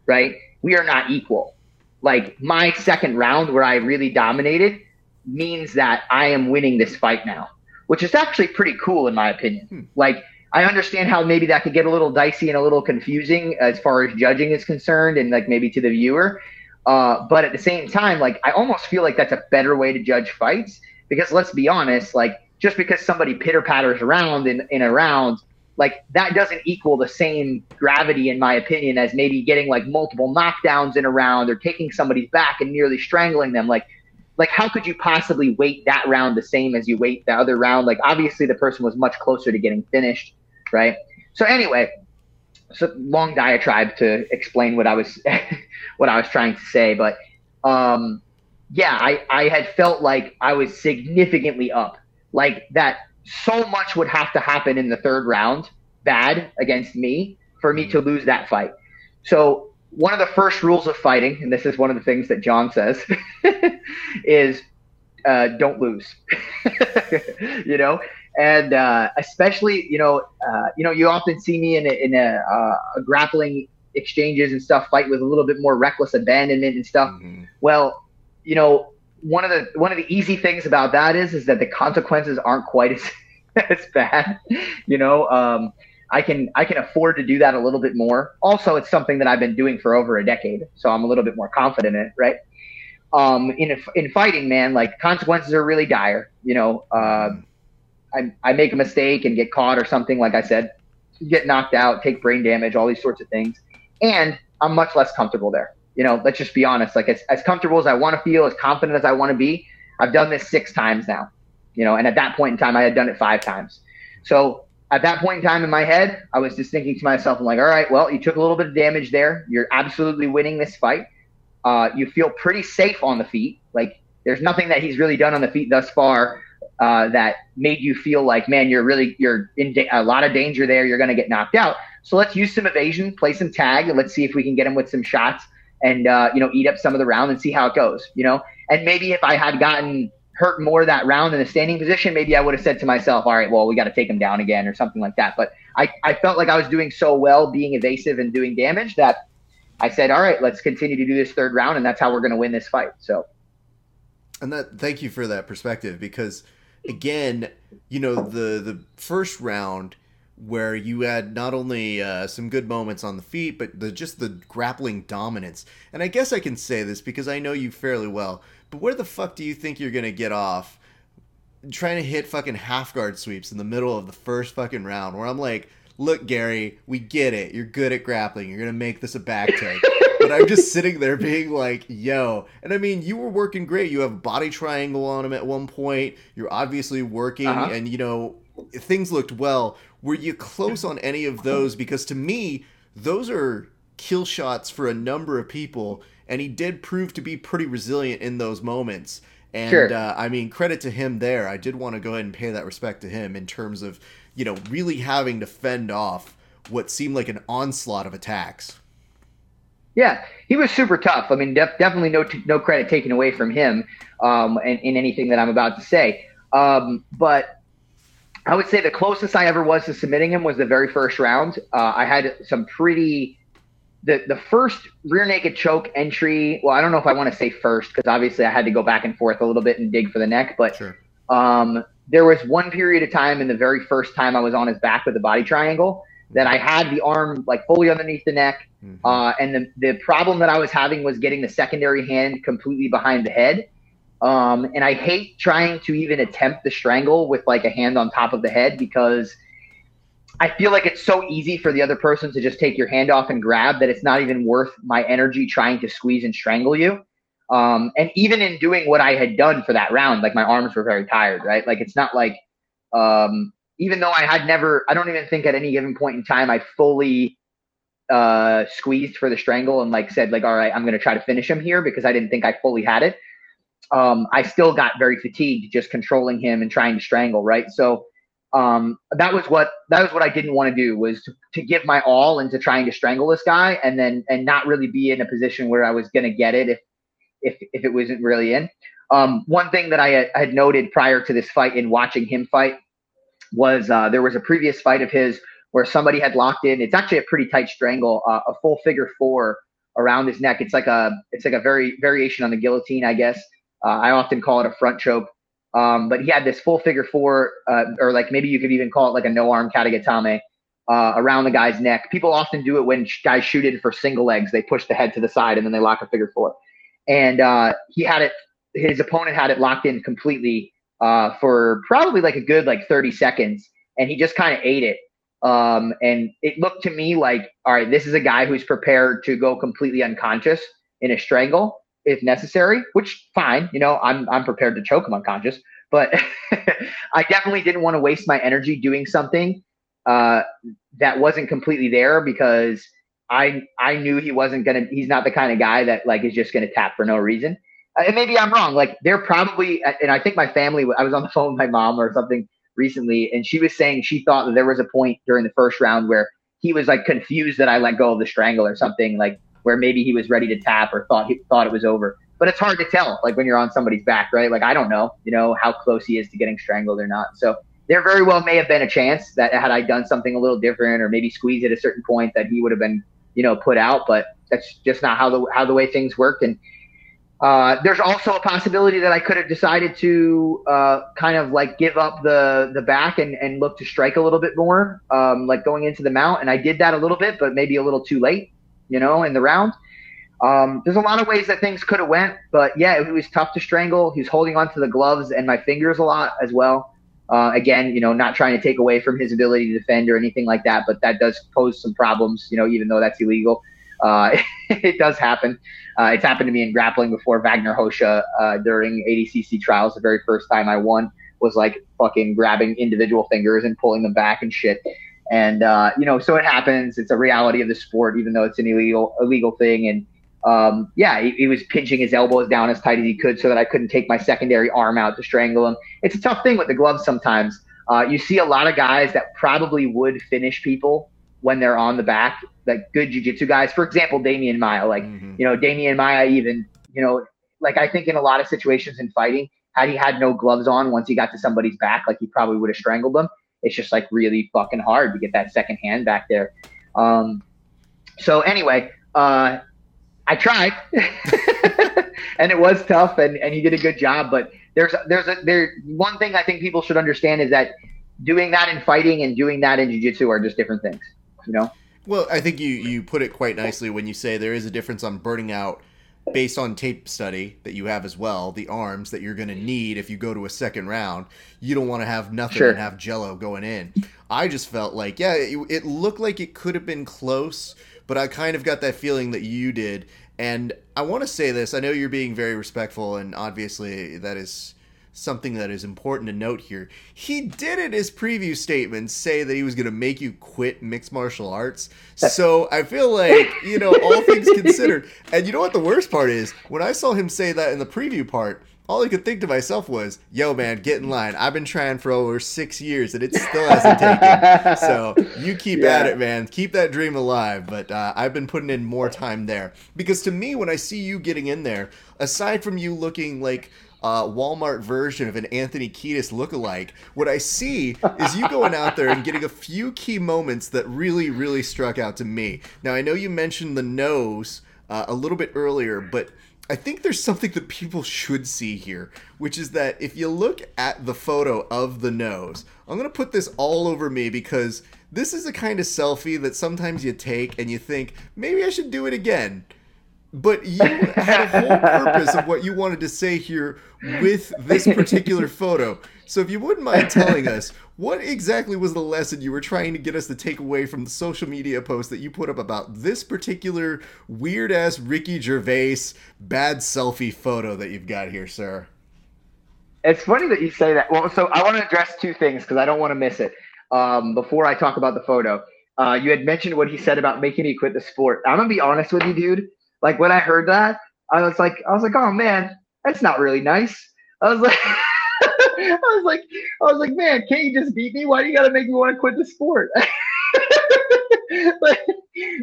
right? We are not equal. Like my second round where I really dominated means that I am winning this fight now, which is actually pretty cool in my opinion. Hmm. Like I understand how maybe that could get a little dicey and a little confusing as far as judging is concerned and like maybe to the viewer. Uh, but at the same time, like I almost feel like that's a better way to judge fights because let's be honest, like just because somebody pitter patters around in, in a round, like that doesn't equal the same gravity in my opinion as maybe getting like multiple knockdowns in a round or taking somebody's back and nearly strangling them. Like like how could you possibly weight that round the same as you weight the other round? Like obviously the person was much closer to getting finished, right? So anyway, so long diatribe to explain what I was what I was trying to say, but um, yeah, I I had felt like I was significantly up, like that. So much would have to happen in the third round, bad against me, for me to mm-hmm. lose that fight. So one of the first rules of fighting, and this is one of the things that John says, is uh, don't lose. you know, and uh, especially you know, uh, you know, you often see me in a, in a, uh, a, grappling exchanges and stuff, fight with a little bit more reckless abandonment and stuff. Mm-hmm. Well, you know, one of the one of the easy things about that is is that the consequences aren't quite as as bad. You know, um, I can I can afford to do that a little bit more. Also, it's something that I've been doing for over a decade, so I'm a little bit more confident in it, right? Um, in in fighting, man, like consequences are really dire. You know, uh, I I make a mistake and get caught or something, like I said, get knocked out, take brain damage, all these sorts of things, and I'm much less comfortable there. You know, let's just be honest. Like as as comfortable as I want to feel, as confident as I want to be, I've done this six times now. You know, and at that point in time, I had done it five times. So at that point in time in my head, I was just thinking to myself, I'm like, all right, well, you took a little bit of damage there. You're absolutely winning this fight. Uh, you feel pretty safe on the feet. Like there's nothing that he's really done on the feet thus far uh, that made you feel like, man, you're really you're in a lot of danger there. You're going to get knocked out. So let's use some evasion, play some tag, and let's see if we can get him with some shots and uh, you know eat up some of the round and see how it goes. You know, and maybe if I had gotten hurt more that round in a standing position, maybe I would have said to myself, all right, well, we got to take him down again or something like that. But I, I felt like I was doing so well being evasive and doing damage that I said, all right, let's continue to do this third round. And that's how we're going to win this fight. So. And that, thank you for that perspective because again, you know, the, the first round where you had not only uh, some good moments on the feet, but the, just the grappling dominance. And I guess I can say this because I know you fairly well but where the fuck do you think you're gonna get off trying to hit fucking half guard sweeps in the middle of the first fucking round? Where I'm like, look, Garry, we get it. You're good at grappling. You're gonna make this a back take. but I'm just sitting there being like, yo. And I mean, you were working great. You have a body triangle on him at one point. You're obviously working, uh-huh. and you know things looked well. Were you close on any of those? Because to me, those are kill shots for a number of people and he did prove to be pretty resilient in those moments. And sure. uh, I mean, credit to him there. I did want to go ahead and pay that respect to him in terms of, you know, really having to fend off what seemed like an onslaught of attacks. Yeah, he was super tough. I mean, def- definitely no t- no credit taken away from him um, in, in anything that I'm about to say. Um, but I would say the closest I ever was to submitting him was the very first round. Uh, I had some pretty the the first rear naked choke entry. Well, I don't know if I want to say first because obviously I had to go back and forth a little bit and dig for the neck. But sure. um, there was one period of time in the very first time I was on his back with the body triangle that I had the arm like fully underneath the neck. Mm-hmm. Uh, and the the problem that I was having was getting the secondary hand completely behind the head. Um, and I hate trying to even attempt the strangle with like a hand on top of the head because I feel like it's so easy for the other person to just take your hand off and grab that it's not even worth my energy trying to squeeze and strangle you. Um, and even in doing what I had done for that round, like my arms were very tired, right? Like it's not like, um, even though I had never, I don't even think at any given point in time I fully uh, squeezed for the strangle and like said like, all right, I'm going to try to finish him here because I didn't think I fully had it. Um, I still got very fatigued just controlling him and trying to strangle, right? So um, that was what that was what I didn't want to do was to, to give my all into trying to strangle this guy and then and not really be in a position where I was going to get it if if if it wasn't really in. Um, one thing that I had, I had, noted prior to this fight in watching him fight was uh, there was a previous fight of his where somebody had locked in. It's actually a pretty tight strangle, uh, a full figure four around his neck. It's like a it's like a very variation on the guillotine, I guess. Uh, I often call it a front choke. Um, but he had this full figure four, uh, or like maybe you could even call it like a no arm katagatame uh, around the guy's neck. People often do it when guys shoot in for single legs. They push the head to the side and then they lock a figure four. And uh, he had it. His opponent had it locked in completely uh, for probably like a good like 30 seconds, and he just kind of ate it. Um, and it looked to me like, all right, this is a guy who's prepared to go completely unconscious in a strangle if necessary, which fine, you know, I'm I'm prepared to choke him unconscious, but I definitely didn't want to waste my energy doing something uh, that wasn't completely there because I I knew he wasn't gonna. He's not the kind of guy that like is just gonna tap for no reason. Uh, and maybe I'm wrong. Like they're probably, and I think my family. I was on the phone with my mom or something recently, and she was saying she thought that there was a point during the first round where he was like confused that I let go of the strangle or something like where maybe he was ready to tap or thought he thought it was over. But it's hard to tell, like when you're on somebody's back, right? Like I don't know, you know, how close he is to getting strangled or not. So there very well may have been a chance that had I done something a little different or maybe squeezed at a certain point that he would have been, you know, put out. But that's just not how the how the way things worked. And uh, there's also a possibility that I could have decided to uh, kind of like give up the the back and, and look to strike a little bit more, um, like going into the mount. And I did that a little bit, but maybe a little too late you know, in the round. Um, there's a lot of ways that things could have went, but yeah, it was tough to strangle. He's holding onto the gloves and my fingers a lot as well. Uh, again, you know, not trying to take away from his ability to defend or anything like that, but that does pose some problems, you know, even though that's illegal. Uh, it does happen. Uh, it's happened to me in grappling before. Wagner Rocha uh, during ADCC trials, the very first time I won was like fucking grabbing individual fingers and pulling them back and shit. And uh, you know, so it happens. It's a reality of the sport, even though it's an illegal illegal thing. And um, yeah, he, he, was pinching his elbows down as tight as he could so that I couldn't take my secondary arm out to strangle him. It's a tough thing with the gloves sometimes. Uh, you see a lot of guys that probably would finish people when they're on the back, like good jiu-jitsu guys. For example, Demian Maia, Like, mm-hmm. you know, Demian Maia, even, you know, like I think in a lot of situations in fighting, had he had no gloves on once he got to somebody's back, like he probably would have strangled them it's just like really fucking hard to get that second hand back there. Um, so anyway, uh, I tried, and it was tough, and, and he did a good job. But there's there's a there one thing I think people should understand is that doing that in fighting and doing that in jiu-jitsu are just different things. You know. Well, I think you you put it quite nicely when you say there is a difference on burning out based on tape study that you have as well, the arms that you're going to need if you go to a second round. You don't want to have nothing sure. and have jello going in. I just felt like, yeah, it, it looked like it could have been close, but I kind of got that feeling that you did. And I want to say this I know you're being very respectful, and obviously that is something that is important to note here. He did in his preview statements say that he was going to make you quit mixed martial arts. So I feel like, you know, all things considered. And you know what the worst part is? When I saw him say that in the preview part, all I could think to myself was, yo, man, get in line. I've been trying for over six years and it still hasn't taken. So you keep yeah. at it, man. Keep that dream alive. But uh, I've been putting in more time there. Because to me, when I see you getting in there, aside from you looking like uh, Walmart version of an Anthony Kiedis lookalike. What I see is you going out there and getting a few key moments that really, really struck out to me. Now, I know you mentioned the nose uh, a little bit earlier, but I think there's something that people should see here, which is that if you look at the photo of the nose, I'm going to put this all over me because this is a kind of selfie that sometimes you take and you think, maybe I should do it again but you had a whole purpose of what you wanted to say here with this particular photo. So if you wouldn't mind telling us, what exactly was the lesson you were trying to get us to take away from the social media post that you put up about this particular weird ass Ricky Gervais bad selfie photo that you've got here, sir? It's funny that you say that. Well, so I want to address two things because I don't want to miss it. Um, before I talk about the photo, uh, you had mentioned what he said about making me quit the sport. I'm gonna be honest with you, dude. Like when I heard that, I was like, I was like, oh man, that's not really nice. I was like, I was like, I was like, man, can't you just beat me? Why do you gotta make me want to quit the sport? like,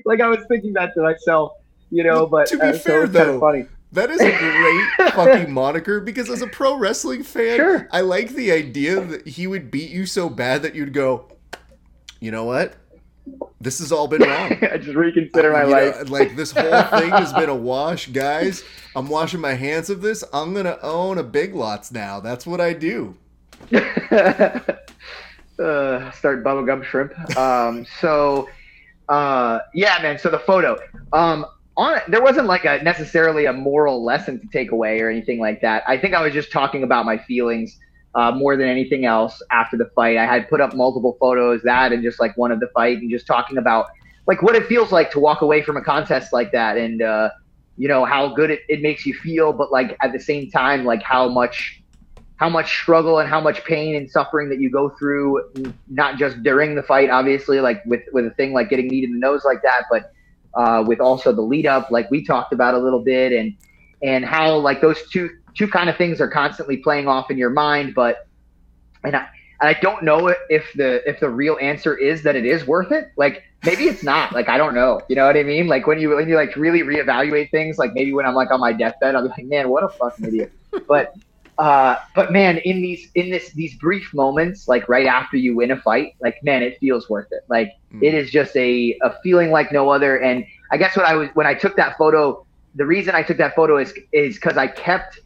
like I was thinking that to myself, you know. But to be uh, fair, so though, funny. That is a great fucking moniker because as a pro wrestling fan, sure. I like the idea that he would beat you so bad that you'd go, you know what? This has all been wrong. I just reconsider my You life. know, like this whole thing has been a wash, guys. I'm washing my hands of this. I'm gonna own a Big Lots now. That's what I do. uh, start bubblegum shrimp. Um, so, uh, yeah, man. So the photo, um, on there wasn't like a necessarily a moral lesson to take away or anything like that. I think I was just talking about my feelings uh, more than anything else after the fight. I had put up multiple photos, that and just like one of the fight, and just talking about like what it feels like to walk away from a contest like that, and uh, you know how good it, it makes you feel, but like at the same time, like how much how much struggle and how much pain and suffering that you go through, not just during the fight, obviously, like with with a thing like getting kneed in the nose like that, but uh, with also the lead up, like we talked about a little bit, and and how like those two two kind of things are constantly playing off in your mind, but and I and I don't know if the if the real answer is that it is worth it. Like maybe it's not. Like I don't know. You know what I mean? Like when you when you like really reevaluate things. Like maybe when I'm like on my deathbed, I'll be like, man, what a fucking idiot. But uh, but man, in these in this these brief moments, like right after you win a fight, like man, it feels worth it. Like Mm. it is just a a feeling like no other. And I guess what I was when I took that photo, the reason I took that photo is is because I kept.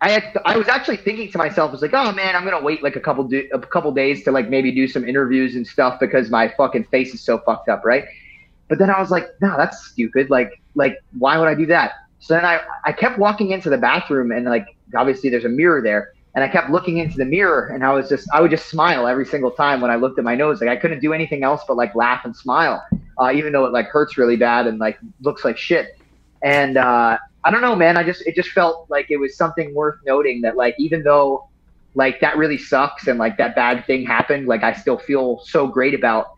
I had, I was actually thinking to myself, I was like, oh man, I'm gonna wait like a couple do, a couple days to like maybe do some interviews and stuff because my fucking face is so fucked up, right? But then I was like, no, that's stupid. Like like why would I do that? So then I I kept walking into the bathroom and like obviously there's a mirror there and I kept looking into the mirror and I was just I would just smile every single time when I looked at my nose. Like I couldn't do anything else but like laugh and smile, uh, even though it like hurts really bad and like looks like shit. And uh, I don't know, man. I just it just felt like it was something worth noting that like even though like that really sucks and like that bad thing happened, like I still feel so great about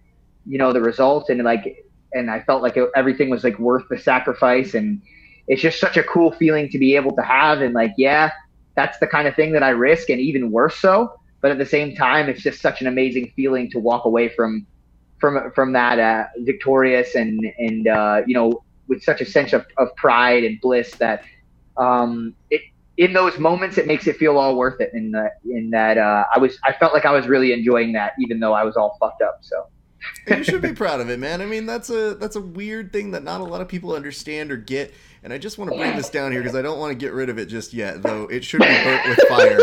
you know the result and like and I felt like it, everything was like worth the sacrifice. And it's just such a cool feeling to be able to have. And like yeah that's the kind of thing that I risk and even worse so. But at the same time it's just such an amazing feeling to walk away from from from that uh, victorious and and uh, you know with such a sense of, of pride and bliss that um, it in those moments it makes it feel all worth it in that in that uh, I was I felt like I was really enjoying that even though I was all fucked up so you should be proud of it, man. I mean, that's a that's a weird thing that not a lot of people understand or get. And I just want to bring this down here because I don't want to get rid of it just yet, though it should be burnt with fire.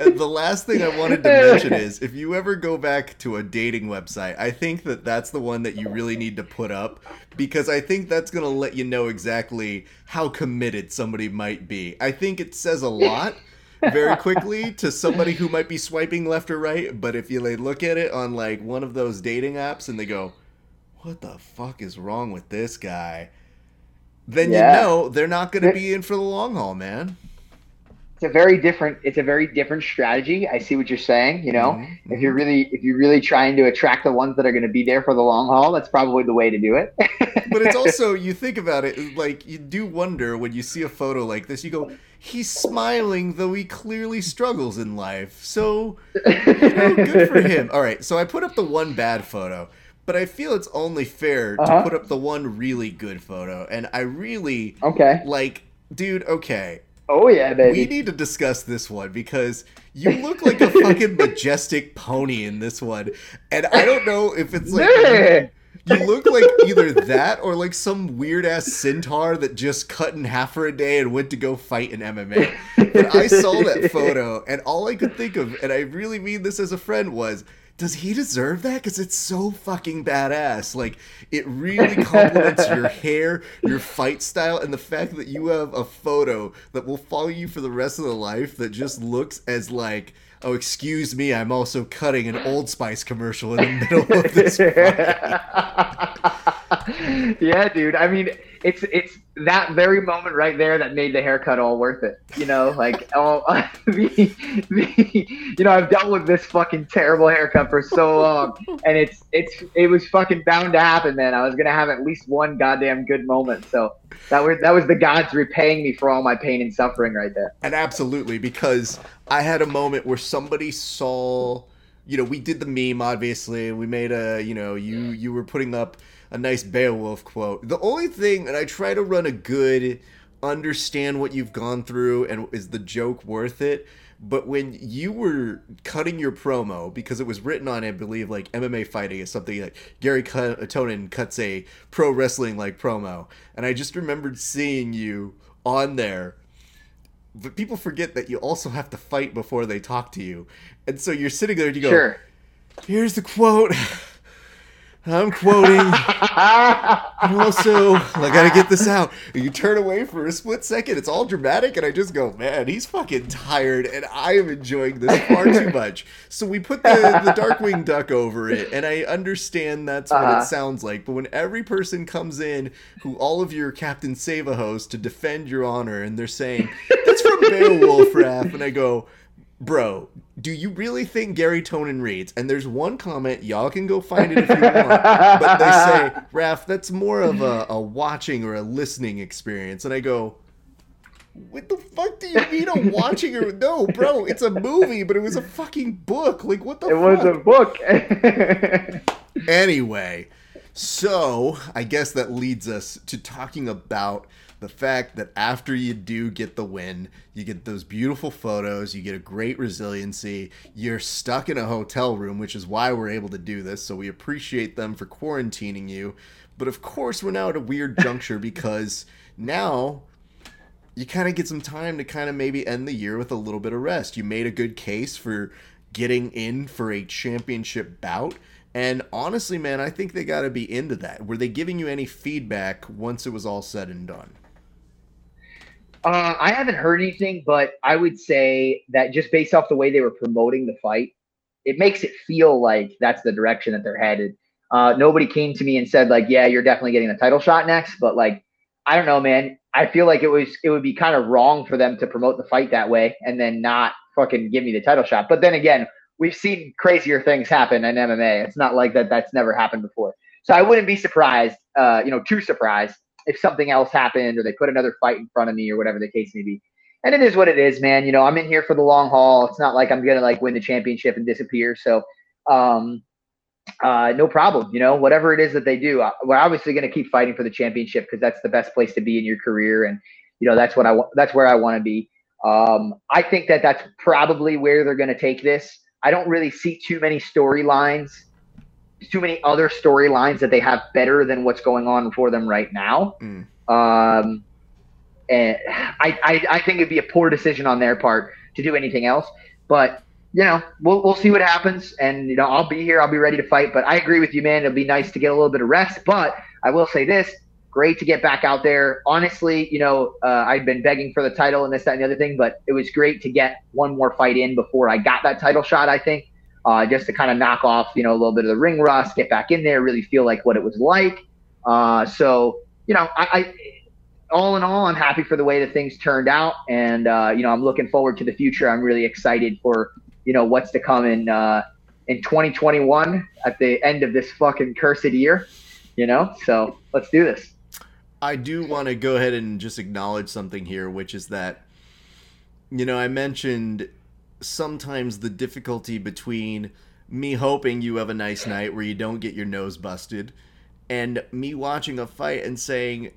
And the last thing I wanted to mention is if you ever go back to a dating website, I think that that's the one that you really need to put up because I think that's going to let you know exactly how committed somebody might be. I think it says a lot very quickly to somebody who might be swiping left or right, but if you like, look at it on like one of those dating apps and they go, "What the fuck is wrong with this guy?" Then Yeah. you know they're not going to be in for the long haul, man. it's a very different it's a very different strategy. I see what you're saying you know? Mhm, if you're really if you're really trying to attract the ones that are going to be there for the long haul that's probably the way to do it. But it's also you think about it like you do wonder when you see a photo like this you go he's smiling though he clearly struggles in life. So you know, good for him. All right so i put up the one bad photo but i feel it's only fair to Uh-huh. put up the one really good photo and i really okay like dude okay oh yeah we need to discuss this one because you look like a fucking majestic pony in this one and i don't know if it's like Yeah. you look like either that or like some weird ass centaur that just cut in half for a day and went to go fight in MMA. But I saw that photo and all I could think of, and I really mean this as a friend, was does he deserve that? Because it's so fucking badass. Like, it really complements your hair, your fight style, and the fact that you have a photo that will follow you for the rest of the life that just looks as like, oh, excuse me, I'm also cutting an Old Spice commercial in the middle of this. yeah, dude. I mean, it's it's that very moment right there that made the haircut all worth it. You know, like oh, the, the, you know, I've dealt with this fucking terrible haircut for so long, and it's it's it was fucking bound to happen, man. I was gonna have at least one goddamn good moment. So that was that was the gods repaying me for all my pain and suffering right there. And absolutely, because I had a moment where somebody saw. You know, we did the meme. Obviously, we made a. You know, you you were putting up a nice Beowulf quote. The only thing, and I try to run a good understand what you've gone through and is the joke worth it. But when you were cutting your promo, because it was written on, I believe, like MMA fighting is something like Garry Tonon cuts a pro wrestling like promo, and I just remembered seeing you on there. But people forget that you also have to fight before they talk to you, and so you're sitting there and you go, Sure. "Here's the quote." I'm quoting. and also, I gotta get this out. You turn away for a split second. It's all dramatic, and I just go, man, he's fucking tired, and I am enjoying this far too much. So we put the, the Darkwing Duck over it, and I understand that's what Uh-huh. it sounds like. But when every person comes in, who all of your Captain Save a host to defend your honor, and they're saying, that's from Beowulf, Raf, and I go, bro, do you really think Garry Tonon reads? And there's one comment, y'all can go find it if you want, but they say, Raf, that's more of a, a watching or a listening experience. And I go, what the fuck do you mean a watching or no, bro? It's a movie, but it was a fucking book. Like what the fuck? It was a book. Anyway, so I guess that leads us to talking about the fact that after you do get the win, you get those beautiful photos, you get a great resiliency, you're stuck in a hotel room, which is why we're able to do this. So we appreciate them for quarantining you. But of course, we're now at a weird juncture because now you kind of get some time to kind of maybe end the year with a little bit of rest. You made a good case for getting in for a championship bout. And honestly, man, I think they got to be into that. Were they giving you any feedback once it was all said and done? Uh, I haven't heard anything, but I would say that just based off the way they were promoting the fight, it makes it feel like that's the direction that they're headed. Uh, nobody came to me and said like, "Yeah, you're definitely getting the title shot next," but like, I don't know, man. I feel like it was it would be kind of wrong for them to promote the fight that way and then not fucking give me the title shot. But then again, we've seen crazier things happen in MMA. It's not like that that's never happened before. So I wouldn't be surprised, uh, you know, too surprised if something else happened or they put another fight in front of me or whatever the case may be. And it is what it is, man. You know, I'm in here for the long haul. It's not like I'm gonna like win the championship and disappear. So, um, uh, no problem. You know, whatever it is that they do, uh, we're obviously gonna keep fighting for the championship because that's the best place to be in your career, and you know that's what I want. That's where I want to be. Um, I think that that's probably where they're gonna take this. I don't really see too many storylines too many other storylines that they have better than what's going on for them right now. Mm. Um, and I, I, I think it'd be a poor decision on their part to do anything else. But you know, we'll we'll see what happens. And you know, I'll be here. I'll be ready to fight. But I agree with you, man. It'll be nice to get a little bit of rest. But I will say this: great to get back out there. Honestly, you know, uh, I'd been begging for the title and this, that, and the other thing. But it was great to get one more fight in before I got that title shot. I think uh, just to kind of knock off, you know, a little bit of the ring rust, get back in there, really feel like what it was like. Uh, so, you know, I, I, all in all, I'm happy for the way that things turned out, and uh, you know, I'm looking forward to the future. I'm really excited for you know what's to come in uh, in 2021 at the end of this fucking cursed year. You know, so let's do this. I do want to go ahead and just acknowledge something here, which is that, you know, I mentioned sometimes the difficulty between me hoping you have a nice night where you don't get your nose busted and me watching a fight and saying,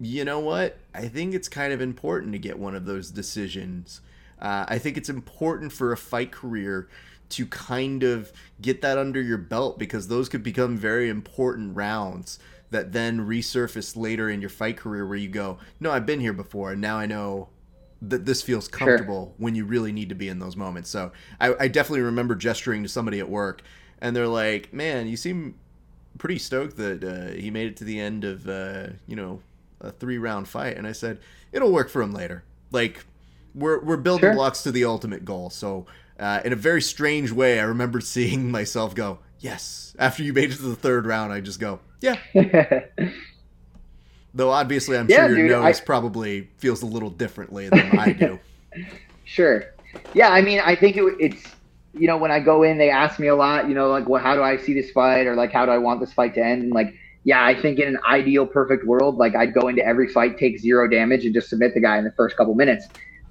you know what? I think it's kind of important to get one of those decisions. Uh, I think it's important for a fight career to kind of get that under your belt because those could become very important rounds that then resurface later in your fight career where you go, no, I've been here before and now I know that this feels comfortable when you really need to be in those moments. So I, I definitely remember gesturing to somebody at work and they're like, "Man, you seem pretty stoked that uh, he made it to the end of uh, you know a three round fight." And I said, "It'll work for him later. Like we're we're building Sure. blocks to the ultimate goal." So uh, in a very strange way, I remember seeing myself go, "Yes." After you made it to the third round, I just go, "Yeah." Though obviously, I'm Yeah, sure your dude, nose I- probably feels a little differently than I do. Sure. Yeah, I mean, I think it, it's you know when I go in, they ask me a lot. You know, like, well, how do I see this fight, or like, how do I want this fight to end? And like, yeah, I think in an ideal, perfect world, like I'd go into every fight, take zero damage, and just submit the guy in the first couple minutes.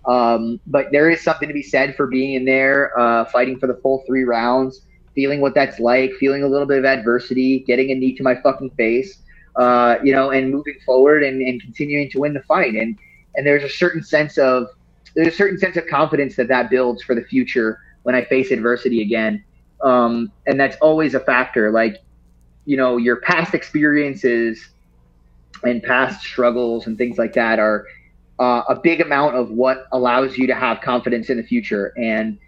Um, but there is something to be said for being in there, uh, fighting for the full three rounds, feeling what that's like, feeling a little bit of adversity, getting a knee to my fucking face, uh, you know, and moving forward and, and continuing to win the fight. And and there's a certain sense of there's a certain sense of confidence that that builds for the future when I face adversity again. Um, and that's always a factor. Like, you know, your past experiences and past struggles and things like that are uh, a big amount of what allows you to have confidence in the future. And,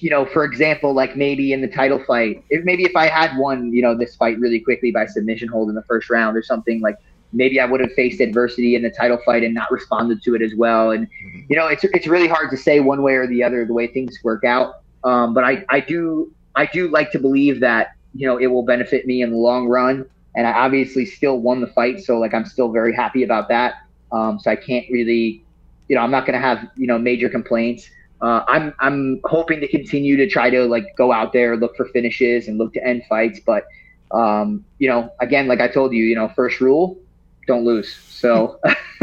you know, for example, like maybe in the title fight, if maybe if I had won, you know, this fight really quickly by submission hold in the first round or something like maybe I would have faced adversity in the title fight and not responded to it as well. And you know, it's it's really hard to say one way or the other the way things work out. Um, but I I do I do like to believe that you know it will benefit me in the long run. And I obviously still won the fight, so like I'm still very happy about that. Um, so I can't really, you know, I'm not going to have you know major complaints. Uh, I'm I'm hoping to continue to try to like go out there, look for finishes, and look to end fights. But um, you know, again, like I told you, you know, first rule, don't lose. So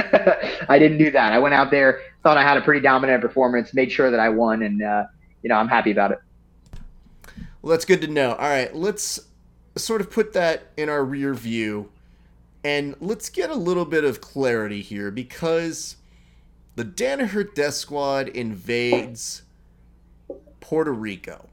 I didn't do that. I went out there, thought I had a pretty dominant performance, made sure that I won, and uh, you know, I'm happy about it. Well, that's good to know. All right, let's sort of put that in our rear view and let's get a little bit of clarity here because the Danaher Death Squad invades Puerto Rico.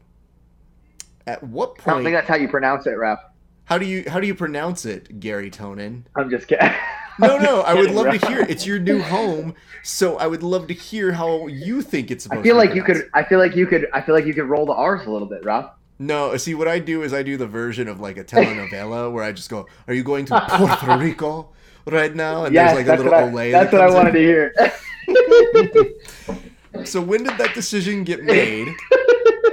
At what point? I don't think that's how you pronounce it, Raf. How do you how do you pronounce it, Garry Tonon? I'm just kidding. No, no, I would love to hear. it. It's your new home, so I would love to hear how you think it's supposed. I feel to like you could. I feel like you could. I feel like you could roll the R's a little bit, Raf. No, see what I do is I do the version of like a telenovela where I just go, "Are you going to Puerto Rico right now?" And Yes, there's like a little I, Olay. that's that what I wanted to hear. So when did that decision get made?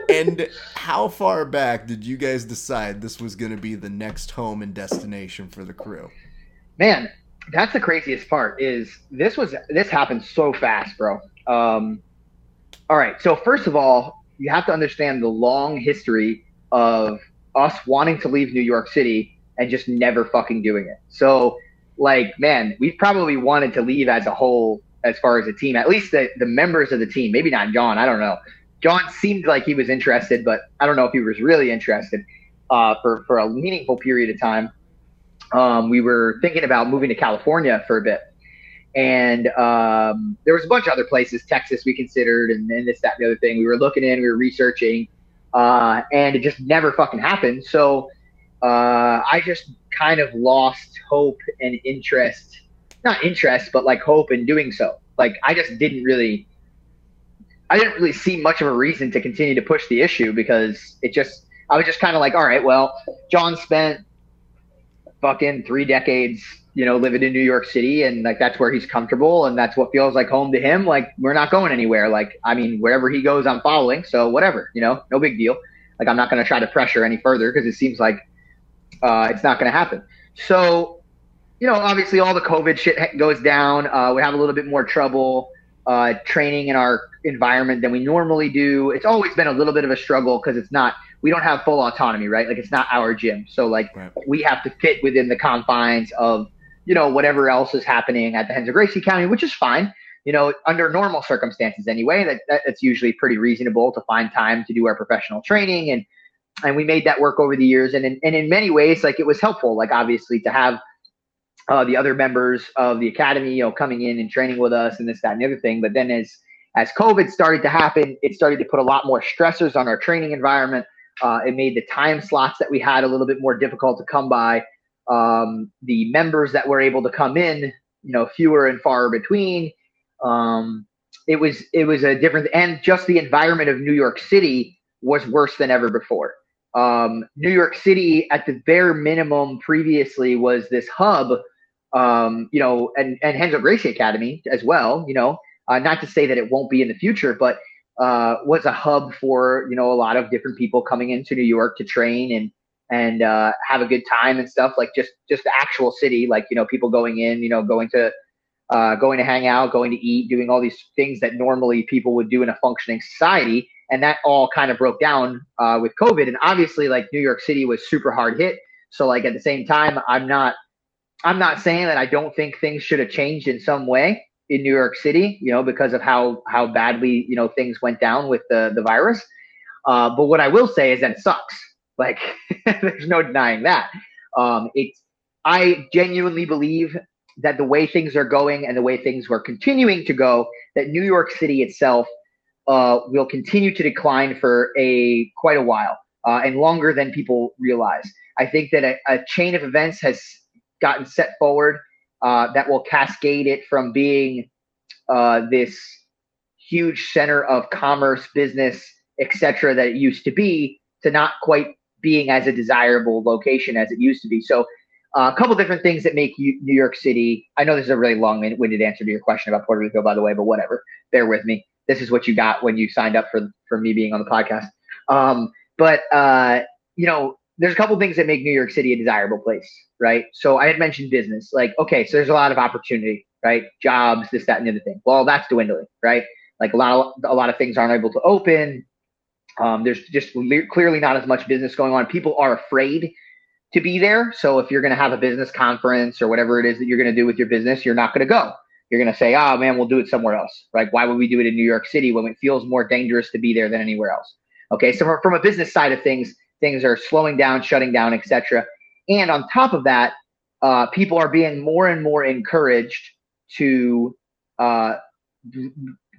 and how far back did you guys decide this was going to be the next home and destination for the crew? Man, that's the craziest part. Is this was this happened so fast, bro. Um, all right. So first of all, you have to understand the long history of us wanting to leave New York City and just never fucking doing it. So, like, man, we probably wanted to leave as a whole, as far as a team. At least the the members of the team. Maybe not John. I don't know. John seemed like he was interested, but I don't know if he was really interested uh, for for a meaningful period of time. Um, we were thinking about moving to California for a bit, and um, there was a bunch of other places, Texas, we considered, and then this, that, and the other thing. We were looking in, we were researching, uh, and it just never fucking happened. So uh, I just kind of lost hope and interest, not interest, but like hope in doing so. Like I just didn't really, I didn't really see much of a reason to continue to push the issue because it just, I was just kind of like, all right, well, John spent fucking three decades, you know, living in New York City and like that's where he's comfortable and that's what feels like home to him. Like we're not going anywhere. Like, I mean, wherever he goes, I'm following. So whatever, you know, no big deal. Like I'm not going to try to pressure any further because it seems like uh, it's not going to happen. So, you know, obviously all the COVID shit goes down. Uh, we have a little bit more trouble uh, training in our environment than we normally do. It's always been a little bit of a struggle because it's not, we don't have full autonomy, right? Like it's not our gym. So like Right. we have to fit within the confines of, you know, whatever else is happening at the Renzo Gracie Academy, which is fine. You know, under normal circumstances anyway, that, that that's usually pretty reasonable to find time to do our professional training and and we made that work over the years and in, and in many ways like it was helpful like obviously to have uh, the other members of the academy you know coming in and training with us and this that and the other thing. But then as as covid started to happen it started to put a lot more stressors on our training environment. Uh, it made the time slots that we had a little bit more difficult to come by. Um, the members that were able to come in you know fewer and far between. Um, it was it was a different and just the environment of new york city was worse than ever before. Um, New York City, at the bare minimum, previously was this hub, um, you know, and and Renzo Gracie Academy as well. You know, uh, not to say that it won't be in the future, but uh, was a hub for you know a lot of different people coming into New York to train and and uh, have a good time and stuff. Like just just the actual city, like you know, people going in, you know, going to uh, going to hang out, going to eat, doing all these things that normally people would do in a functioning society and that all kind of broke down uh, with COVID. And obviously, like New York City was super hard hit. So like at the same time, I'm not I'm not saying that I don't think things should have changed in some way in New York City, you know, because of how how badly you know things went down with the the virus. Uh, but what I will say is that it sucks. Like there's no denying that. Um, it's I genuinely believe that the way things are going and the way things were continuing to go, that New York City itself uh, will continue to decline for a quite a while uh, and longer than people realize. I think that a, a chain of events has gotten set forward uh, that will cascade it from being uh, this huge center of commerce, business, etc., that it used to be, to not quite being as a desirable location as it used to be. So, uh, a couple different things that make New York City. I know this is a really long-winded answer to your question about Puerto Rico, by the way, but whatever. Bear with me this is what you got when you signed up for for me being on the podcast. Um, but uh, you know, there's a couple things that make New York City a desirable place, right? So I had mentioned business, like okay, so there's a lot of opportunity, right? Jobs, this, that, and the other thing. Well, that's dwindling, right? Like a lot of a lot of things aren't able to open. Um, there's just le- clearly not as much business going on. People are afraid to be there. So if you're going to have a business conference or whatever it is that you're going to do with your business, you're not going to go you're going to say, oh man, we'll do it somewhere else, right? Why would we do it in New York City when it feels more dangerous to be there than anywhere else? Okay, so from a business side of things, things are slowing down, shutting down, etc. And on top of that, uh, people are being more and more encouraged to uh,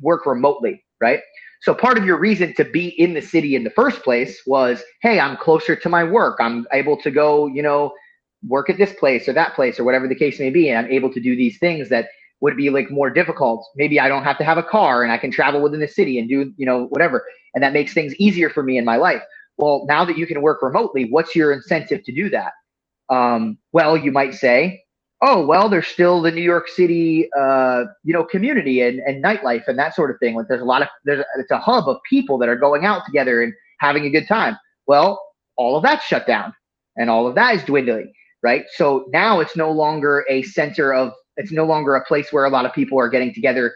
work remotely, right? So part of your reason to be in the city in the first place was, hey, I'm closer to my work. I'm able to go, you know, work at this place or that place or whatever the case may be, and I'm able to do these things that would be like more difficult. Maybe I don't have to have a car and I can travel within the city and do, you know, whatever. And that makes things easier for me in my life. Well, now that you can work remotely, what's your incentive to do that? Um, well, you might say, oh, well, there's still the New York City, uh, you know, community and, and nightlife and that sort of thing. Like there's a lot of, there's, it's a hub of people that are going out together and having a good time. Well, all of that's shut down and all of that is dwindling, right? So now it's no longer a center of it's no longer a place where a lot of people are getting together,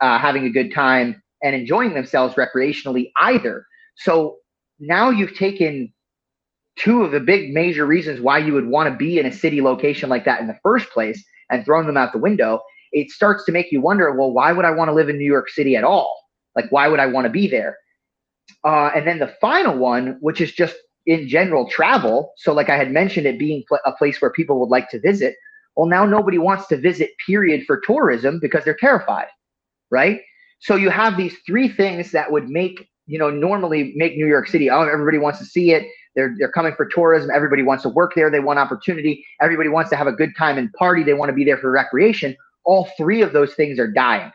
uh, having a good time and enjoying themselves recreationally either. So now you've taken two of the big major reasons why you would want to be in a city location like that in the first place and thrown them out the window. It starts to make you wonder, well, why would I want to live in New York City at all? Like, why would I want to be there? Uh, and then the final one, which is just in general travel. So, like I had mentioned, it being a place where people would like to visit. Well, now nobody wants to visit, period, for tourism because they're terrified, right? So you have these three things that would make, you know, normally make New York City, oh, everybody wants to see it. They're, they're coming for tourism. Everybody wants to work there. They want opportunity. Everybody wants to have a good time and party. They want to be there for recreation. All three of those things are dying,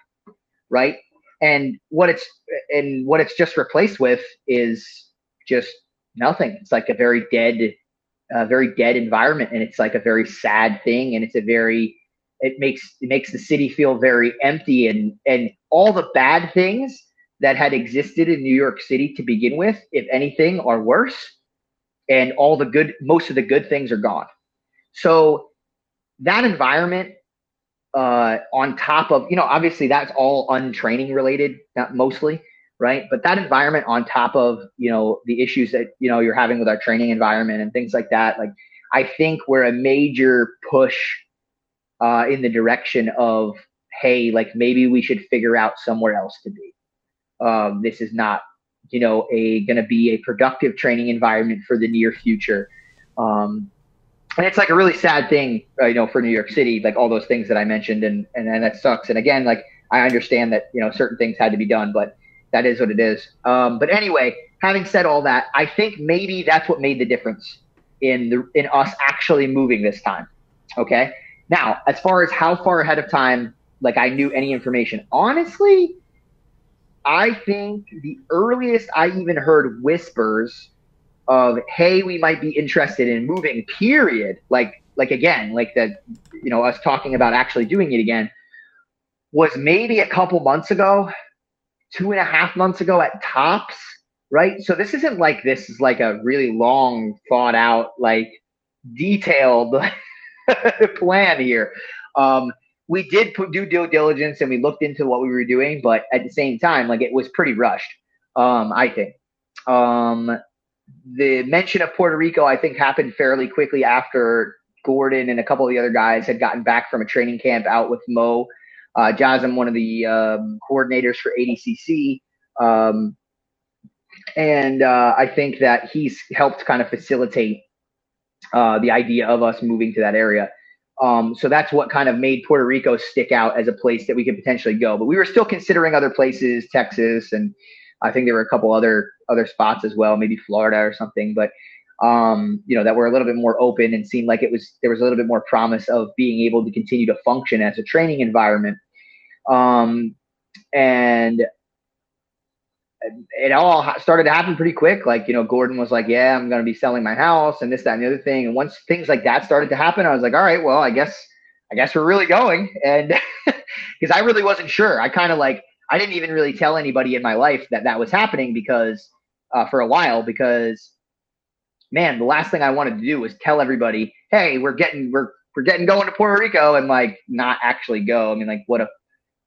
right? And what it's and what it's just replaced with is just nothing. It's like a very dead a very dead environment and it's like a very sad thing and it's a very it makes it makes the city feel very empty and and all the bad things that had existed in New York City to begin with, if anything, are worse. And all the good, most of the good things are gone. So that environment, uh, on top of, you know, obviously that's all untraining related, not mostly right? But that environment on top of, you know, the issues that, you know, you're having with our training environment and things like that, like I think we're a major push uh, in the direction of, hey, like maybe we should figure out somewhere else to be. Um, this is not, you know, a going to be a productive training environment for the near future. Um, and it's like a really sad thing, uh, you know, for New York City, like all those things that I mentioned, and, and and that sucks. And again, like I understand that you know certain things had to be done, but that is what it is. Um, but anyway, having said all that, I think maybe that's what made the difference in the in us actually moving this time. Okay. Now, as far as how far ahead of time, like I knew any information, honestly, I think the earliest I even heard whispers of hey, we might be interested in moving. Period. Like like again, like that. You know, us talking about actually doing it again was maybe a couple months ago, two and a half months ago at tops, right? So this isn't like this is like a really long thought out, like detailed plan here. Um, we did put, do due diligence and we looked into what we were doing, but at the same time, like it was pretty rushed. Um, I think. Um, the mention of Puerto Rico, I think, happened fairly quickly after Gordon and a couple of the other guys had gotten back from a training camp out with Mo. Uh, Jassim, one of the um, coordinators for ADCC. Um, and uh, I think that he's helped kind of facilitate uh, the idea of us moving to that area. Um, so that's what kind of made Puerto Rico stick out as a place that we could potentially go. But we were still considering other places, Texas, and I think there were a couple other other spots as well, maybe Florida or something. But um, you know, that were a little bit more open and seemed like it was there was a little bit more promise of being able to continue to function as a training environment. Um, and it all started to happen pretty quick. Like, you know, Gordon was like, yeah, I'm going to be selling my house and this, that, and the other thing. And once things like that started to happen, I was like, all right, well, I guess, I guess we're really going. And because I really wasn't sure. I kind of like, I didn't even really tell anybody in my life that that was happening because, uh, for a while, because man, the last thing I wanted to do was tell everybody, hey, we're getting, we're, we're getting going to Puerto Rico and like not actually go. I mean, like, what a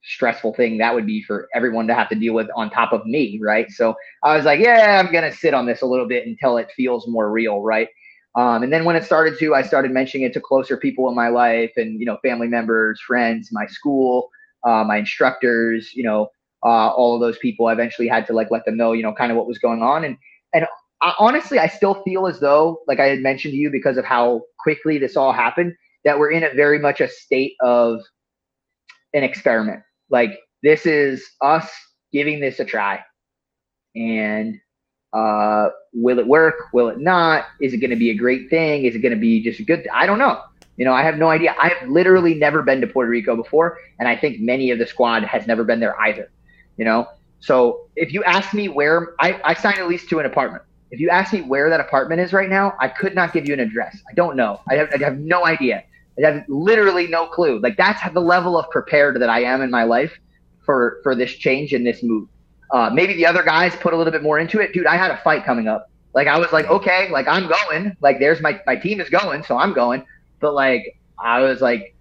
stressful thing that would be for everyone to have to deal with on top of me, right? So I was like, yeah, I'm gonna sit on this a little bit until it feels more real, right? Um, and then when it started to, I started mentioning it to closer people in my life and you know family members, friends, my school, uh, my instructors, you know, uh, all of those people. I eventually had to like let them know, you know, kind of what was going on. And and I, honestly, I still feel as though, like I had mentioned to you, because of how quickly this all happened, that we're in a very much a state of an experiment like this is us giving this a try. And uh, will it work? Will it not? Is it going to be a great thing? Is it going to be just a good? I don't know. You know, I have no idea. I've literally never been to Puerto Rico before, and I think many of the squad has never been there either. You know, so if you ask me where I, I signed a lease to an apartment, if you ask me where that apartment is right now, I could not give you an address. I don't know. I have, I have no idea. I have literally no clue. Like that's the level of prepared that I am in my life for for this change and this move. Uh, maybe the other guys put a little bit more into it. Dude, I had a fight coming up. Like I was like, okay, like I'm going. Like there's my my team is going, so I'm going. But like I was like,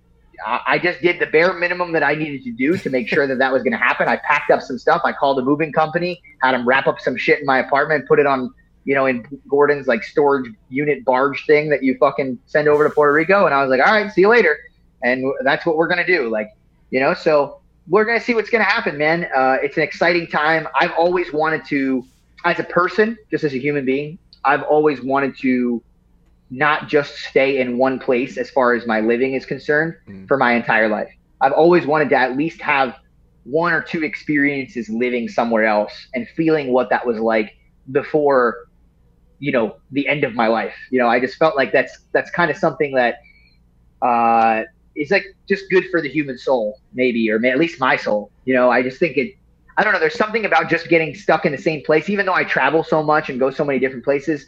I just did the bare minimum that I needed to do to make sure that that was going to happen. I packed up some stuff. I called a moving company, had them wrap up some shit in my apartment, put it on, you know, in Gordon's like storage unit barge thing that you fucking send over to Puerto Rico. And I was like, all right, see you later. And that's what we're going to do. Like, you know, so we're going to see what's going to happen, man. Uh, it's an exciting time. I've always wanted to, as a person, just as a human being, I've always wanted to not just stay in one place as far as my living is concerned mm. for my entire life. I've always wanted to at least have one or two experiences living somewhere else and feeling what that was like before you know the end of my life you know i just felt like that's that's kind of something that uh it's like just good for the human soul, maybe, or at least my soul. You know, I just think it. I don't know. There's something about just getting stuck in the same place, even though I travel so much and go so many different places.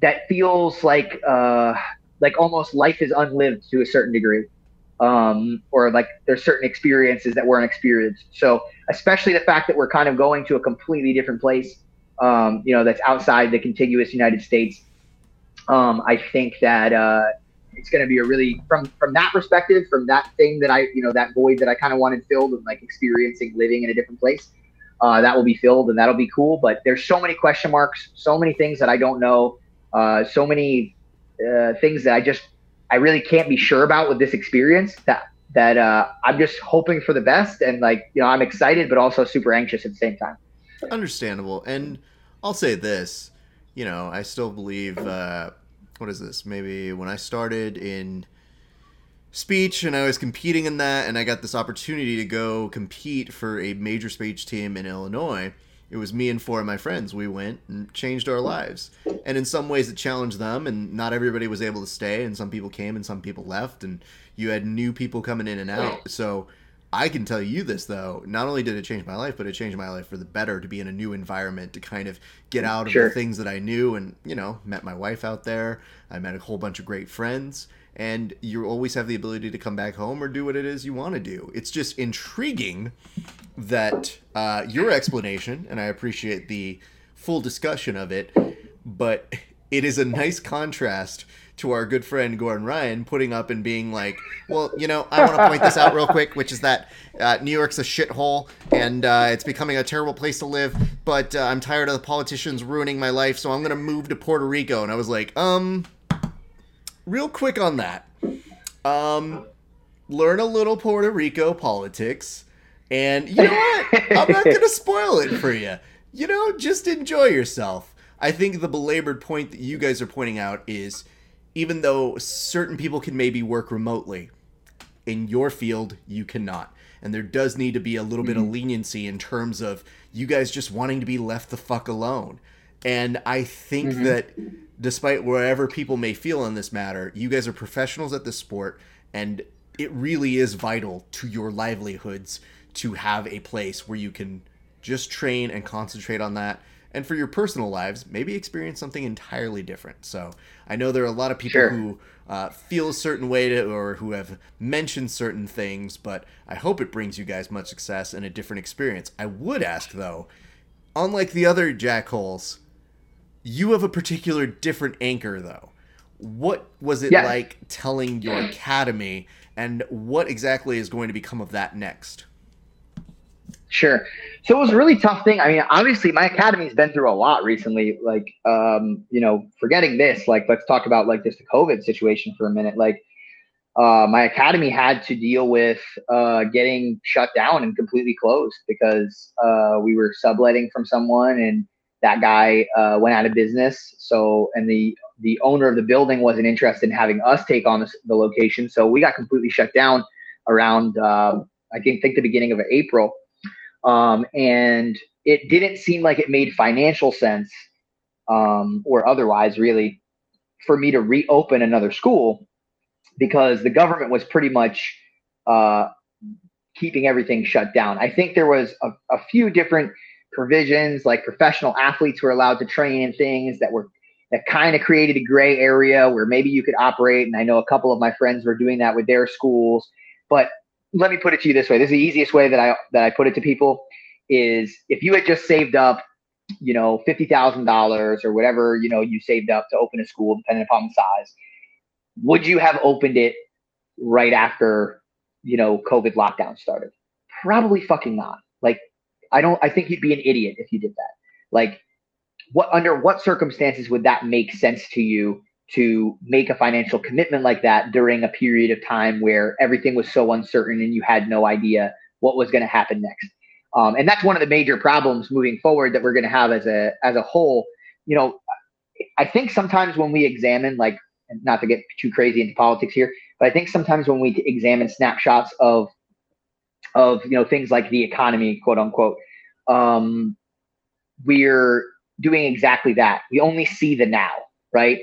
That feels like uh, like almost life is unlived to a certain degree, um, or like there's certain experiences that weren't experienced. So especially the fact that we're kind of going to a completely different place, um, you know, that's outside the contiguous United States. Um, I think that uh, it's going to be a really from from that perspective, from that thing that I you know that void that I kind of wanted filled and like experiencing living in a different place. Uh, that will be filled and that'll be cool. But there's so many question marks, so many things that I don't know, uh, so many uh, things that I just I really can't be sure about with this experience. That that uh, I'm just hoping for the best and like you know I'm excited but also super anxious at the same time. Understandable, and I'll say this, you know, I still believe uh, what is this? Maybe when I started in speech and I was competing in that, and I got this opportunity to go compete for a major speech team in Illinois. It was me and four of my friends. We went and changed our lives. And in some ways, it challenged them, and not everybody was able to stay, and some people came and some people left, and you had new people coming in and out. So I can tell you this though. Not only did it change my life, but it changed my life for the better to be in a new environment, to kind of get out of Sure. the things that I knew, and you know, met my wife out there. I met a whole bunch of great friends, and you always have the ability to come back home or do what it is you want to do. It's just intriguing that uh, your explanation, and I appreciate the full discussion of it, but it is a nice contrast to our good friend Gordon Ryan putting up and being like, well, you know, I want to point this out real quick, which is that uh, New York's a shithole and uh, it's becoming a terrible place to live, but uh, I'm tired of the politicians ruining my life, so I'm going to move to Puerto Rico. And I was like, um, real quick on that. Um, learn a little Puerto Rico politics. And you know what? I'm not going to spoil it for you. You know, just enjoy yourself. I think the belabored point that you guys are pointing out is even though certain people can maybe work remotely, in your field, you cannot. And there does need to be a little bit of mm-hmm. leniency in terms of you guys just wanting to be left the fuck alone. And I think mm-hmm. that despite wherever people may feel on this matter, you guys are professionals at this sport, and it really is vital to your livelihoods to have a place where you can just train and concentrate on that. And for your personal lives, maybe experience something entirely different. So I know there are a lot of people Sure. who uh, feel a certain way to, or who have mentioned certain things, but I hope it brings you guys much success and a different experience. I would ask though, unlike the other jackholes, you have a particular different anchor though. What was it like telling your academy, and what exactly is going to become of that next? Sure. So it was a really tough thing. I mean, obviously, my academy's been through a lot recently. Like, um, you know, forgetting this, like, let's talk about like just the COVID situation for a minute. Like, uh, my academy had to deal with uh, getting shut down and completely closed because uh, we were subletting from someone, and that guy uh, went out of business. So, and the the owner of the building wasn't interested in having us take on the, location, so we got completely shut down around uh, I think think the beginning of April um, and it didn't seem like it made financial sense um, or otherwise really for me to reopen another school because the government was pretty much uh, keeping everything shut down. I think there was a, a few different provisions like professional athletes were allowed to train in things that were that kind of created a gray area where maybe you could operate and i know a couple of my friends were doing that with their schools. But let me put it to you this way. This is the easiest way that I that I put it to people is if you had just saved up, you know, fifty thousand dollars or whatever, you know, you saved up to open a school, depending upon the size, would you have opened it right after, you know, COVID lockdown started? Probably fucking not. Like, I don't I think you'd be an idiot if you did that. Like what under what circumstances would that make sense to you to make a financial commitment like that during a period of time where everything was so uncertain and you had no idea what was going to happen next. Um, and that's one of the major problems moving forward that we're going to have as a as a whole. You know, I think sometimes when we examine, like, not to get too crazy into politics here, but I think sometimes when we examine snapshots of of you know things like the economy, quote unquote, um, we're doing exactly that. We only see the now, right?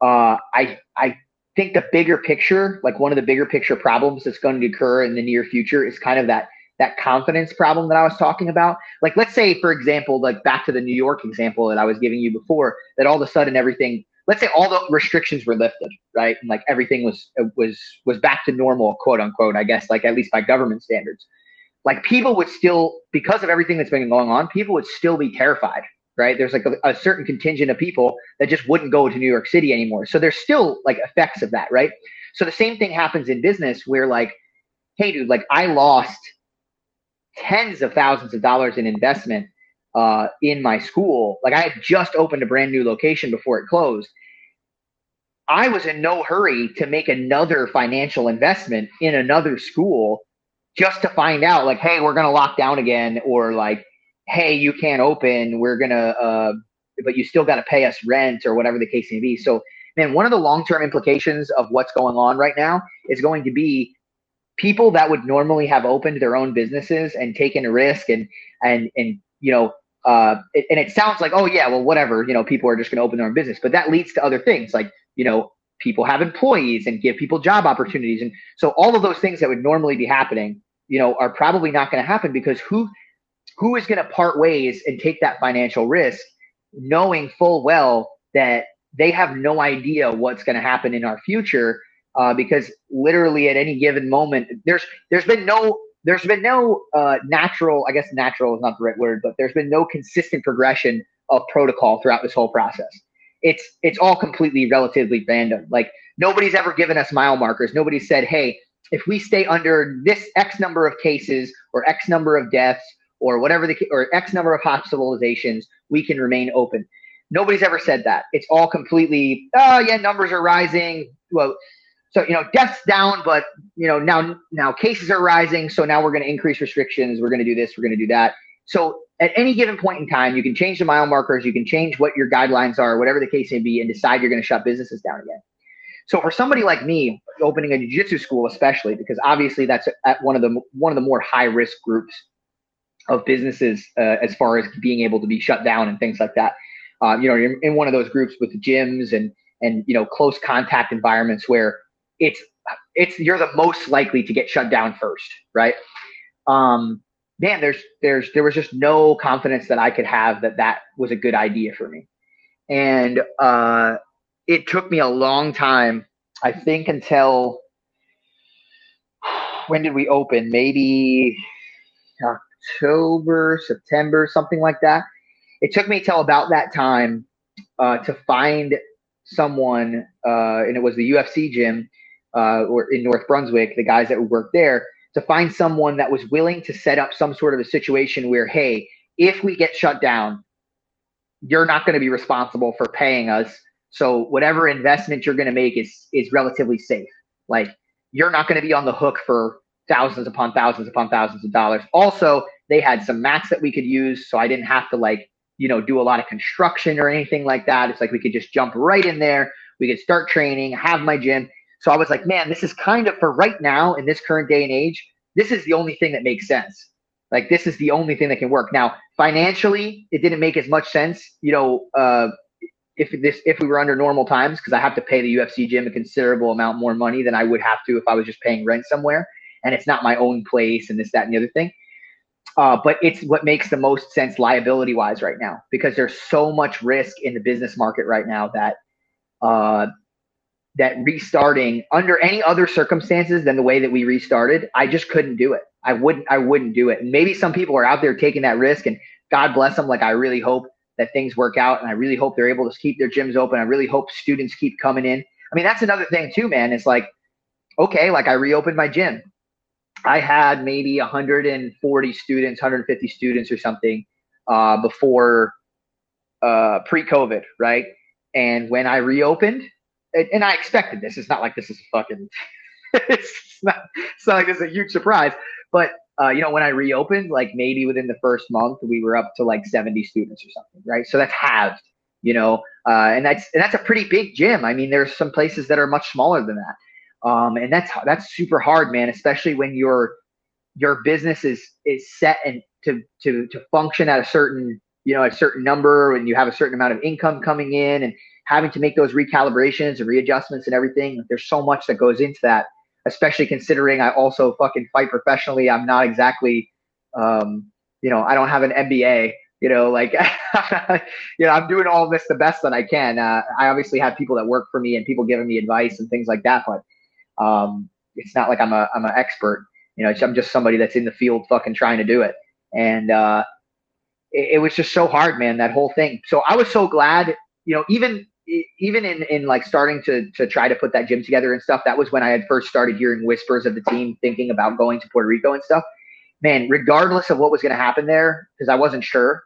Uh, I I think the bigger picture, like one of the bigger picture problems that's going to occur in the near future, is kind of that that confidence problem that I was talking about. Like, let's say, for example, like back to the New York example that I was giving you before, that all of a sudden everything, let's say, all the restrictions were lifted, right, and like everything was was was back to normal, quote unquote. I guess, like at least by government standards. Like people would still, because of everything that's been going on, people would still be terrified right? There's like a, a, certain contingent of people that just wouldn't go to New York City anymore. So there's still like effects of that, right? So the same thing happens in business where like, hey, dude, like I lost tens of thousands of dollars in investment uh, in my school. Like I had just opened a brand new location before it closed. I was in no hurry to make another financial investment in another school just to find out like, hey, we're going to lock down again or like, hey, you can't open. We're gonna, uh, but you still got to pay us rent or whatever the case may be. So, man, one of the long term implications of what's going on right now is going to be people that would normally have opened their own businesses and taken a risk and and and you know. Uh, it, and it sounds like, oh yeah, well, whatever, you know, people are just going to open their own business, but that leads to other things, like you know, people have employees and give people job opportunities, and so all of those things that would normally be happening you know, are probably not going to happen because who who is going to part ways and take that financial risk, knowing full well that they have no idea what's going to happen in our future uh, because literally at any given moment there's there's been no there's been no uh, natural i guess natural is not the right word but there's been no consistent progression of protocol throughout this whole process. It's it's all completely relatively random. Like nobody's ever given us mile markers. Nobody said hey if we stay under this x number of cases or x number of deaths or whatever the or x number of hospitalizations we can remain open. Nobody's ever said that. It's all completely oh yeah numbers are rising. Well so you know deaths down but you know now now cases are rising so now we're going to increase restrictions. We're going to do this we're going to do that. So at any given point in time you can change the mile markers you can change what your guidelines are whatever the case may be and decide you're going to shut businesses down again. So for somebody like me opening a jiu-jitsu school especially because obviously that's at one of the one of the more high risk groups of businesses uh, as far as being able to be shut down and things like that uh, you know you're in one of those groups with gyms and and you know close contact environments where it's it's you're the most likely to get shut down first, right? Um, man, there's there's there was just no confidence that I could have that that was a good idea for me, and uh, it took me a long time. I think until when did we open? Maybe October, September, something like that. It took me till about that time uh, to find someone, uh, and it was the UFC gym uh, or in North Brunswick, the guys that would work there, to find someone that was willing to set up some sort of a situation where, hey, if we get shut down, you're not going to be responsible for paying us. So whatever investment you're going to make is is relatively safe. Like you're not going to be on the hook for thousands upon thousands upon thousands of dollars. Also, they had some mats that we could use, so I didn't have to like you know do a lot of construction or anything like that. It's like we could just jump right in there. We could start training, have my gym, so I was like, man, this is kind of for right now in this current day and age, this is the only thing that makes sense. Like this is the only thing that can work. Now, financially, it didn't make as much sense, you know, uh, if this if we were under normal times, because I have to pay the UFC gym a considerable amount more money than I would have to if I was just paying rent somewhere, and it's not my own place and this, that, and the other thing. Uh, but it's what makes the most sense liability wise right now because there's so much risk in the business market right now that uh, that restarting under any other circumstances than the way that we restarted, I just couldn't do it. I wouldn't I wouldn't do it. Maybe some people are out there taking that risk and God bless them. Like I really hope that things work out and I really hope they're able to keep their gyms open. I really hope students keep coming in. I mean, that's another thing too, man. It's like, okay, like I reopened my gym. I had maybe 140 students, 150 students or something uh, before uh, pre-COVID, right? And when I reopened, and I expected this. It's not like this is a fucking. it's, not, it's not like this is a huge surprise. But uh, you know, when I reopened, like maybe within the first month, we were up to like 70 students or something, right? So that's halved. You know, uh, and that's and that's a pretty big gym. I mean, there's some places that are much smaller than that, um, and that's that's super hard, man. Especially when your your business is is set and to to to function at a certain you know a certain number, and you have a certain amount of income coming in, and having to make those recalibrations and readjustments and everything. There's so much that goes into that, especially considering I also fucking fight professionally. I'm not exactly, um, you know, I don't have an MBA. You know, like, you know, I'm doing all this the best that I can. Uh, I obviously have people that work for me and people giving me advice and things like that, but um, it's not like I'm a I'm an expert. You know, I'm just somebody that's in the field, fucking trying to do it. And uh, it, it was just so hard, man. That whole thing. So I was so glad you know, even even in in like starting to to try to put that gym together and stuff, that was when I had first started hearing whispers of the team thinking about going to Puerto Rico and stuff. Man, regardless of what was going to happen there, because I wasn't sure,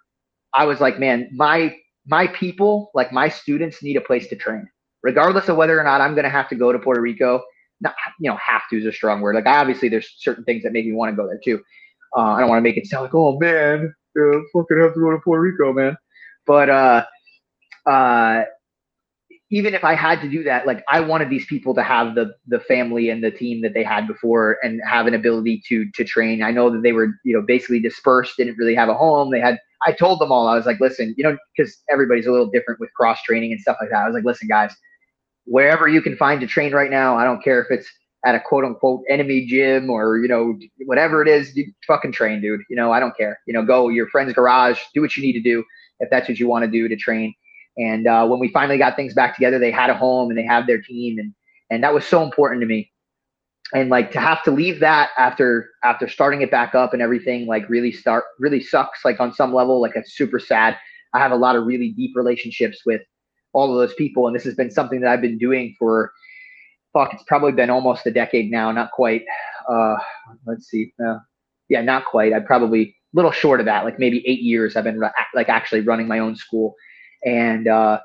I was like, man, my my people, like my students, need a place to train, regardless of whether or not I'm going to have to go to Puerto Rico. Not you know, have to is a strong word. Like, obviously, there's certain things that make me want to go there too. Uh, I don't want to make it sound like, oh man, yeah, fucking have to go to Puerto Rico, man. But uh, uh, even if I had to do that, like I wanted these people to have the the family and the team that they had before and have an ability to to train. I know that they were, you know, basically dispersed, didn't really have a home. They had I told them all, I was like, listen, you know, because everybody's a little different with cross training and stuff like that. I was like, listen, guys, wherever you can find to train right now, I don't care if it's at a quote unquote enemy gym or you know whatever it is, you fucking train, dude. You know I don't care. You know go your friend's garage, do what you need to do if that's what you want to do to train. And uh, when we finally got things back together, they had a home and they have their team, and and that was so important to me. And like to have to leave that after after starting it back up and everything, like really start really sucks. Like on some level, like it's super sad. I have a lot of really deep relationships with all of those people, and this has been something that I've been doing for fuck. It's probably been almost a decade now, not quite. Uh, let's see, uh, yeah, not quite. I probably a little short of that, like maybe eight years. I've been like actually running my own school and uh,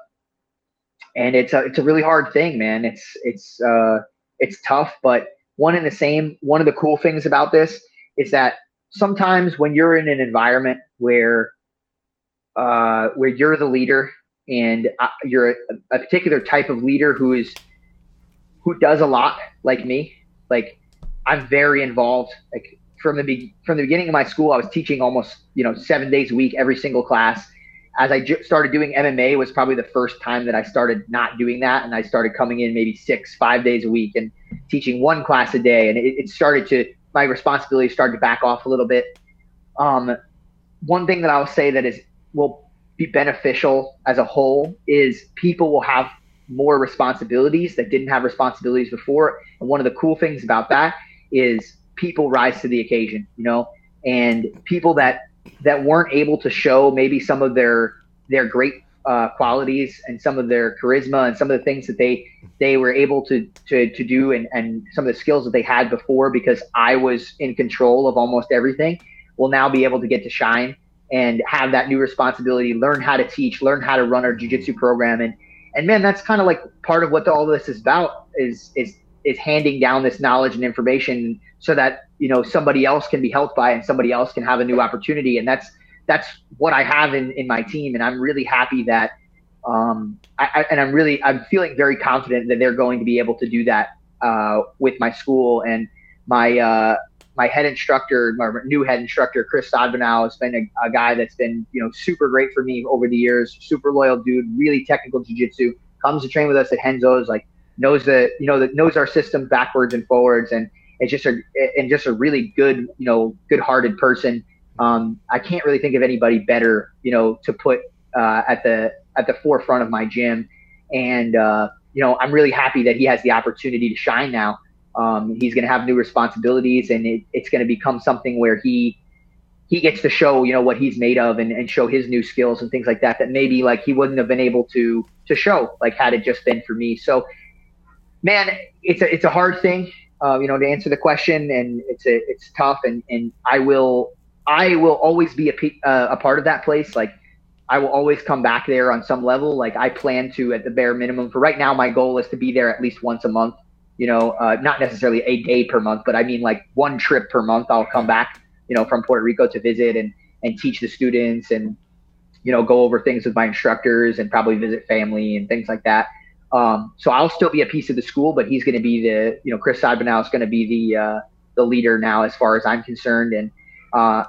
and it's a it's a really hard thing, man. It's it's uh, it's tough, but one and the same. One of the cool things about this is that sometimes when you're in an environment where uh, where you're the leader and uh, you're a, a particular type of leader who is who does a lot like me. Like i'm very involved. Like from the be- from the beginning of my school i was teaching almost you know seven days a week every single class. As I started doing MMA was probably the first time that I started not doing that, and I started coming in maybe six, five days a week and teaching one class a day, and it, it started to my responsibility started to back off a little bit. Um, one thing that I'll say that is will be beneficial as a whole is people will have more responsibilities that didn't have responsibilities before, and one of the cool things about that is people rise to the occasion, you know, and people that that weren't able to show maybe some of their their great uh, qualities and some of their charisma and some of the things that they they were able to to, to do and, and some of the skills that they had before because I was in control of almost everything will now be able to get to shine and have that new responsibility learn how to teach learn how to run our jiu-jitsu program. And and man that's kind of like part of what all this is about is is is handing down this knowledge and information so that you know somebody else can be helped by and somebody else can have a new opportunity. And that's that's what I have in in my team. And I'm really happy that um I, I and I'm really I'm feeling very confident that they're going to be able to do that uh, with my school and my uh, my head instructor, my new head instructor, Chris Sodbanow, has been a, a, guy that's been, you know, super great for me over the years. Super loyal dude, really technical jiu-jitsu. Comes to train with us at Renzo's, like knows the, you know, that knows our system backwards and forwards, and it's just a and just a really good, you know, good-hearted person. Um, I can't really think of anybody better, you know, to put uh, at the at the forefront of my gym, and uh, you know, I'm really happy that he has the opportunity to shine now. Um, he's going to have new responsibilities, and it, it's going to become something where he he gets to show you know what he's made of and, and show his new skills and things like that that maybe like he wouldn't have been able to to show like had it just been for me. So, man, it's a it's a hard thing uh, you know, to answer the question, and it's a, it's tough, and and I will I will always be a uh, a part of that place. Like I will always come back there on some level. Like I plan to at the bare minimum. For right now, my goal is to be there at least once a month. You know, uh, not necessarily a day per month, but I mean like one trip per month. I'll come back, you know, from Puerto Rico to visit and and teach the students and you know go over things with my instructors and probably visit family and things like that. Um, so I'll still be a piece of the school, but he's going to be the, you know, Chris Sodbanow is going to be the uh, the leader now, as far as I'm concerned. And uh,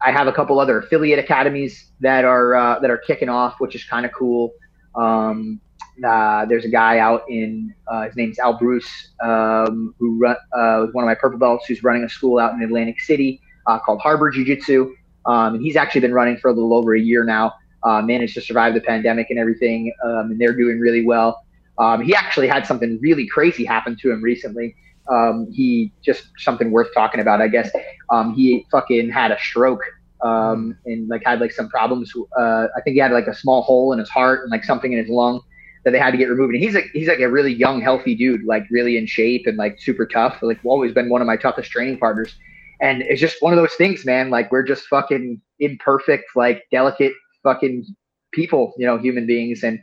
I have a couple other affiliate academies that are uh, that are kicking off, which is kind of cool. Um, uh, there's a guy out in uh, his name's Al Bruce, um, who run, uh, was one of my purple belts, who's running a school out in Atlantic City called Harbor Jiu Jitsu. Um, and he's actually been running for a little over a year now. managed to survive the pandemic and everything, um, and they're doing really well. Um, he actually had something really crazy happen to him recently. Um, he just something worth talking about, I guess. Um, he fucking had a stroke um, and like had like some problems. Uh, I think he had like a small hole in his heart and like something in his lung that they had to get removed. And he's like he's like a really young, healthy dude, like really in shape and like super tough. Like always been one of my toughest training partners. And it's just one of those things, man. Like we're just fucking imperfect, like delicate fucking people, you know, human beings. And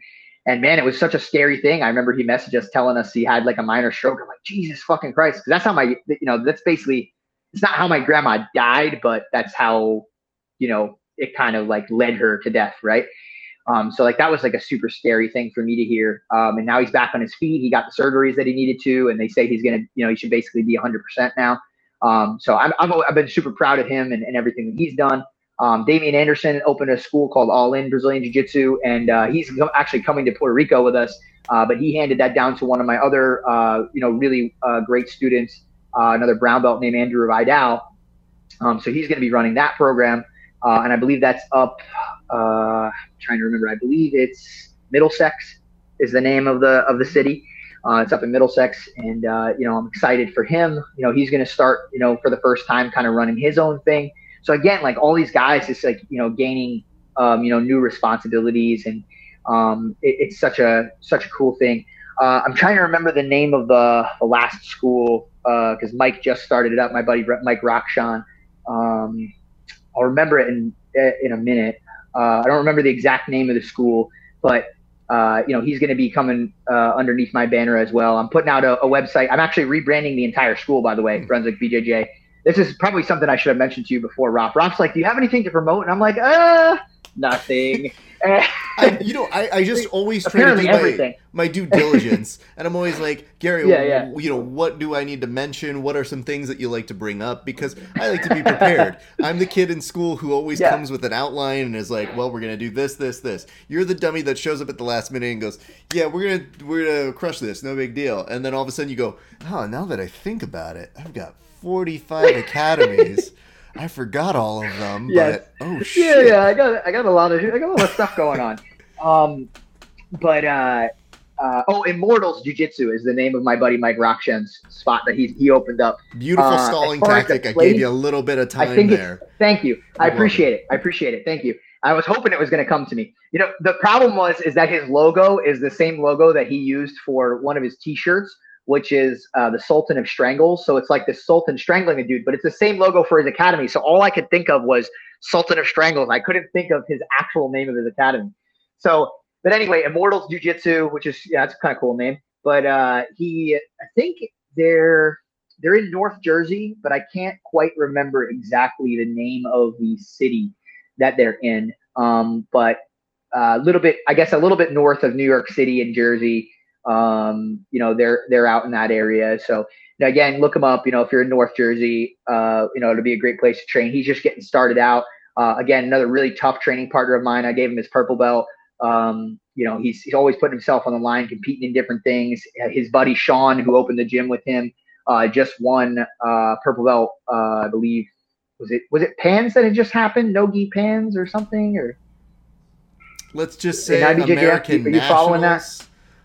and man, it was such a scary thing. I remember he messaged us telling us he had like a minor stroke. I'm like, Jesus fucking Christ. Cause that's how my, you know, that's basically, it's not how my grandma died, but that's how, you know, it kind of like led her to death. Right. Um, so like that was like a super scary thing for me to hear. Um, and now he's back on his feet. He got the surgeries that he needed to, and they say he's gonna, you know, he should basically be 100% now. Um, so I'm, I've, I've been super proud of him and, and everything that he's done. Um, Damian Anderson opened a school called All In Brazilian Jiu Jitsu, and uh, he's actually coming to Puerto Rico with us. Uh, but he handed that down to one of my other, uh, you know, really uh, great students, uh, another brown belt named Andrew Vidal. Um, so he's going to be running that program, uh, and I believe that's up. I'm trying to remember. I believe it's Middlesex is the name of the of the city. it's up in Middlesex, and you know I'm excited for him. You know he's going to start, you know, for the first time, kind of running his own thing. So again, like all these guys, it's like you know gaining, um, you know, new responsibilities and um, it, it's such a such a cool thing. Uh, I'm trying to remember the name of the, the last school because uh, Mike just started it up. My buddy Mike Rockshawn. Um, I'll remember it in in a minute. Uh, I don't remember the exact name of the school, but uh, you know he's going to be coming uh, underneath my banner as well. I'm putting out a, a, website. I'm actually rebranding the entire school, by the way, hmm. Brunswick BJJ. This is probably something I should have mentioned to you before, Rob. Rob's like, "Do you have anything to promote?" And I'm like, "Uh, nothing." I, you know, I, I just always try to do my, my, due diligence, and I'm always like, Garry, yeah, yeah. you know, what do I need to mention? What are some things that you like to bring up? Because I like to be prepared. I'm the kid in school who always yeah. comes with an outline and is like, well, we're gonna do this, this, this. You're the dummy that shows up at the last minute and goes, yeah, we're gonna we're gonna crush this, no big deal. And then all of a sudden you go, oh, now that I think about it, I've got 45 academies. I forgot all of them. Yes. But, oh shit. Yeah, yeah. I got I got a lot of I got a lot of stuff going on. Um, but uh, uh, oh, Immortals Jiu Jitsu is the name of my buddy Mike Rockshan's spot that he he opened up. Beautiful uh, stalling tactic. I gave you a little bit of time I think there. Thank you. I, I appreciate it. it. I appreciate it. Thank you. I was hoping it was going to come to me. You know, the problem was is that his logo is the same logo that he used for one of his T-shirts which is uh, the Sultan of Strangles. So it's like the Sultan strangling a dude, but it's the same logo for his academy. So all I could think of was Sultan of Strangles. I couldn't think of his actual name of his academy. So, but anyway, Immortals Jiu Jitsu, which is yeah, that's a kind of cool name. But uh, he, I think they're they're in North Jersey, but I can't quite remember exactly the name of the city that they're in. Um, but a uh, little bit, I guess, a little bit north of New York City and Jersey. Um, you know, they're they're out in that area. So again, look him up. You know, if you're in North Jersey, uh, you know, it'll be a great place to train. He's just getting started out. Uh, again, another really tough training partner of mine. I gave him his purple belt. Um, you know, he's he's always putting himself on the line, competing in different things. His buddy Sean, who opened the gym with him, uh, just won uh, purple belt. Uh, I believe was it was it Pans that had just happened? Nogi Pans or something or. Let's just say American are you following that?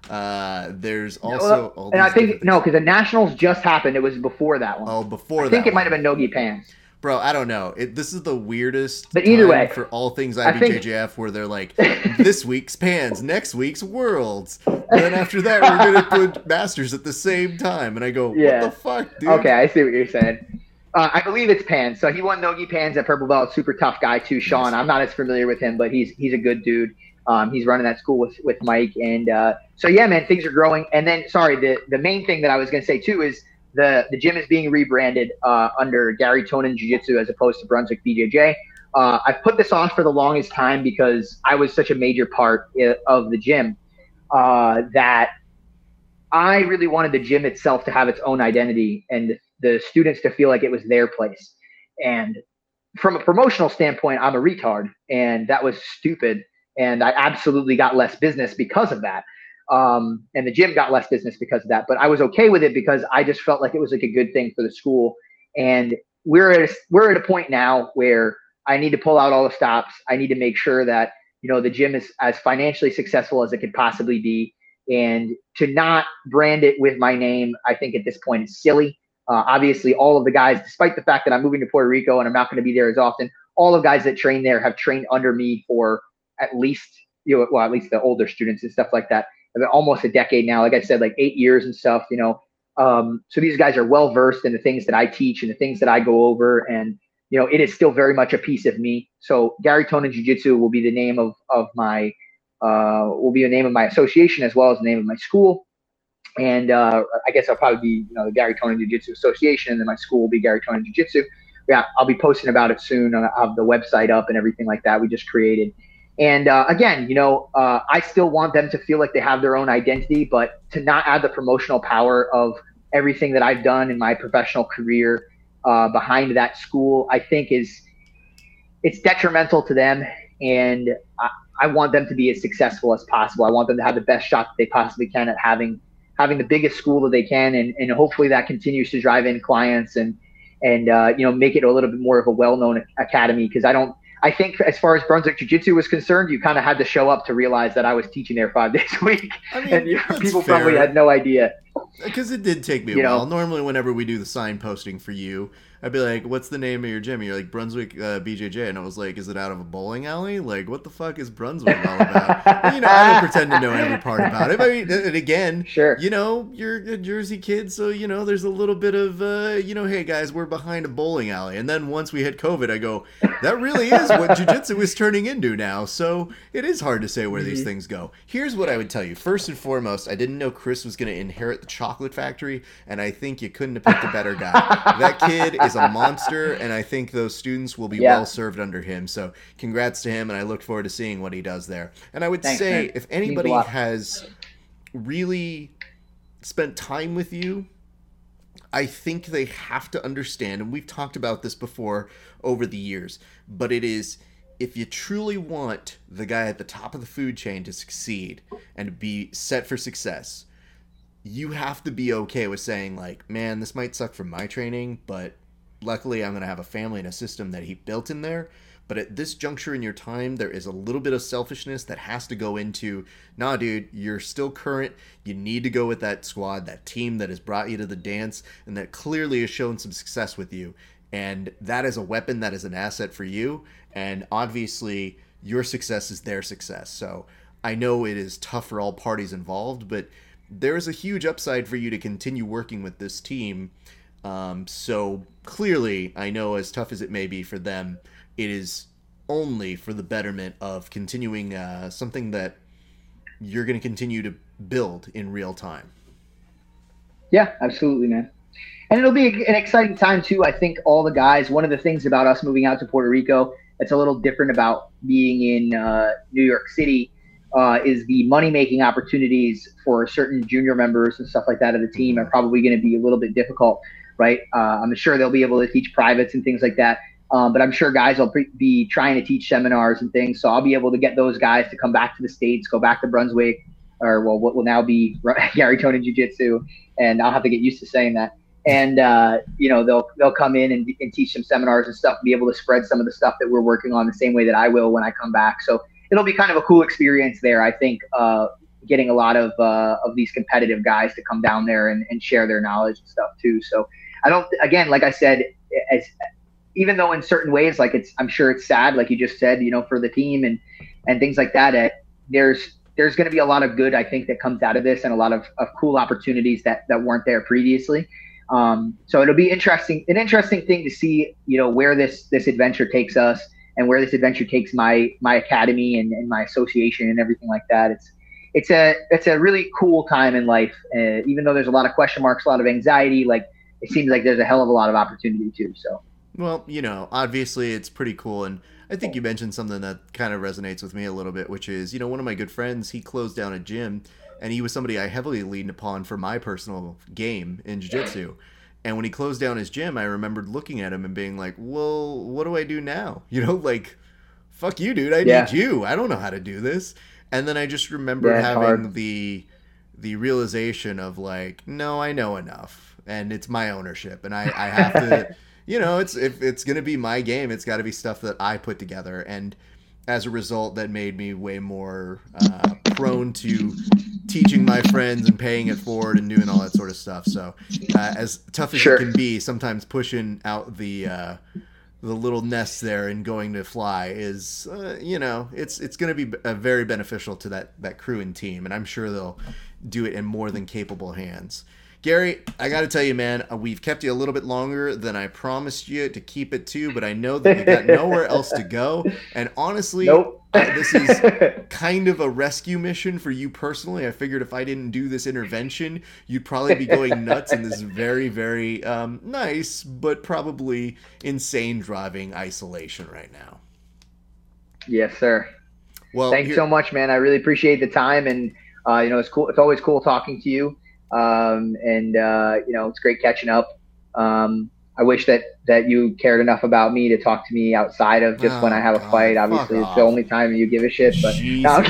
Uh, there's also well, and I think no, because the Nationals just happened. It was before that one. Oh, before I think it might have been Nogi Pans. Bro, I don't know. It, this is the weirdest. But either way, for all things IBJJF, where they're like, this week's Pans, next week's Worlds. Then after that, we're gonna put Masters at the same time, and I go, yeah. what the fuck, dude? Okay, I see what you're saying. Uh, I believe it's Pans. So he won Nogi Pans at Purple Belt. Super tough guy too, Sean. I'm not as familiar with him, but he's he's a good dude. Um, he's running that school with with Mike, and uh, so yeah, man, things are growing. And then, sorry, the the main thing that I was going to say too is the the gym is being rebranded uh, under Garry Tonon Jiu Jitsu as opposed to Brunswick BJJ. Uh, I've put this off for the longest time because I was such a major part of the gym uh, that I really wanted the gym itself to have its own identity and the students to feel like it was their place. And from a promotional standpoint, I'm a retard, and that was stupid and I absolutely got less business because of that. Um, and the gym got less business because of that. But I was okay with it because I just felt like it was like a good thing for the school. And we're at a, we're at a point now where I need to pull out all the stops. I need to make sure that you know the gym is as financially successful as it could possibly be. And to not brand it with my name, I think at this point is silly. Uh, obviously, all of the guys, despite the fact that I'm moving to Puerto Rico and I'm not going to be there as often, all the guys that train there have trained under me for at least you know well at least the older students and stuff like that. Almost a decade now like i said like eight years and stuff you know. Um, so these guys are well versed in the things that i teach and the things that i go over. And you know it is still very much a piece of me. So garry tonon jiu-jitsu will be the name of of my uh, will be the name of my association as well as the name of my school. And uh, i guess i'll probably be you know the garry tonon jiu-jitsu association and then my school will be garry tonon jiu-jitsu. Yeah i'll be posting about it soon i'll have the website up and everything like that we just created and uh, again, you know, uh, I still want them to feel like they have their own identity, but to not add the promotional power of everything that I've done in my professional career uh, behind that school, I think is it's detrimental to them, and I, I want them to be as successful as possible. I want them to have the best shot that they possibly can at having having the biggest school that they can, and, and hopefully that continues to drive in clients and and uh, you know make it a little bit more of a well-known academy. Because I don't I think as far as Brunswick Jiu Jitsu was concerned, you kind of had to show up to realize that I was teaching there five days a week, I mean, and you, people fair. probably had no idea. Uh, because it did take me a you while. Know? Normally, whenever we do the signposting for you, I'd be like, "What's the name of your gym?" You're like Brunswick uh, BJJ, and I was like, "Is it out of a bowling alley? Like, what the fuck is Brunswick all about?" you know, I don't pretend to know every part about it. I mean, and again, sure, you know, you're a Jersey kid, so you know, there's a little bit of, uh, you know, hey guys, we're behind a bowling alley, and then once we hit COVID, I go, that really is what jujitsu is turning into now. So it is hard to say where mm-hmm. these things go. Here's what I would tell you: first and foremost, I didn't know Chris was going to inherit the chocolate factory, and I think you couldn't have picked a better guy. that kid is a monster, and I think those students will be yeah. well served under him. So, congrats to him, and I look forward to seeing what he does there. And I would Thanks, say, man. if anybody has really spent time with you, I think they have to understand, and we've talked about this before over the years, but it is if you truly want the guy at the top of the food chain to succeed and be set for success, you have to be okay with saying like, man, this might suck for my training, but luckily I'm going to have a family and a system that he built in there. But at this juncture in your time, there is a little bit of selfishness that has to go into, nah, dude, you're still current. You need to go with that squad, that team that has brought you to the dance, and that clearly has shown some success with you. And that is a weapon, that is an asset for you. And obviously, your success is their success. So I know it is tough for all parties involved, but there is a huge upside for you to continue working with this team. Um, so clearly, I know as tough as it may be for them, it is only for the betterment of continuing uh, something that you're going to continue to build in real time. Yeah, absolutely, man. And it'll be an exciting time too. I think all the guys. One of the things about us moving out to Puerto Rico that's a little different about being in uh, New York City uh, is the money making opportunities for certain junior members and stuff like that of the team are probably going to be a little bit difficult, right? Uh, I'm sure they'll be able to teach privates and things like that. Um, but I'm sure guys will pre- be trying to teach seminars and things. So I'll be able to get those guys to come back to the States, go back to Brunswick, or well, what will now be Garry Tonon Jiu Jitsu. And I'll have to get used to saying that. And, uh, you know, they'll, they'll come in and, and teach some seminars and stuff, be able to spread some of the stuff that we're working on the same way that I will when I come back. So it'll be kind of a cool experience there. I think uh, getting a lot of uh, of these competitive guys to come down there and, and share their knowledge and stuff too. So I don't again, like I said, as even though in certain ways, like it's I'm sure it's sad, like you just said, you know, for the team and and things like that. Uh, there's there's going to be a lot of good I think that comes out of this and a lot of, of cool opportunities that that weren't there previously. Um, so it'll be interesting, an interesting thing to see, you know, where this this adventure takes us and where this adventure takes my my academy and, and my association and everything like that. It's it's a it's a really cool time in life. Uh, even though there's a lot of question marks, a lot of anxiety, like it seems like there's a hell of a lot of opportunity too. So. Well, you know, obviously it's pretty cool, and I think you mentioned something that kind of resonates with me a little bit, which is, you know, one of my good friends, he closed down a gym, and he was somebody I heavily leaned upon for my personal game in jiu-jitsu. And when he closed down his gym, I remembered looking at him and being like, "Well, what do I do now?" You know, like, "Fuck you, dude. I yeah. need you. I don't know how to do this." And then I just remember yeah, having hard. the the realization of like, "No, I know enough, and it's my ownership, and I, I have to." you know, it's if it's gonna be my game, it's got to be stuff that I put together, and as a result, that made me way more uh, prone to teaching my friends and paying it forward and doing all that sort of stuff. So, uh, as tough as sure. it can be, sometimes pushing out the uh, the little nest there and going to fly is, uh, you know, it's it's going to be very beneficial to that that crew and team, and I'm sure they'll do it in more than capable hands. Garry, I got to tell you, man, uh, we've kept you a little bit longer than I promised you to keep it to, but I know that you got nowhere else to go. And honestly, nope. uh, this is kind of a rescue mission for you personally. I figured if I didn't do this intervention, you'd probably be going nuts in this very, very um, nice, but probably insane driving isolation right now. Yes, sir. Well, thanks here- so much, man. I really appreciate the time, and uh, you know, it's cool. It's always cool talking to you. Um, and uh, you know, it's great catching up. Um, I wish that that you cared enough about me to talk to me outside of just Oh, when I have a God, fight. Obviously, it's the only time you give a shit. But No,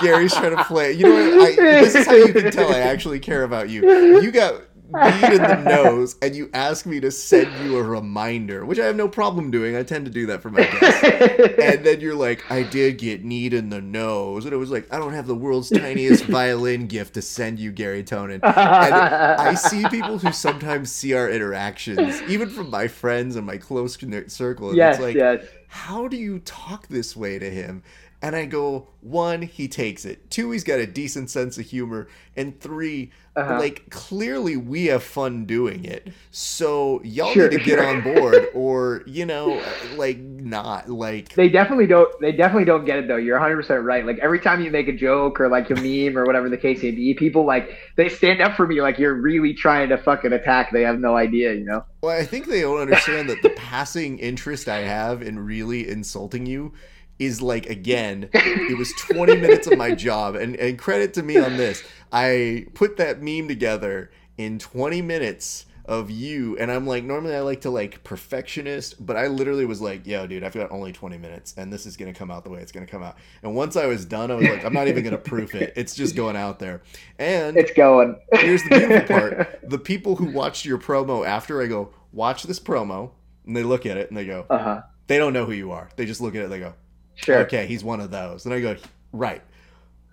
Garry's trying to play. You know what? I, this is how you can tell I actually care about you. You got beat in the nose, and you ask me to send you a reminder, which I have no problem doing. I tend to do that for my guests. And then you're like, I did get kneed in the nose. And it was like, I don't have the world's tiniest violin gift to send you, Garry Tonon. And I see people who sometimes see our interactions, even from my friends and my close circle. And yes, it's like, yes. how do you talk this way to him? And I go, one, he takes it. Two, he's got a decent sense of humor. And 3 Uh-huh. like clearly we have fun doing it. So y'all Sure, need to get on board, or you know, like not like. They definitely don't. They definitely don't get it though. You're 100 percent right. Like every time you make a joke or like a meme or whatever the case may be, people like they stand up for me like you're really trying to fucking attack. They have no idea, you know. Well, I think they don't understand that the passing interest I have in really insulting you is like again, it was 20 minutes of my job, and and credit to me on this. I put that meme together in 20 minutes of you. And I'm like normally I like to like perfectionist but I literally was like yo dude I've got only 20 minutes and this is going to come out the way it's going to come out. And once I was done I was like I'm not even going to proof it. It's just going out there. And It's going. here's the beautiful part. The people who watched your promo after I go watch this promo. And they look at it and they go Uh huh. they don't know who you are. They just look at it and they go Sure. okay he's one of those and I go right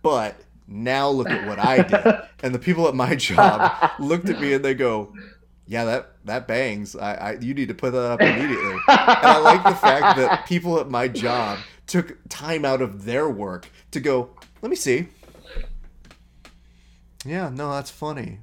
but now look at what I did and the people at my job looked at me and they go yeah that that bangs I, I you need to put that up immediately and I like the fact that people at my job took time out of their work to go, let me see. Yeah, no, that's funny.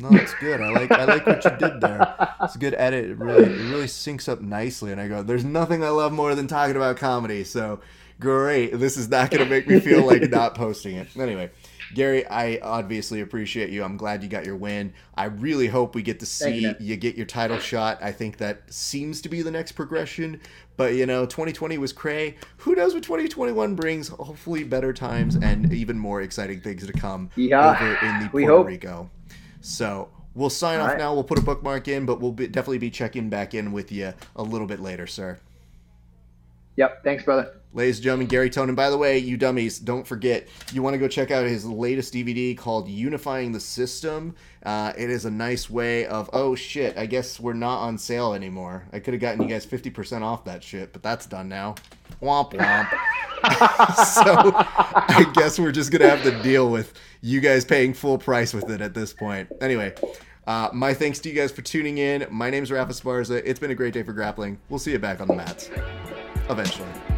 No, that's good. I like I like what you did there. It's a good edit. It really it really syncs up nicely. And I go, there's nothing I love more than talking about comedy. So great. This is not gonna make me feel like not posting it. Anyway. Garry, I obviously appreciate you. I'm glad you got your win. I really hope we get to see you. you get your title shot. I think that seems to be the next progression. But you know, 2020 was cray. Who knows what 2021 brings? Hopefully, better times and even more exciting things to come Yeah, over in the we Puerto hope. Rico. So we'll sign All off right. now. We'll put a bookmark in, but we'll be, definitely be checking back in with you a little bit later, sir. Yep. Thanks, brother. Ladies and gentlemen, Garry Tonon. By the way, you dummies, don't forget, you want to go check out his latest DVD called Unifying the System. Uh, it is a nice way of, oh shit, I guess we're not on sale anymore. I could have gotten you guys 50% off that shit, but that's done now. Womp womp. so I guess we're just going to have to deal with you guys paying full price with it at this point. Anyway. Uh, my thanks to you guys for tuning in. My name is Raf Esparza. It's been a great day for grappling. We'll see you back on the mats. Eventually.